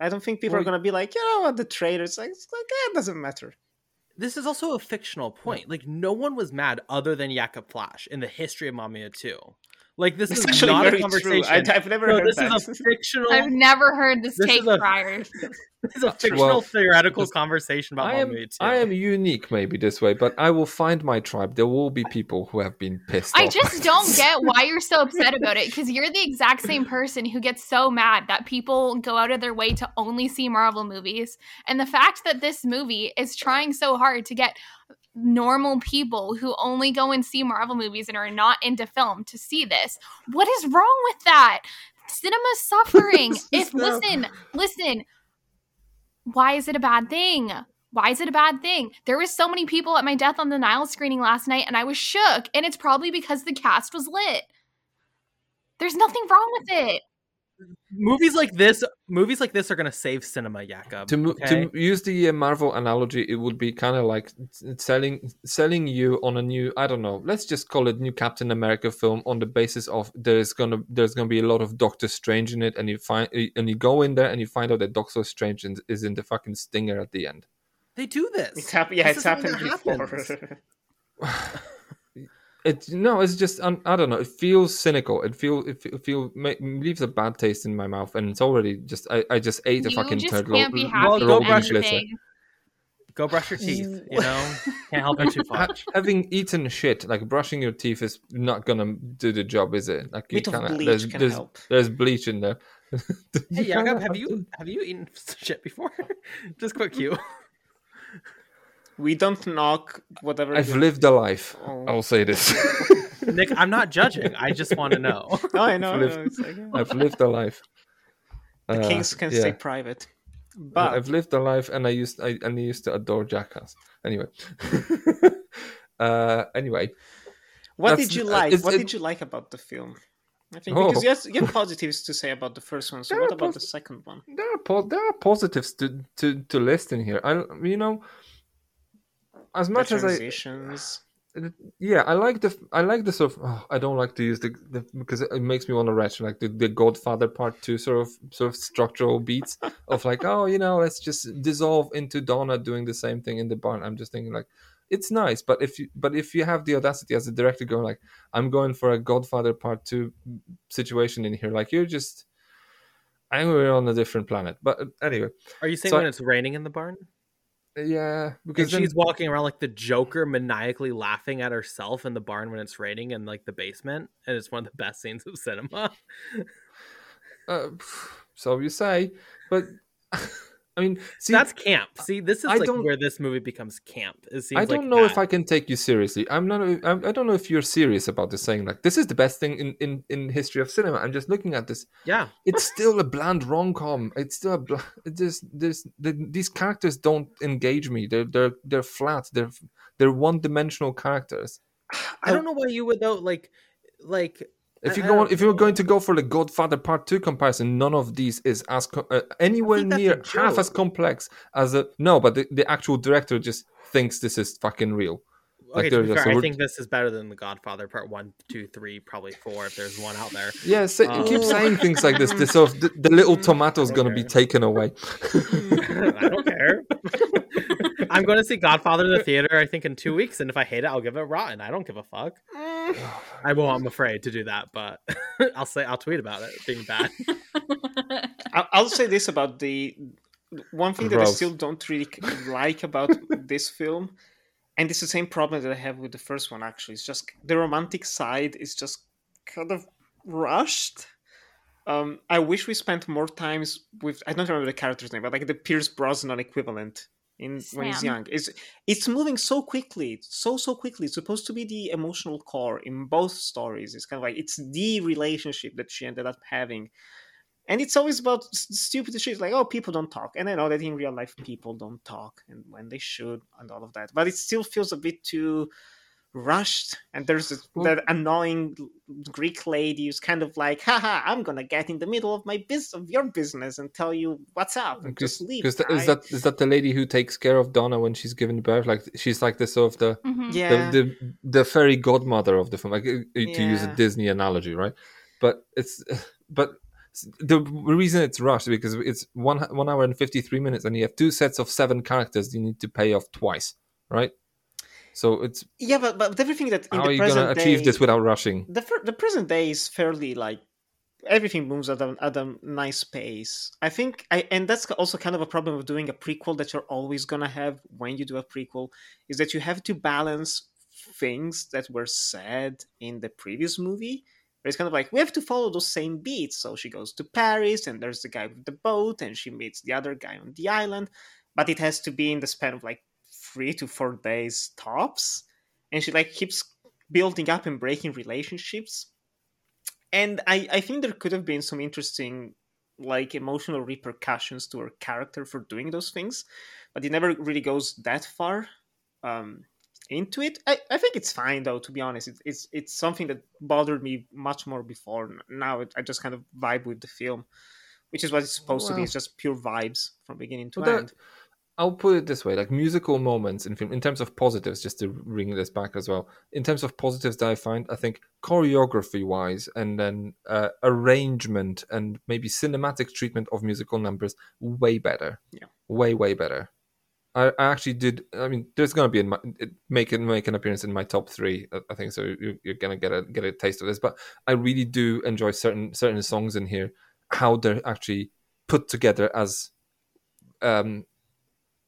I don't think people Well, are going to be like, you know what, the trailers, like, it's like, eh, it doesn't matter. This is also a fictional point. Like no one was mad other than Jakub Flasz in the history of Mamma Mia 2. Like this It's is not a conversation. I- I've never No, heard this that. is a fictional. I've never heard this, This take a- prior. this is a fictional Well, theoretical this- conversation about I Mamma am Mia 2. I am unique maybe this way, but I will find my tribe. There will be people who have been pissed I off. just don't get why you're so upset about it because you're the exact same person who gets so mad that people go out of their way to only see Marvel movies. And the fact that this movie is trying so hard to get normal people who only go and see Marvel movies and are not into film to see this, what is wrong with that? Cinema's suffering. if listen, listen, why is it a bad thing? Why is it a bad thing? There was so many people at my Death on the Nile screening last night and I was shook and it's probably because the cast was lit. There's nothing wrong with it. Movies like this movies like this are going to save cinema, Jakub. to okay? to use the uh, Marvel analogy, it would be kind of like selling selling you on a new I don't know. Let's just call it new Captain America film on the basis of there's gonna there's gonna be a lot of Doctor Strange in it, and you find and you go in there and you find out that Doctor Strange is- is in the fucking stinger at the end. they do this. It's hap- yeah, This it's is happened before. happens. It no, it's just um, I don't know. It feels cynical. It feel it feel, feel ma- leaves a bad taste in my mouth, and it's already just I, I just ate a you fucking just turd. can't be happy Well, go brush anything. Go brush your teeth, you know? Can't help it too Ha- much. having eaten shit, like brushing your teeth, is not gonna do the job, is it? Like Bit of kinda- bleach there's, can there's, help. There's bleach in there. Hey, Jakub, have you have you eaten shit before? Just quick cue. We don't knock whatever. I've you- lived a life. Oh. I'll say this. Nick, I'm not judging. I just want to know. Oh, I know. I lived- know. It's like, yeah. I've lived a life. the Uh, kings can yeah. stay private. But I've lived a life, and I used I and I used to adore Jackass. Anyway, uh, anyway, what did you uh, like? it's- what it- did you like about the film? I think Oh. because you have, you have positives to say about the first one. So There what are about the second one? there are po- there are positives to to to list in here. I you know, as much as I transitions. yeah, I like the I like the sort of oh, I don't like to use the, the because it makes me want to retch like the, the Godfather Part Two sort of sort of structural beats of like oh you know let's just dissolve into Donna doing the same thing in the barn. I'm just thinking like it's nice, but if you but if you have the audacity as a director going like I'm going for a Godfather Part Two situation in here, like you're just I'm we're on a different planet. But uh, anyway, Are you saying So- when it's raining in the barn? Yeah, Because then, she's walking around like the Joker, maniacally laughing at herself in the barn when it's raining in like the basement, and it's one of the best scenes of cinema. uh, so you say, but I mean, see, That's camp. See, this is I like where this movie becomes camp. It seems I don't like know if. I can take you seriously. I'm not. I'm, I don't know if you're serious about this saying like this is the best thing in in in history of cinema. I'm just looking at this. Yeah, It's still a bland rom com. It's still a. bl- It just there's the, these characters don't engage me. They're they're they're flat. They're they're one dimensional characters. I don't know why you would though. Like, like If you I go on, don't if you're going to go for the Godfather Part Two comparison, none of these is as co- uh, anywhere near half as complex as a no. But the, the actual director just thinks this is fucking real. Okay, to be fair, I think this is better than The Godfather Part One, Two, Three, probably Four, if there's one out there. Yeah, say, Um, keep saying things like this. This of the, the little tomato's going to be taken away. I don't care. I'm going to see Godfather in the theater. I think in two weeks, and if I hate it, I'll give it rotten. I don't give a fuck. I won't. I'm afraid to do that, but I'll say I'll tweet about it being bad. I- I'll say this about the one thing that I still don't really like about this film, and it's the same problem that I have with the first one. Actually, it's just the romantic side is just kind of rushed. Um, I wish we spent more times with I don't remember the character's name, but like the Pierce Brosnan equivalent in when he's young. It's it's moving so quickly, so so quickly. It's supposed to be the emotional core in both stories. It's kind of like it's the relationship that she ended up having and it's always about stupid shit like oh people don't talk and i know that in real life people don't talk and when they should and all of that but it still feels a bit too rushed and there's this, Well- that annoying greek lady who's kind of like haha i'm gonna get in the middle of my biz of your business and tell you what's up and just leave Because is that is that the lady who takes care of Donna when she's giving birth? Like she's like the sort of the Mhm. yeah the, the the fairy godmother of the film, like uh, to use a Disney analogy, right? But it's but the reason it's rushed because it's one one hour and fifty three minutes, and you have two sets of seven characters you need to pay off twice, right? So it's yeah but, but everything that in how are the you present gonna achieve day- this without rushing? the the present day is fairly like everything moves at a, at a nice pace. I think I and that's also kind of a problem of doing a prequel that you're always gonna have when you do a prequel is that you have to balance things that were said in the previous movie. Where it's kind of like we have to follow those same beats. So she goes to Paris, and there's the guy with the boat, and she meets the other guy on the island. But it has to be in the span of like three to four days tops, and she like keeps building up and breaking relationships. And I, I think there could have been some interesting like emotional repercussions to her character for doing those things but it never really goes that far um, into it. I, I think it's fine though to be honest. It's, it's it's something that bothered me much more before. Now it, i just kind of vibe with the film which is what it's supposed to be. It's just pure vibes from beginning to Well, that- end I'll put it this way: like musical moments in film, in terms of positives, just to bring this back as well. In terms of positives that I find, I think choreography-wise, and then uh, arrangement and maybe cinematic treatment of musical numbers, way better. Yeah. way way better. I, I actually did. I mean, there's gonna be in my it, make it make an appearance in my top three. I- think so. You, you're gonna get a get a taste of this, but I really do enjoy certain certain songs in here. How they're actually put together as um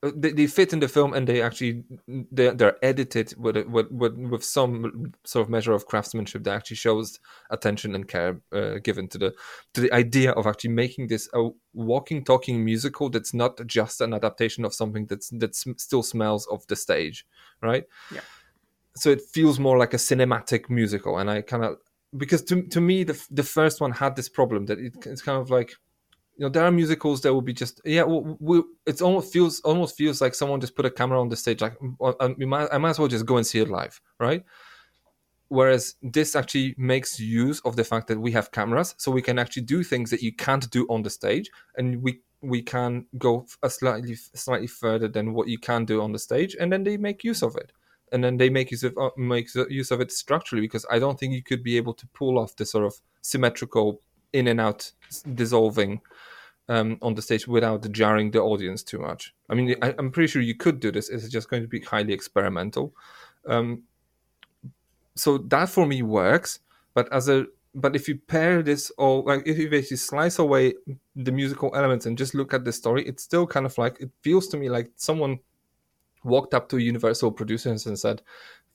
they, they fit in the film and they actually they're, they're edited with, with with with some sort of measure of craftsmanship that actually shows attention and care uh, given to the to the idea of actually making this a walking talking musical that's not just an adaptation of something that's that still smells of the stage right Yeah. so it feels more like a cinematic musical and i kind of because to, to me the, the first one had this problem that it, it's kind of like you know there are musicals that will be just yeah well, we, it's almost feels almost feels like someone just put a camera on the stage like well, um, we might, i might as well just go and see it live right? Whereas this actually makes use of the fact that we have cameras so we can actually do things that you can't do on the stage and we we can go a slightly slightly further than what you can do on the stage and then they make use of it. And then they make use of uh, make use of it structurally because i don't think you could be able to pull off the sort of symmetrical in and out dissolving um, on the stage without jarring the audience too much. I mean, I, I'm pretty sure you could do this. It's just going to be highly experimental. Um, so that for me works. But as a but if you pair this all like if you basically slice away the musical elements and just look at the story, it's still kind of like it feels to me like someone walked up to Universal producers and said,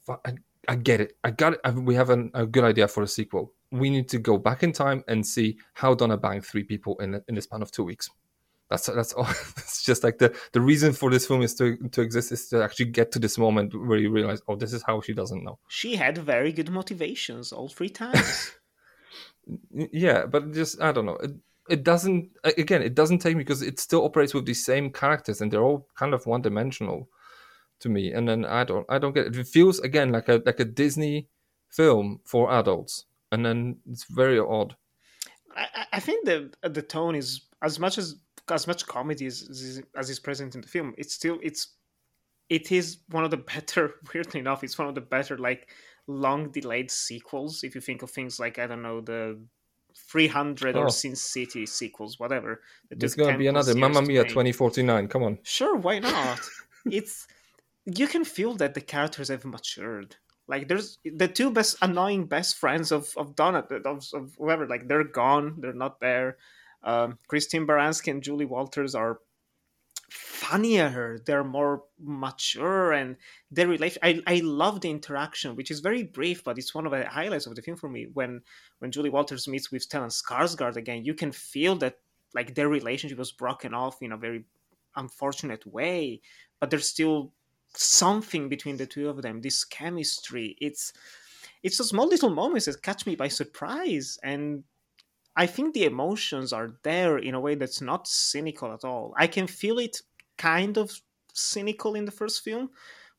"Fu- I, get it. I got it. I, we have an, a good idea for a sequel. We need to go back in time and see how Donna banged three people in in the span of two weeks. That's that's all. it's just like the the reason for this film is to to exist is to actually get to this moment where you realize, oh, this is how she doesn't know. she had very good motivations all three times Yeah, but just I don't know. It, it doesn't again. It doesn't take me because it still operates with these same characters and they're all kind of one dimensional to me. And then I don't I don't get it. It feels again like a like a Disney film for adults, and then it's very odd. I, I- think the the tone is as much as as much comedy as as- as is present in the film. It's still it's it is one of the better. Weirdly enough, it's one of the better like long delayed sequels. If you think of things like I don't know the. 300 Oh. or Sin City sequels, whatever. There's gonna be another Mamma Mia 2049. Come on. Sure, why not? it's you can feel that the characters have matured. Like there's the two best annoying best friends of of Donna of, of whoever. Like they're gone. They're not there. Um, Christine Baranski and Julie Walters are funnier they're more mature and their relation I, I love the interaction which is very brief but it's one of the highlights of the film for me when when julie walters meets with stellan skarsgård again you can feel that like their relationship was broken off in a very unfortunate way but they're still something between the two of them this chemistry it's it's those small little moments that catch me by surprise and i think the emotions are there in a way that's not cynical at all. I can feel it kind of cynical in the first film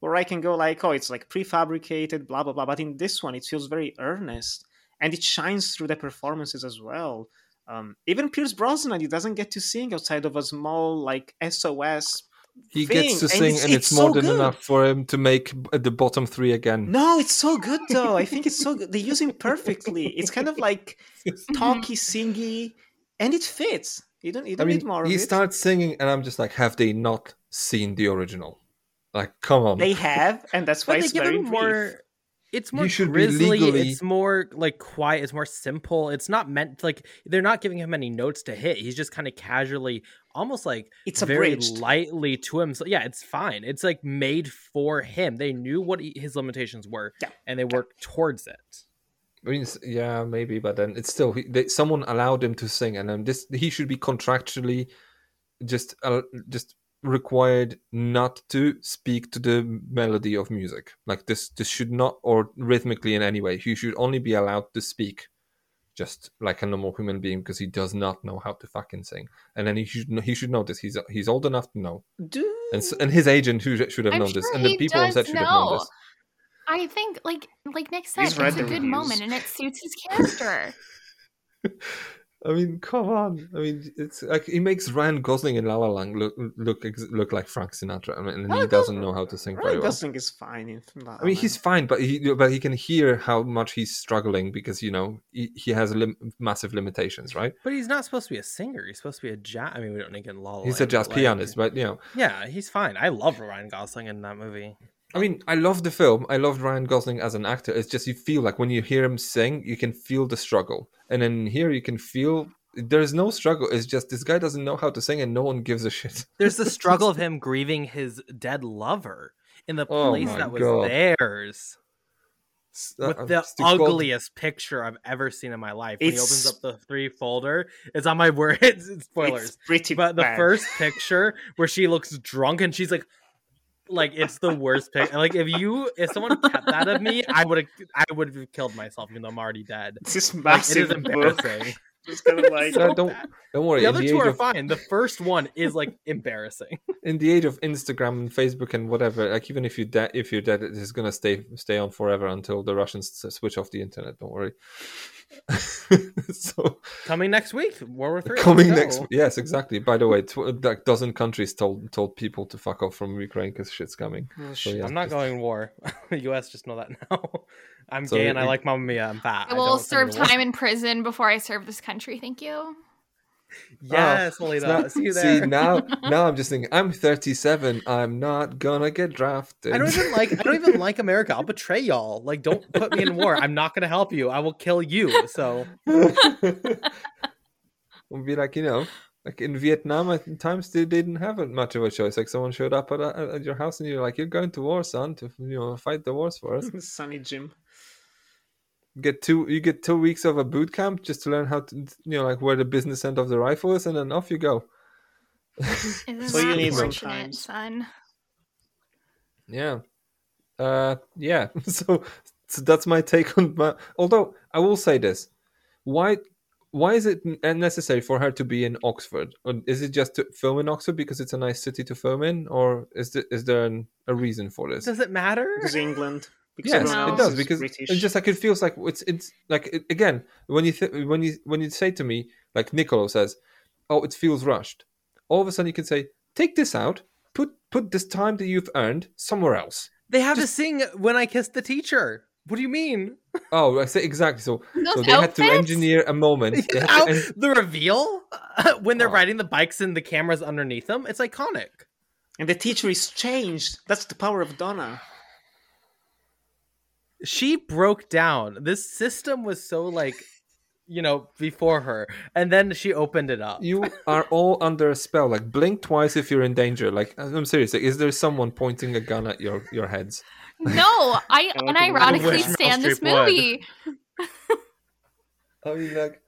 where i can go like oh it's like prefabricated blah blah blah but in this one it feels very earnest and it shines through the performances as well. Um, even pierce brosnan he doesn't get to sing outside of a small like sos He thing, gets to and sing, it's- and it's, it's more so than good. enough for him to make the bottom three again. No, it's so good though. I think it's so good. They use him perfectly. It's kind of like talky, singy, and it fits. You don't, you don't mean, need more of he it. starts singing, and I'm just like, have they not seen the original? Like, come on. They have, and that's why But they it's give very him brief. More. It's more should grisly. legally- It's more like quiet. It's more simple. It's not meant like they're not giving him any notes to hit. He's just kind of casually, almost like It's very abridged. lightly to him. So yeah, it's fine. It's like made for him. They knew what he, his limitations were, Yeah. and they worked towards it. I mean, yeah, maybe, but then it's still he, they, someone allowed him to sing, and then this he should be contractually just uh, just required not to speak to the melody of music. Like this, this should not or rhythmically in any way. He should only be allowed to speak, just like a normal human being, because he does not know how to fucking sing. And then he should he should know this. He's he's old enough to know, Do and and his agent who should have I'm known this, and the people on set should have known know. this. I think, like like Nick said, He's it's a good reviews. moment and it suits his character. I mean, come on. I mean, it's like he makes Ryan Gosling in La La Land look look look like Frank Sinatra. I mean, and he Ryan doesn't know how to sing very Ryan well. Gosling is fine in La I mean, he's fine, but he but he can hear how much he's struggling because you know he, he has lim- massive limitations, right? But he's not supposed to be a singer. He's supposed to be a jazz. I mean, we don't need to get in La La He's a jazz but, like, pianist, but you know, Yeah, he's fine. I love Ryan Gosling in that movie. I mean, I love the film. I love Ryan Gosling as an actor. It's just you feel like when you hear him sing, you can feel the struggle, and then here you can feel there's no struggle. It's just this guy doesn't know how to sing, and no one gives a shit. There's the struggle of him grieving his dead lover in the Oh place my that was God. theirs. With Uh, the it's called- ugliest picture I've ever seen in my life. When he opens up the three folder, it's on my words. It's, it's spoilers. It's pretty but the first picture where she looks drunk and she's like, like it's the worst pick. Like if you, if someone kept that of me, I would have, I would have killed myself, even though I'm already dead. This Like, it massive is book. embarrassing. Just kind of like So don't don't worry. The other the two are of- fine. The first one is like embarrassing. in the age of Instagram and Facebook and whatever, like even if you're dead, if you're dead, it is gonna stay stay on forever until the Russians switch off the internet. Don't worry. so Coming next week, World War Three. coming let's next, go. yes, exactly. By the way, tw- like dozen countries told told people to fuck off from Ukraine because shit's coming. Oh, So yeah, I'm not just- going war. the U.S. just know that now. I'm So gay and I like Mamma Mia. I'm fat. I will don't serve me to war. time in prison before I serve this country. Thank you. Oh, yes, Oh, Melita. now- See you there. See now, now I'm just thinking. I'm 37. I'm not gonna get drafted. I don't even like. I don't even like America. I'll betray y'all. Like, don't put me in war. I'm not gonna help you. I will kill you. So We'll be like, you know, like in Vietnam at times they didn't have much of a choice. Like someone showed up at, at your house and you're like, you're going to war, son, to you know fight the wars for us. Sunny Jim. Get two, you get two weeks of a boot camp just to learn how to, you know, like where the business end of the rifle is, and then off you go. So you need fortunate, sometimes. son? Yeah, uh, yeah. So, so that's my take on. My, although I will say this, why? Why is it necessary for her to be in Oxford? Or is it just to film in Oxford because it's a nice city to film in, or is there, is there an, a reason for this? does it matter? Because England. Because Yes, it does because British. it's just like it feels like it's it's like it, again when you th- when you when you say to me like Nicolò says, "Oh, it feels rushed." All of a sudden, you can say, "Take this out, put put this time that you've earned somewhere else." They have to sing "When I Kissed the Teacher." What do you mean? Oh, I say exactly. So, so they had to engineer a moment. They had to en- the reveal when they're Oh. riding the bikes and the cameras underneath them. It's iconic. And the teacher is changed. That's the power of Donna. She broke down. This system was so like you know, before her, and then she opened it up. You are all under a spell. Like blink twice if you're in danger. Like I'm serious. Like, is there someone pointing a gun at your your heads? No, I I unironically stand this movie. I mean, like,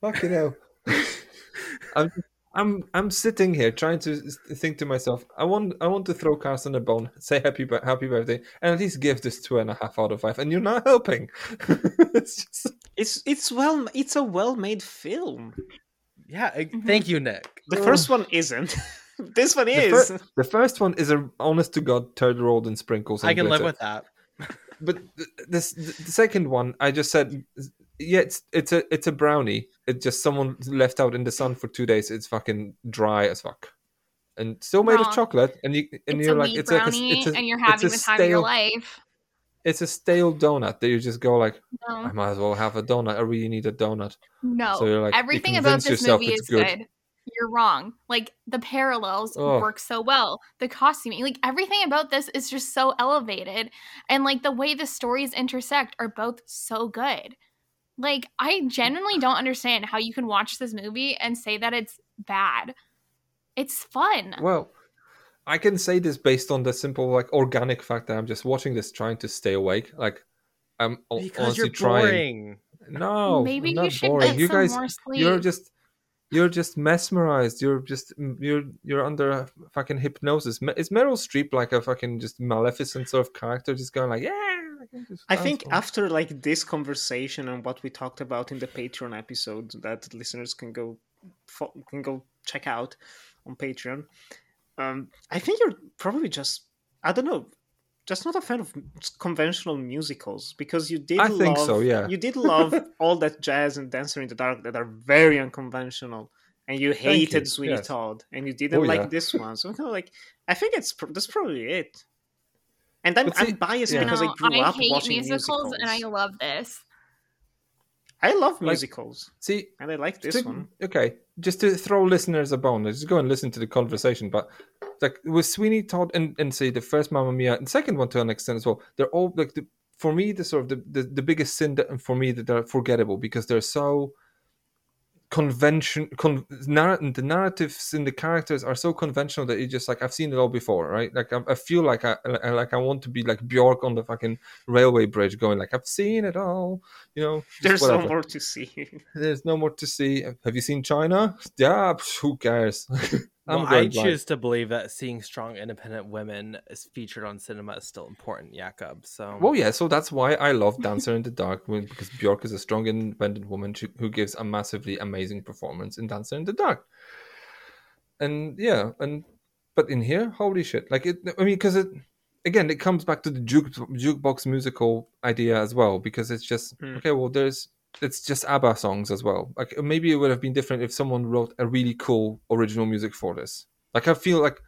fucking hell. I'm, I'm, I'm sitting here trying to think to myself. I want, I want to throw Carson a bone, say happy, happy birthday, and at least give this two and a half out of five. And you're not helping. it's just, It's it's well it's a well made film. Yeah, Mm-hmm. thank you, Nick. The first one isn't. this one the, is. fir- the first one is a honest to god turd rolled in sprinkles. And I can live with that. but th- this the second one i just said yeah it's it's a it's a brownie it's just someone left out in the sun for two days it's fucking dry as fuck and still made Wrong. of chocolate and you and It's you're like it's like a, brownie, it's a, and you're having the time of your life. it's a stale donut that you just go like No. i might as well have a donut i really need a donut No, So you're like- you everything about this movie is good. good. You're wrong. Like the parallels Oh. work so well. The costuming, like everything about this is just so elevated, and like the way the stories intersect are both so good. Like I genuinely don't understand how you can watch this movie and say that it's bad. It's fun. well i can say this based on the simple like organic fact that i'm just watching this trying to stay awake like i'm o- Because honestly you're trying boring. No, Maybe I'm you not should boring. get you some guys, more you're just, you're just mesmerized. You're just, you're, you're under a fucking hypnosis. Is Meryl Streep like a fucking just maleficent sort of character, just going like, yeah? Just I think fun." after like this conversation and what we talked about in the Patreon episode that listeners can go fo- can go check out on Patreon, um, I think you're probably just I don't know, just not a fan of conventional musicals because you did I think love, so, yeah. you did love all that jazz and Dancer in the Dark that are very unconventional. And you hated you, Sweeney yes. Todd, and you didn't Oh, like yeah. this one. So I'm kind of like, I think it's pr- that's probably it. And I'm, see- I'm biased yeah. because No, I grew I up hate watching musicals, musicals, and I love this. I love Like- musicals, See, and I like this to- one. Okay, just to throw listeners a bone, just go and listen to the conversation. But like with Sweeney Todd and, and say the first Mamma Mia and second one to an extent as well, they're all like the, for me the sort of the, the, the biggest sin that for me that they're forgettable because they're so convention con, narr- the narratives and the characters are so conventional that you just like I've seen it all before, right? Like I, I feel like I I- like I want to be like Bjork on the fucking railway bridge, going like I've seen it all, you know. There's whatever. no more to see. There's no more to see. Have you seen China? Yeah, who cares? Well, I choose to believe that seeing strong, independent women is featured on cinema is still important, Jakub. So, Well, yeah, so that's why I love Dancer in the Dark because Björk is a strong, independent woman who- gives a massively amazing performance in Dancer in the Dark. And yeah, and but in here, holy shit! Like it, I mean, because it again, it comes back to the juke jukebox musical idea as well because it's just Hmm. okay. Well, there's it's just ABBA songs as well. Like maybe it would have been different if someone wrote a really cool original music for this. Like I feel like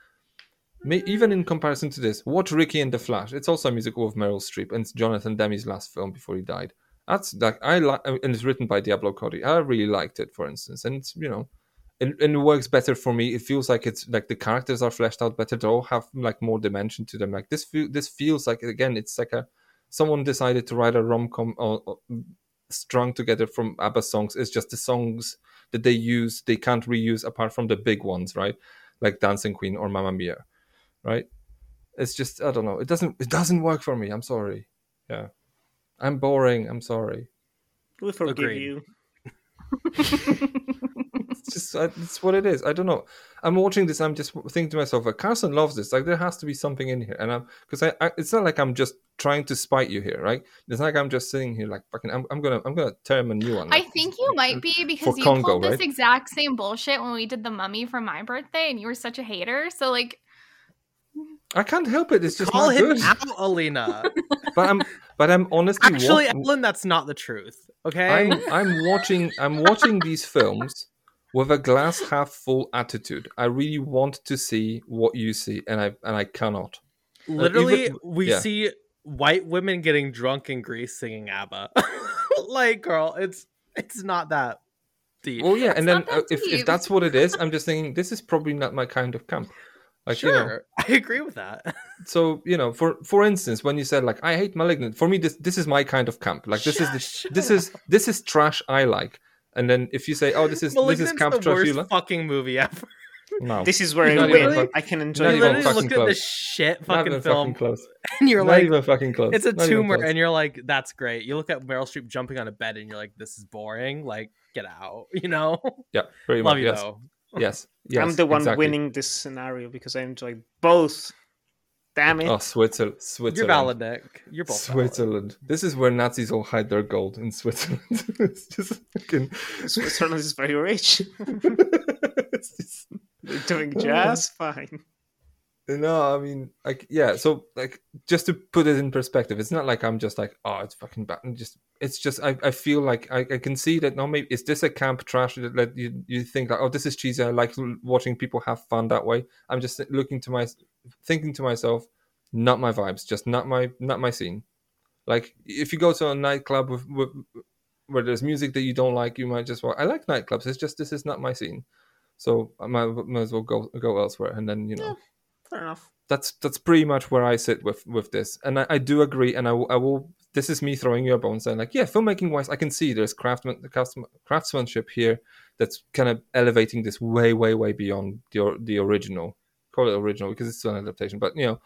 May, even in comparison to this, watch Ricki and the Flash. It's also a musical of Meryl Streep, and it's Jonathan Demme's last film before he died. That's like I like, and it's written by Diablo Cody. I really liked it, for instance, and it's you know, and, and it works better for me. It feels like it's like the characters are fleshed out better. They all have like more dimension to them. Like this, feel, this feels like again, it's like a someone decided to write a rom com strung together from ABBA songs. It's just the songs that they use they can't reuse apart from the big ones, right? Like Dancing Queen or Mamma Mia right it's just i don't know it doesn't it doesn't work for me i'm sorry yeah i'm boring i'm sorry We forgive Agreed. you. it's just uh, it's what it is. I don't know. I'm watching this i'm just thinking to myself like carson loves this. Like there has to be something in here. And i'm because I, I it's not like i'm just trying to spite you here right? It's not like i'm just sitting here like fucking i'm, I'm gonna i'm gonna tear him a new one. I like, think you might be because you Congo, pulled this exact same bullshit when we did the mummy for my birthday, and you were such a hater. So like, i can't help it. It's just call not him good. out, Alina. but i'm but i'm honestly Actually, wa- Ellen, that's not the truth. Okay, I'm I'm watching I'm watching these films with a glass half full attitude. I really want to see what you see, and I and I cannot. literally even- we yeah. see white women getting drunk in Greece singing ABBA. like, girl, it's it's not that deep. Well, yeah, and then that uh, if if that's what it is, I'm just thinking this is probably not my kind of camp. Like you know, sure, I agree with that. so you know, for for instance, when you said like I hate Malignant, for me this this is my kind of camp. Like this is Shut- the, shut this is this is trash I like. And then if you say, "Oh, this is this is Camp the worst fucking movie ever. no, This is where I win. even I can not enjoy You even literally both. fucking looked at this close. shit not fucking even film, fucking close. and you're not like, even fucking close. it's a Not tumor, and you're like, that's great. You look at Meryl Streep jumping on a bed, and you're like, this is boring. Like, get out. You know? yeah, pretty Love much. you yes. though. yes, yes. I'm the one exactly. winning this scenario because I enjoy both. Damn it. Oh, Switzerland, Switzerland. You're valid, Nick. You're both valid. Switzerland. This is where Nazis all hide their gold in Switzerland. it's just fucking. Switzerland is very rich. just- They're doing jazz fine. No, I mean, like, yeah. So, like, just to put it in perspective, it's not like I'm just like, oh, it's fucking bad. And just, it's just, I, I feel like I, I can see that. No, maybe is this a camp trash that, that you you think like, oh, this is cheesy. I like watching people have fun that way. I'm just looking to my, thinking to myself, not my vibes, just not my, not my scene. Like, if you go to a nightclub with, with where there's music that you don't like, you might just, well, I like nightclubs. It's just this is not my scene. So I might, might as well go go elsewhere, and then you know Fair enough. that's that's pretty much where I sit with with this, and I, I do agree, and I, will- I will. This is me throwing you a bone, saying like, yeah, filmmaking wise, I can see there's craftsman, craftsman craftsmanship here that's kind of elevating this way, way, way beyond the the original. Call it original because it's still an adaptation, but you know,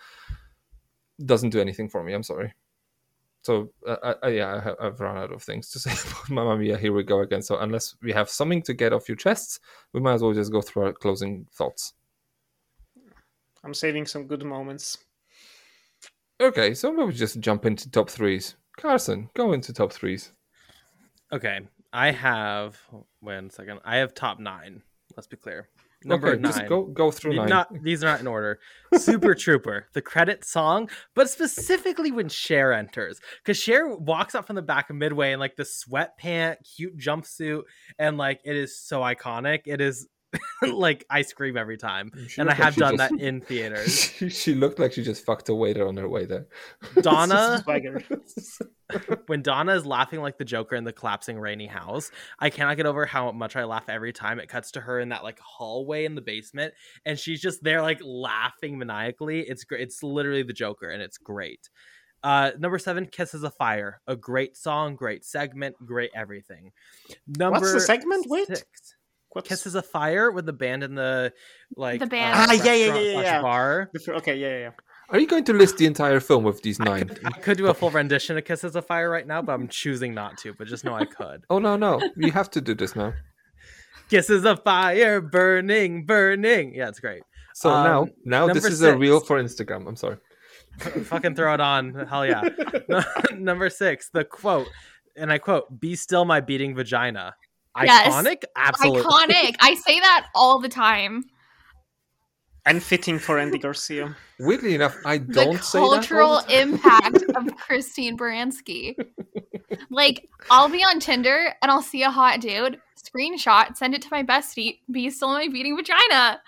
doesn't do anything for me. I'm sorry. So uh, I, yeah, I have, I've run out of things to say Mamma Mia. Here we go again. So unless we have something to get off your chests, we might as well just go through our closing thoughts. I'm saving some good moments. Okay, so we'll just jump into top threes. Carson, go into top threes. Okay, I have. Wait a second. I have top nine. Let's be clear. Number okay, nine. just go go through These nine. Not these are not in order. Super Trooper, the credit song, but specifically when Cher enters, because Cher walks up from the back of Midway in like the sweatpant, cute jumpsuit, and like it is so iconic. It is like ice cream every time, She and I looked like have done just- that in theaters. she, she looked like she just fucked a waiter on her way there. Donna, when Donna is laughing like the Joker in the collapsing rainy house, I cannot get over how much I laugh every time it cuts to her in that like hallway in the basement, and she's just there like laughing maniacally. It's great. It's literally the Joker, and it's great. Uh, number seven, "Kisses of Fire," a great song, great segment, great everything. Number What's the segment with? six, What's "Kisses of Fire" with the band in the like The band. Ah, yeah, yeah, yeah, yeah, yeah. bar. Okay, yeah, yeah, yeah. Are you going to list the entire film with these I nine? could, I could do a full rendition of "Kisses of Fire" right now, but I'm choosing not to. But just know I could. Oh no, no, you have to do this now. Kisses of fire, burning, burning. Yeah, it's great. So Um, now, now this number is a reel for Instagram. I'm sorry. Fucking throw it on. Hell yeah. Number six, the quote, and I quote, be still my beating vagina. Yes. Iconic? Absolutely. Iconic. I say that all the time. And fitting for Andy Garcia. Weirdly enough, I don't say that. cultural the impact of Christine Baranski. Like, I'll be on Tinder and I'll see a hot dude, screenshot, send it to my bestie, be still my beating vagina.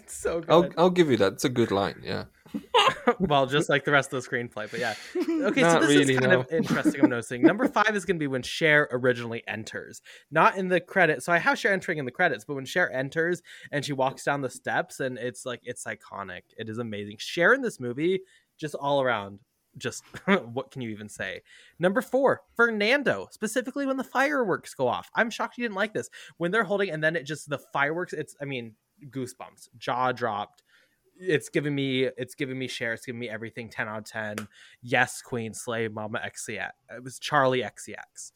It's So good. I'll I'll give you that. It's a good line. Yeah. well, just like the rest of the screenplay, but yeah. Okay, Not so this really, is kind no. of interesting. I'm noticing number five is going to be when Cher originally enters, not in the credits. So I have Cher entering in the credits, but when Cher enters and she walks down the steps, and it's like it's iconic. It is amazing. Cher in this movie, just all around. Just what can you even say? Number four, Fernando, specifically when the fireworks go off. I'm shocked you didn't like this. When they're holding, and then it just the fireworks. It's I mean goosebumps, jaw dropped it's giving me it's giving me Cher it's giving me everything 10 out of 10 yes queen slay mama xcx it was Charli XCX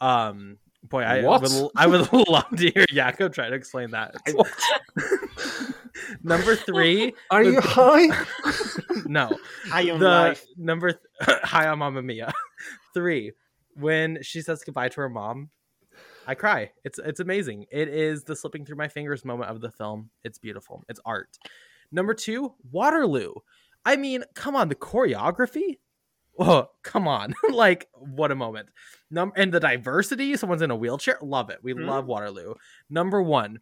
um boy i would i would love to hear Jakub try to explain that. Number three Are you high? no. High on the life. number th- hi on Mamma Mia. Three when she says goodbye to her mom i cry. It's it's amazing. It is the slipping through my fingers moment of the film. It's beautiful. It's art number two waterloo. I mean come on the choreography? Oh come on. Like what a moment. Num- and the diversity someone's in a wheelchair? Love it. We Mhm. love waterloo. Number one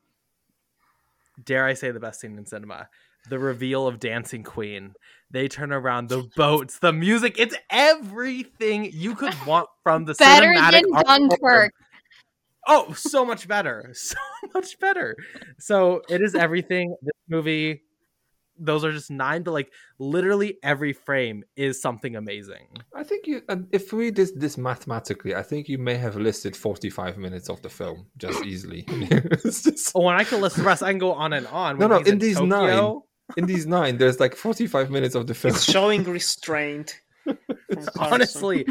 dare i say the best scene in cinema the reveal of dancing queen. They turn around the boats the music it's everything you could want from the Better cinematic than art Dunkirk. form. oh so much better. So much better. So it is everything. This movie those are just nine, but like literally every frame is something amazing. I think you, uh, if we did this mathematically, I think you may have listed 45 minutes of the film just easily. it's just... Oh, and I can list the rest. I can go on and on. No, When no, he's in these Tokyo- nine, in these nine, there's like 45 minutes of the film. It's showing restraint. from Carson. Honestly,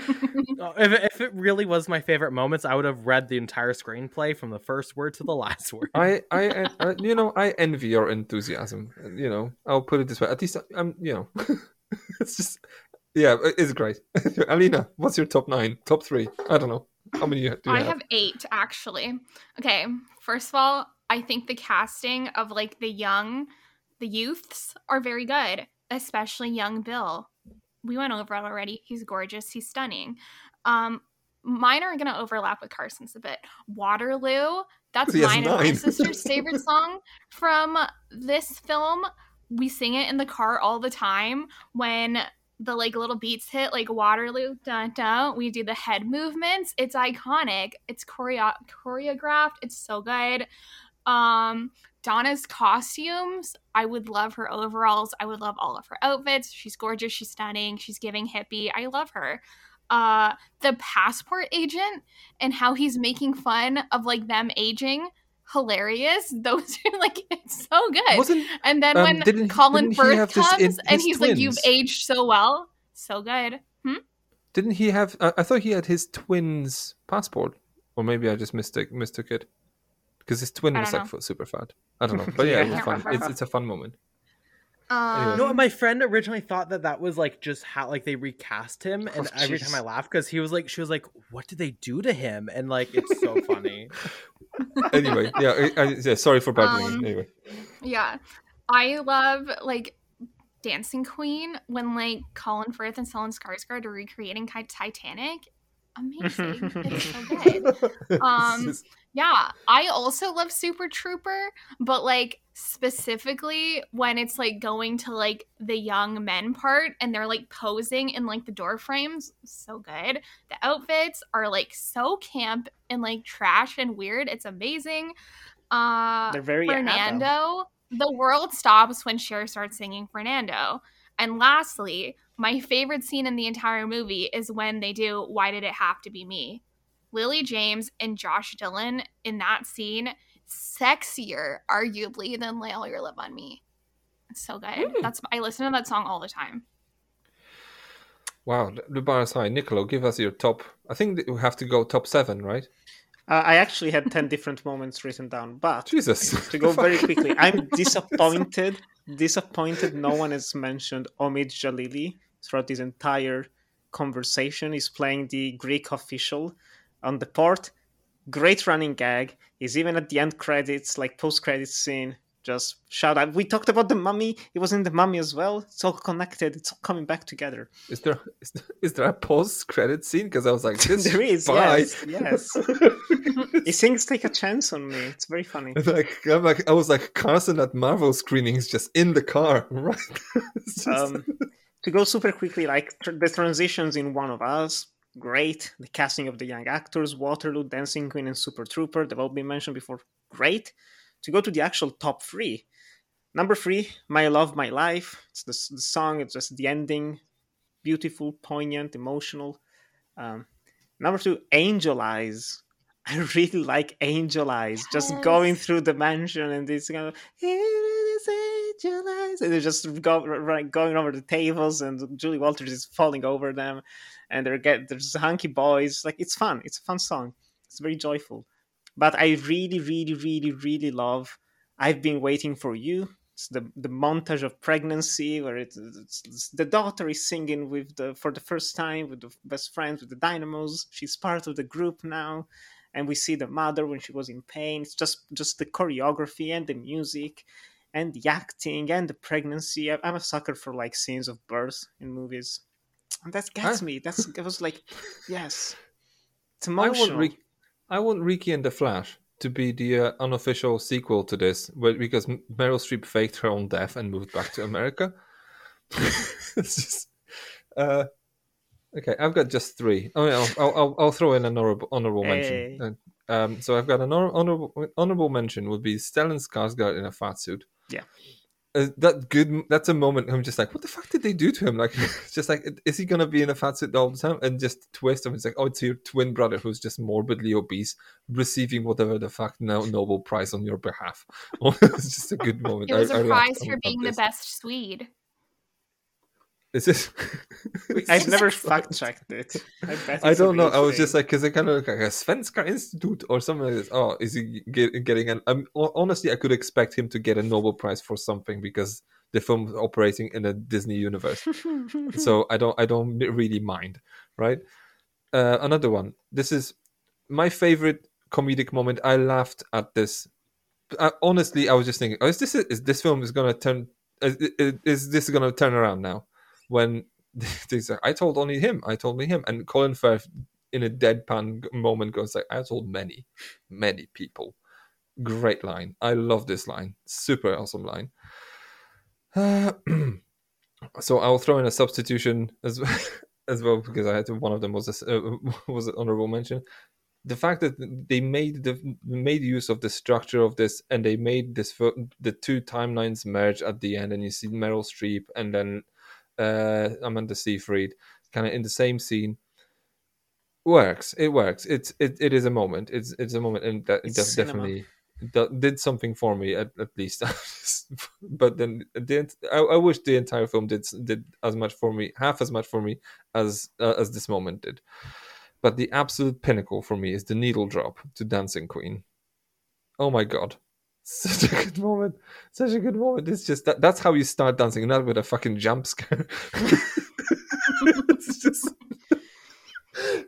uh, if it, if it really was my favorite moments, I would have read the entire screenplay from the first word to the last word. I, I, I, you know, I envy your enthusiasm. You know, I'll put it this way. At least I'm, you know, it's just, yeah, it's great. Alina, what's your top nine, top three? I don't know. How many do you I have? have eight actually. Okay, first of all, I think the casting of like the young, the youths are very good, especially young Bill. We went over it already. He's gorgeous. He's stunning. Um, mine are gonna overlap with Carson's a bit. Waterloo. That's mine and my sister's favorite song from this film. We sing it in the car all the time when the like little beats hit like Waterloo, dun dun. We do the head movements. It's iconic. It's choreo- choreographed. It's so good. Um, Donna's costumes. I would love her overalls. I would love all of her outfits. She's gorgeous. She's stunning. She's giving hippie. I love her. Uh, the passport agent and how he's making fun of like them aging. Hilarious. Those are like it's so good. Wasn't and then um, when didn't- Colin didn't Firth comes in- and he's like, "You've aged so well, so good." Hmm? Didn't he have? I I thought he had his twins' passport, or maybe I just mistook mistook it because his twin was don't like know. super fat. I don't know, but yeah, it was fun. It's it's a fun moment. Um, You know? My friend originally thought that that was like just how like they recast him, and Oh, every time I laugh because he was like, she was like, "What did they do to him?" And like, it's so funny. Anyway, yeah, I, I, yeah. Sorry for babbling. Um, anyway, Yeah. I love like Dancing Queen when like Colin Firth and Stellan Skarsgård are recreating Titanic. Amazing. it's so good. Um, It's just- Yeah, I also love Super Trooper, but like specifically when it's like going to like the young men part and they're like posing in like the door frames, so good. The outfits are like so camp and like trash and weird. It's amazing. Uh They're very. Fernando, the world stops when Cher starts singing Fernando. And lastly, my favorite scene in the entire movie is when they do Why Did It Have to Be Me? Lily James and Josh Dylan in that scene, sexier, arguably, than Lay All Your Love on Me. It's so good. That's I listen to that song all the time. wow, the- the bar is high. Nicolò, give us your top. I think that we have to go top seven, right? Uh, I actually had 10 different moments written down, but Jesus. to go very quickly, I'm disappointed. Disappointed no one has mentioned Omid Djalili throughout this entire conversation. He's playing the Greek official on the port. Great running gag. He's even at the end credits, like post credits scene. Just shout out. We talked about the mummy. It was in the mummy as well. It's all connected. It's all coming back together. Is there is there, is there a post credit scene? Because I was like, this there is, bye. yes, yes. he sings "Take a Chance on Me." It's very funny. like I'm like I was like Carson at Marvel screenings just in the car, right? Just- um, to go super quickly, like tr- the transitions in One of Us, great. The casting of the young actors, Waterloo, Dancing Queen, and Super Trooper, they've all been mentioned before, great. To go to the actual top three, number three, My Love, My Life. It's the, the song, it's just the ending, beautiful, poignant, emotional. Um, number two, Angel Eyes. I really like Angel Eyes, just going through the mansion and this kind of And they're just go, right, going over the tables, and Julie Walters is falling over them, and they're get there's hunky boys. Like it's fun. It's a fun song. It's very joyful. But I really, really, really, really love. I've been waiting for you. It's the the montage of pregnancy where it's, it's, it's- the daughter is singing with the for the first time with the best friends with the dynamos. She's part of the group now, and we see the mother when she was in pain. It's just just the choreography and the music, and the acting and the pregnancy. I- I'm a sucker for like scenes of birth in movies, and that gets Huh? me. That's it was like, yes, it's I want. Rick, I want Ricki and the Flash to be the uh, unofficial sequel to this, where, because Meryl Streep faked her own death and moved back to America. it's just, uh, okay. I've got just three. Oh, yeah, I'll, I'll, I'll throw in an honorable, honorable Hey. mention. Uh, Um, so I've got an honor, honorable honorable mention would be Stellan Skarsgård in a fat suit. Yeah. uh, that good that's a moment i'm just like what the fuck did they do to him? Like just like is he gonna be in a fat suit all the time? And just twist him. It's like oh it's your twin brother who's just morbidly obese receiving whatever the fuck no nobel prize on your behalf. It's just a good moment. It was a a prize for being the best Swede. Is this I've never fact checked it. I, I don't know. I was just like, because it kind of looked like a Svenska Institute or something like this. Oh, is he get, getting an? Um, honestly, I could expect him to get a Nobel Prize for something because the film is operating in a Disney universe. so I don't, I don't really mind, right? Uh, another one. This is my favorite comedic moment. I laughed at this. Uh, honestly, I was just thinking, oh, is this is this film is gonna turn? Is, is, is this gonna turn around now? When they say, I told only him. I told me him. And Colin Firth, in a deadpan moment, goes like, I told many, many people. Great line. I love this line. Super awesome line. Uh, so I'll throw in a substitution as well, as well because I had to, one of them was a, uh, was an honorable mention. The fact that they made the made use of the structure of this and they made this the two timelines merge at the end and you see Meryl Streep and then uh, Amanda Seyfried kind of in the same scene works. It works. It's it, it is a moment. It's it's a moment, and that def- definitely did something for me at, at least. but then the I, I wish the entire film did did as much for me, half as much for me as uh, as this moment did. But the absolute pinnacle for me is the needle drop to Dancing Queen. Oh my god. Such a good moment. Such a good moment. It's just that that's how you start dancing, not with a fucking jump scare. it's just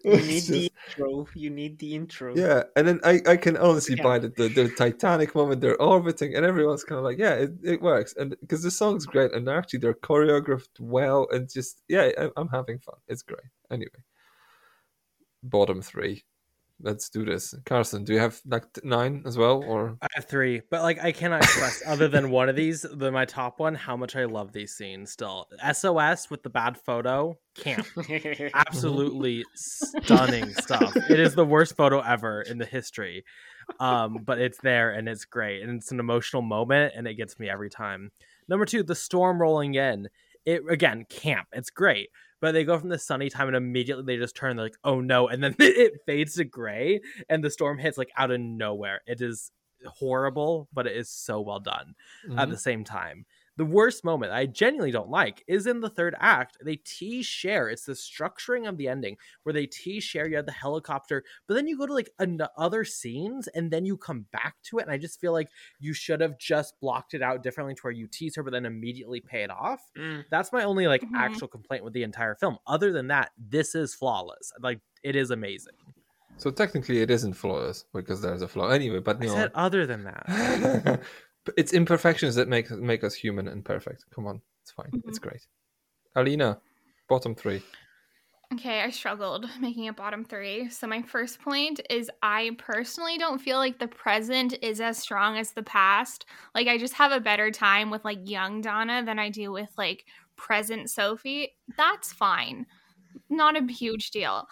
You need the intro. You need the intro. yeah, and then I, I can honestly Yeah. buy that the, the Titanic moment they're orbiting and everyone's kind of like yeah it, it works and because the song's great and actually they're choreographed well and just yeah I, I'm having fun it's great anyway bottom three let's do this Carson do you have like nine as well or I have three, but like I cannot express other than one of these, the my top one, how much I love these scenes still. SOS with the bad photo, camp. Absolutely stunning stuff. It is the worst photo ever in the history. Um, but it's there and it's great. And it's an emotional moment and it gets me every time. Number two, the storm rolling in. It again, camp. It's great. But they go from the sunny time and immediately they just turn, they're like, oh no. And then it fades to gray and the storm hits like out of nowhere. It is horrible, but it is so well done at mm-hmm. the same time. The worst moment I genuinely don't like is in the third act. They tease Cher. It's the structuring of the ending where they tease Cher. You have the helicopter, but then you go to like an- other scenes and then you come back to it. And I just feel like you should have just blocked it out differently to where you tease her, but then immediately pay it off. Mm. That's my only like Mhm. actual complaint with the entire film. Other than that, this is flawless. Like it is amazing. so technically it isn't flawless because there's a flaw anyway but I no said other than that. It's imperfections that make make us human and perfect come on it's fine it's mm-hmm. great Alina bottom three Okay, I struggled making a bottom three. So my first point is I personally don't feel like the present is as strong as the past. Like I just have a better time with like young Donna than I do with like present Sophie. That's fine. Not a huge deal.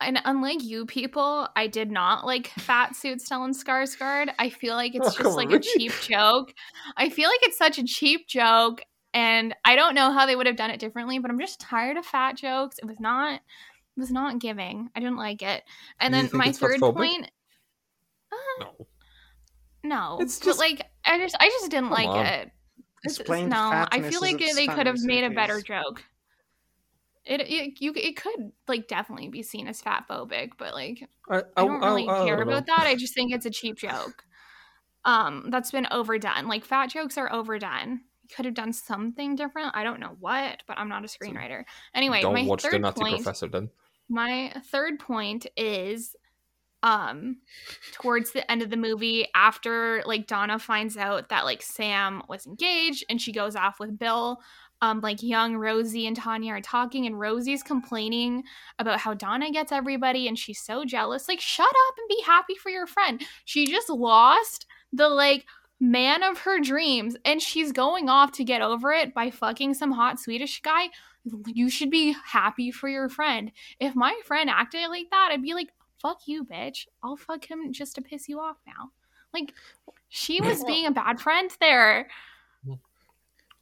And unlike you people, I did not like fat suit Stellan Skarsgård. I feel like it's Oh, just like on, a really? cheap joke. I feel like it's such a cheap joke and I don't know how they would have done it differently, but I'm just tired of fat jokes. It was not it was not giving. I didn't like it. And Do then my it's third fatphobic? point uh, no no. It's but just- like I just I just didn't Come like on. it. It's It's- no, I feel like they could have made a better joke. It, it you it could like definitely be seen as fat phobic, but like I, I don't really I- care don't about that. I just think it's a cheap joke. Um, that's been overdone. Like fat jokes are overdone. You could have done something different. I don't know what, but I'm not a screenwriter. Anyway, don't my watch third the Nutty point. Professor then My third point is um towards the end of the movie after like Donna finds out that like Sam was engaged and she goes off with Bill um like young Rosie and Tanya are talking and Rosie's complaining about how Donna gets everybody and she's so jealous like shut up and be happy for your friend she just lost the like man of her dreams and she's going off to get over it by fucking some hot Swedish guy you should be happy for your friend if my friend acted like that, I'd be like, fuck you, bitch. I'll fuck him just to piss you off now. Like, she was being a bad friend there.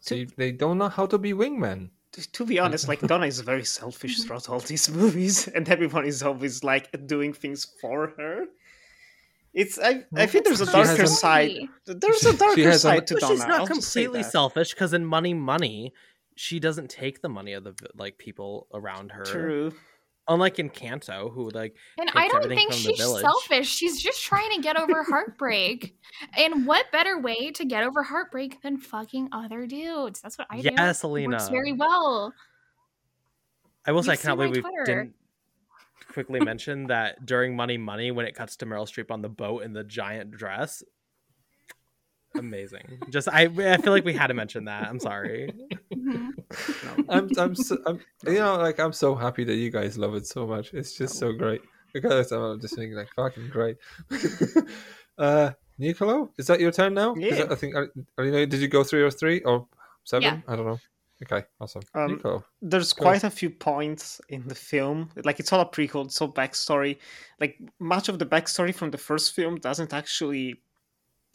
See, they don't know how to be wingmen. To, to be honest, like Donna is very selfish throughout all these movies, and everyone is always like doing things for her. It's I, I think there's a darker has a- side. There's a She darker has a- side to But Donna. she's not I'll completely selfish because in Money Money, she doesn't take the money of the like people around her. True. Unlike in Kanto, who like And I don't think she's selfish. She's just trying to get over heartbreak. and what better way to get over heartbreak than fucking other dudes? That's what I do. Yes, It Works very well. I will say, I cannot believe we didn't quickly mention that during Money Money, when it cuts to Meryl Streep on the boat in the giant dress, amazing. Just I, I feel like we had to mention that. I'm sorry. Mhm. I'm, I'm, so, I'm, you know, like I'm so happy that you guys love it so much. It's just so great because I'm just thinking like fucking great. uh, Nicolò, is that your turn now? Yeah. I think. Are, are you know, did you go three or three or seven? Yeah. I don't know. Okay, awesome. Um, Nicolò. there's Go. quite a few points in the film. Like it's all a prequel, it's all backstory. Like much of the backstory from the first film doesn't actually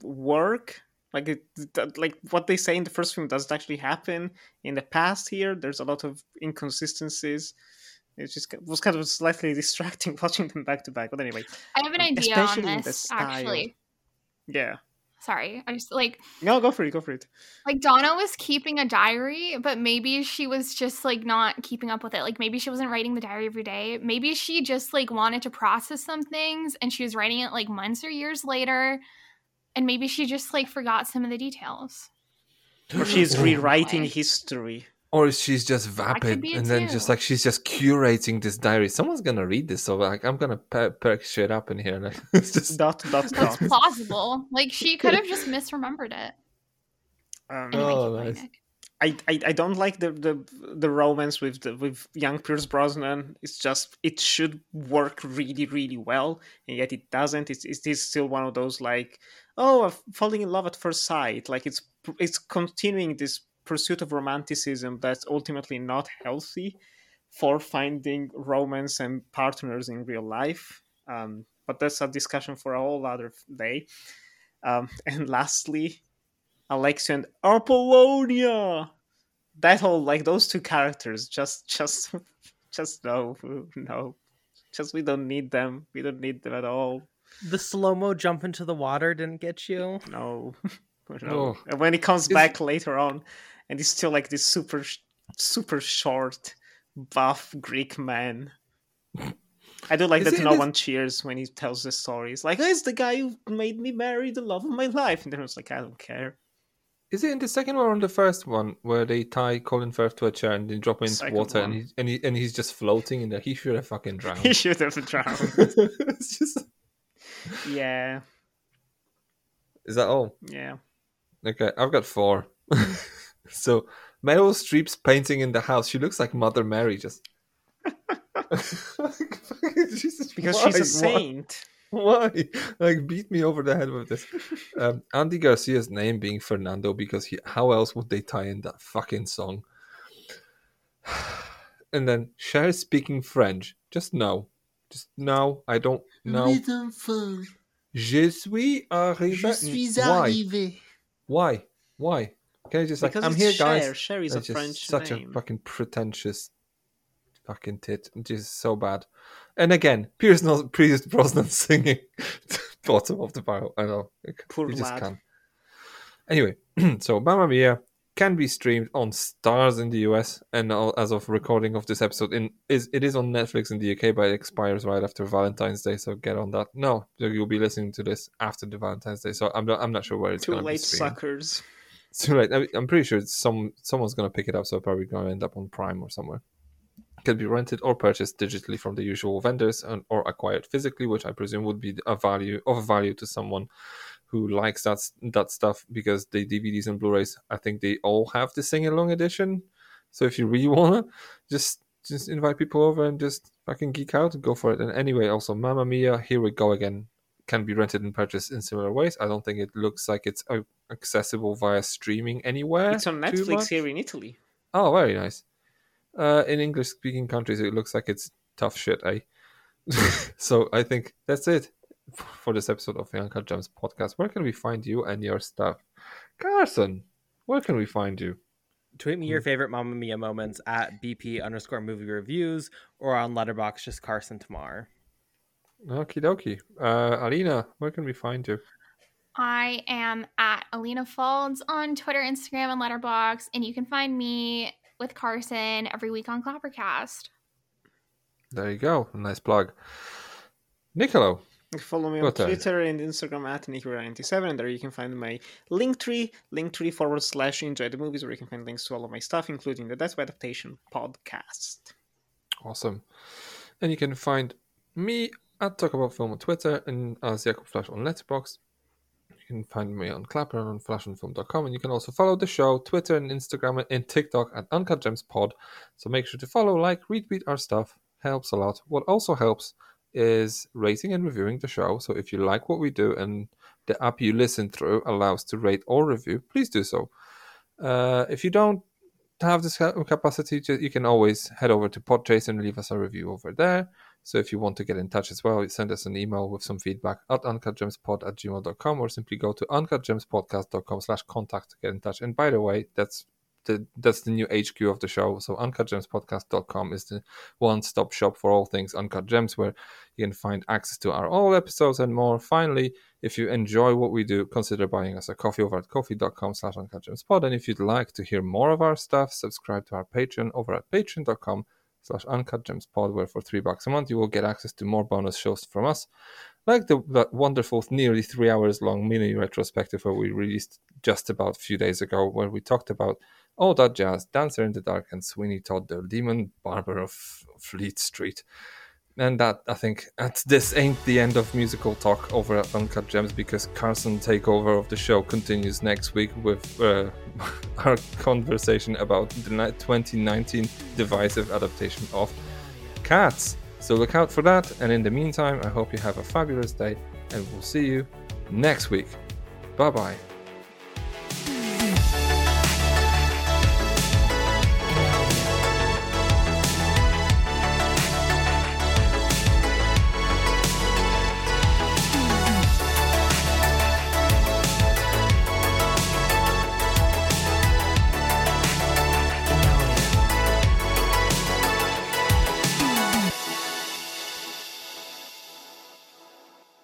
work. Like it, like what they say in the first film doesn't actually happen in the past. Here, there's a lot of inconsistencies. It just it was kind of slightly distracting watching them back to back. But anyway, I have an Um, idea on especially in the this, actually. yeah. Sorry. I just like No, go for it. Go for it. like Donna was keeping a diary, but maybe she was just like not keeping up with it. Like maybe she wasn't writing the diary every day. Maybe she just like wanted to process some things and she was writing it like months or years later. And maybe she just like forgot some of the details. Or she's Oh. rewriting Way. history. Or she's just vapid, and then too. just like she's just curating this diary. Someone's gonna read this, so like I'm gonna per- perk shit up in here. Like it's just Dot dot That's dot. plausible. Like she could have just misremembered it. Um, Anyway, Oh, nice. I, I, I don't like the, the the romance with the, with young Pierce Brosnan. It's just it should work really really well, and yet it doesn't. It's it is still one of those like oh falling in love at first sight. Like it's it's continuing this pursuit of romanticism that's ultimately not healthy for finding romance and partners in real life. Um, but that's a discussion for a whole other day. Um, and lastly, Alexia and Apollonia. That whole like those two characters just just just no no just we don't need them we don't need them at all The slow mo jump into the water didn't get you. no no Oh. and when he comes Is- back later on and he's still like this super super short buff Greek man I do like Is that it no this- one cheers when he tells the story. It's like, oh, it's the guy who made me marry the love of my life. And then it's like, I don't care. Is it in the second one or in the first one where they tie Colin Firth to a chair and then drop him into Second water one. and he, and he and he's just floating in there? He should have fucking drowned. He should have drowned. it's just yeah, is that all? yeah. Okay, I've got four. so Meryl Streep's painting in the house. She looks like Mother Mary. Just Jesus, Because why? she's a Why? saint. Why? Like, beat me over the head with this. Um, Andy Garcia's name being Fernando because he, how else would they tie in that fucking song? And then Cher speaking French. Just no. Just no. I don't know. Je suis arrivé. Why? Why? Why? Can I just like Because I'm it's here, Cher. guys? Cher is a That's just French such name. a fucking pretentious fucking tit. Just so bad. And again, Pierce, Nos- Pierce Brosnan singing bottom of the barrel. I know. Poor you just lad. can't. Anyway, so Mamma Mia can be streamed on Starz in the US, and as of recording of this episode, in is it is on Netflix in the UK, but it expires right after Valentine's Day. So get on that. No, you'll be listening to this after the Valentine's Day. So I'm not, I'm not sure where it's Too going to be late, suckers. It's too late. I- I'm pretty sure some someone's gonna pick it up, so probably gonna end up on Prime or somewhere. Can be rented or purchased digitally from the usual vendors, and, or acquired physically, which I presume would be a value of value to someone who likes that that stuff because the DVDs and Blu-rays, I think they all have the sing along edition. So if you really wanna, just just invite people over and just fucking geek out, and go for it. And anyway, also Mamma Mia, here we go again can be rented and purchased in similar ways. I don't think it looks like it's uh, accessible via streaming anywhere. It's on Netflix here in Italy. Oh, very nice. Uh, in English speaking countries, it looks like it's tough shit, eh? so I think that's it for this episode of the Uncut Gems podcast. Where can we find you and your stuff? Carson, where can we find you? Tweet me your favorite Mamma Mia moments at BP underscore movie reviews or on Letterboxd just Carson Timar. Okie dokie. Uh, Alina, where can we find you? I am at Alina Faulds on Twitter, Instagram, and Letterboxd, and you can find me with Carson every week on Clappercast. There you go. Nice plug. Nicolò. Follow me on Twitter and Instagram at Nickura97. and There you can find my link tree, link tree forward slash enjoy the movies, where you can find links to all of my stuff, including the Death by Adaptation podcast. Awesome. And you can find me at Talk About Film on Twitter and as Jakub Flasz on Letterboxd. You can find me on Clapper on flashandfilm.com and you can also follow the show, Twitter and Instagram and TikTok at Uncut Gems Pod. So make sure to follow, like, retweet our stuff. Helps a lot. What also helps is rating and reviewing the show. So if you like what we do and the app you listen through allows to rate or review, please do so. Uh, if you don't have this capacity, you can always head over to Podchaser and leave us a review over there. So if you want to get in touch as well, send us an email with some feedback at uncutgemspod at gmail.com or simply go to uncutgemspodcast.com slash contact to get in touch. And by the way, that's the that's the new HQ of the show. So uncutgemspodcast.com is the one-stop shop for all things Uncut Gems, where you can find access to our all episodes and more. Finally, if you enjoy what we do, consider buying us a coffee over at ko-fi.com slash uncutgemspod. And if you'd like to hear more of our stuff, subscribe to our Patreon over at patreon.com slash uncutgemspod, where for three bucks a month you will get access to more bonus shows from us, like the, the wonderful, nearly three hours long mini retrospective where we released just about a few days ago, where we talked about all that jazz, Dancer in the Dark, and Sweeney Todd, the demon barber of Fleet Street. And that, I think, at this ain't the end of musical talk over at Uncut Gems because Carson takeover of the show continues next week with uh, our conversation about the 2019 divisive adaptation of Cats. So look out for that. And in the meantime, I hope you have a fabulous day and we'll see you next week. Bye bye.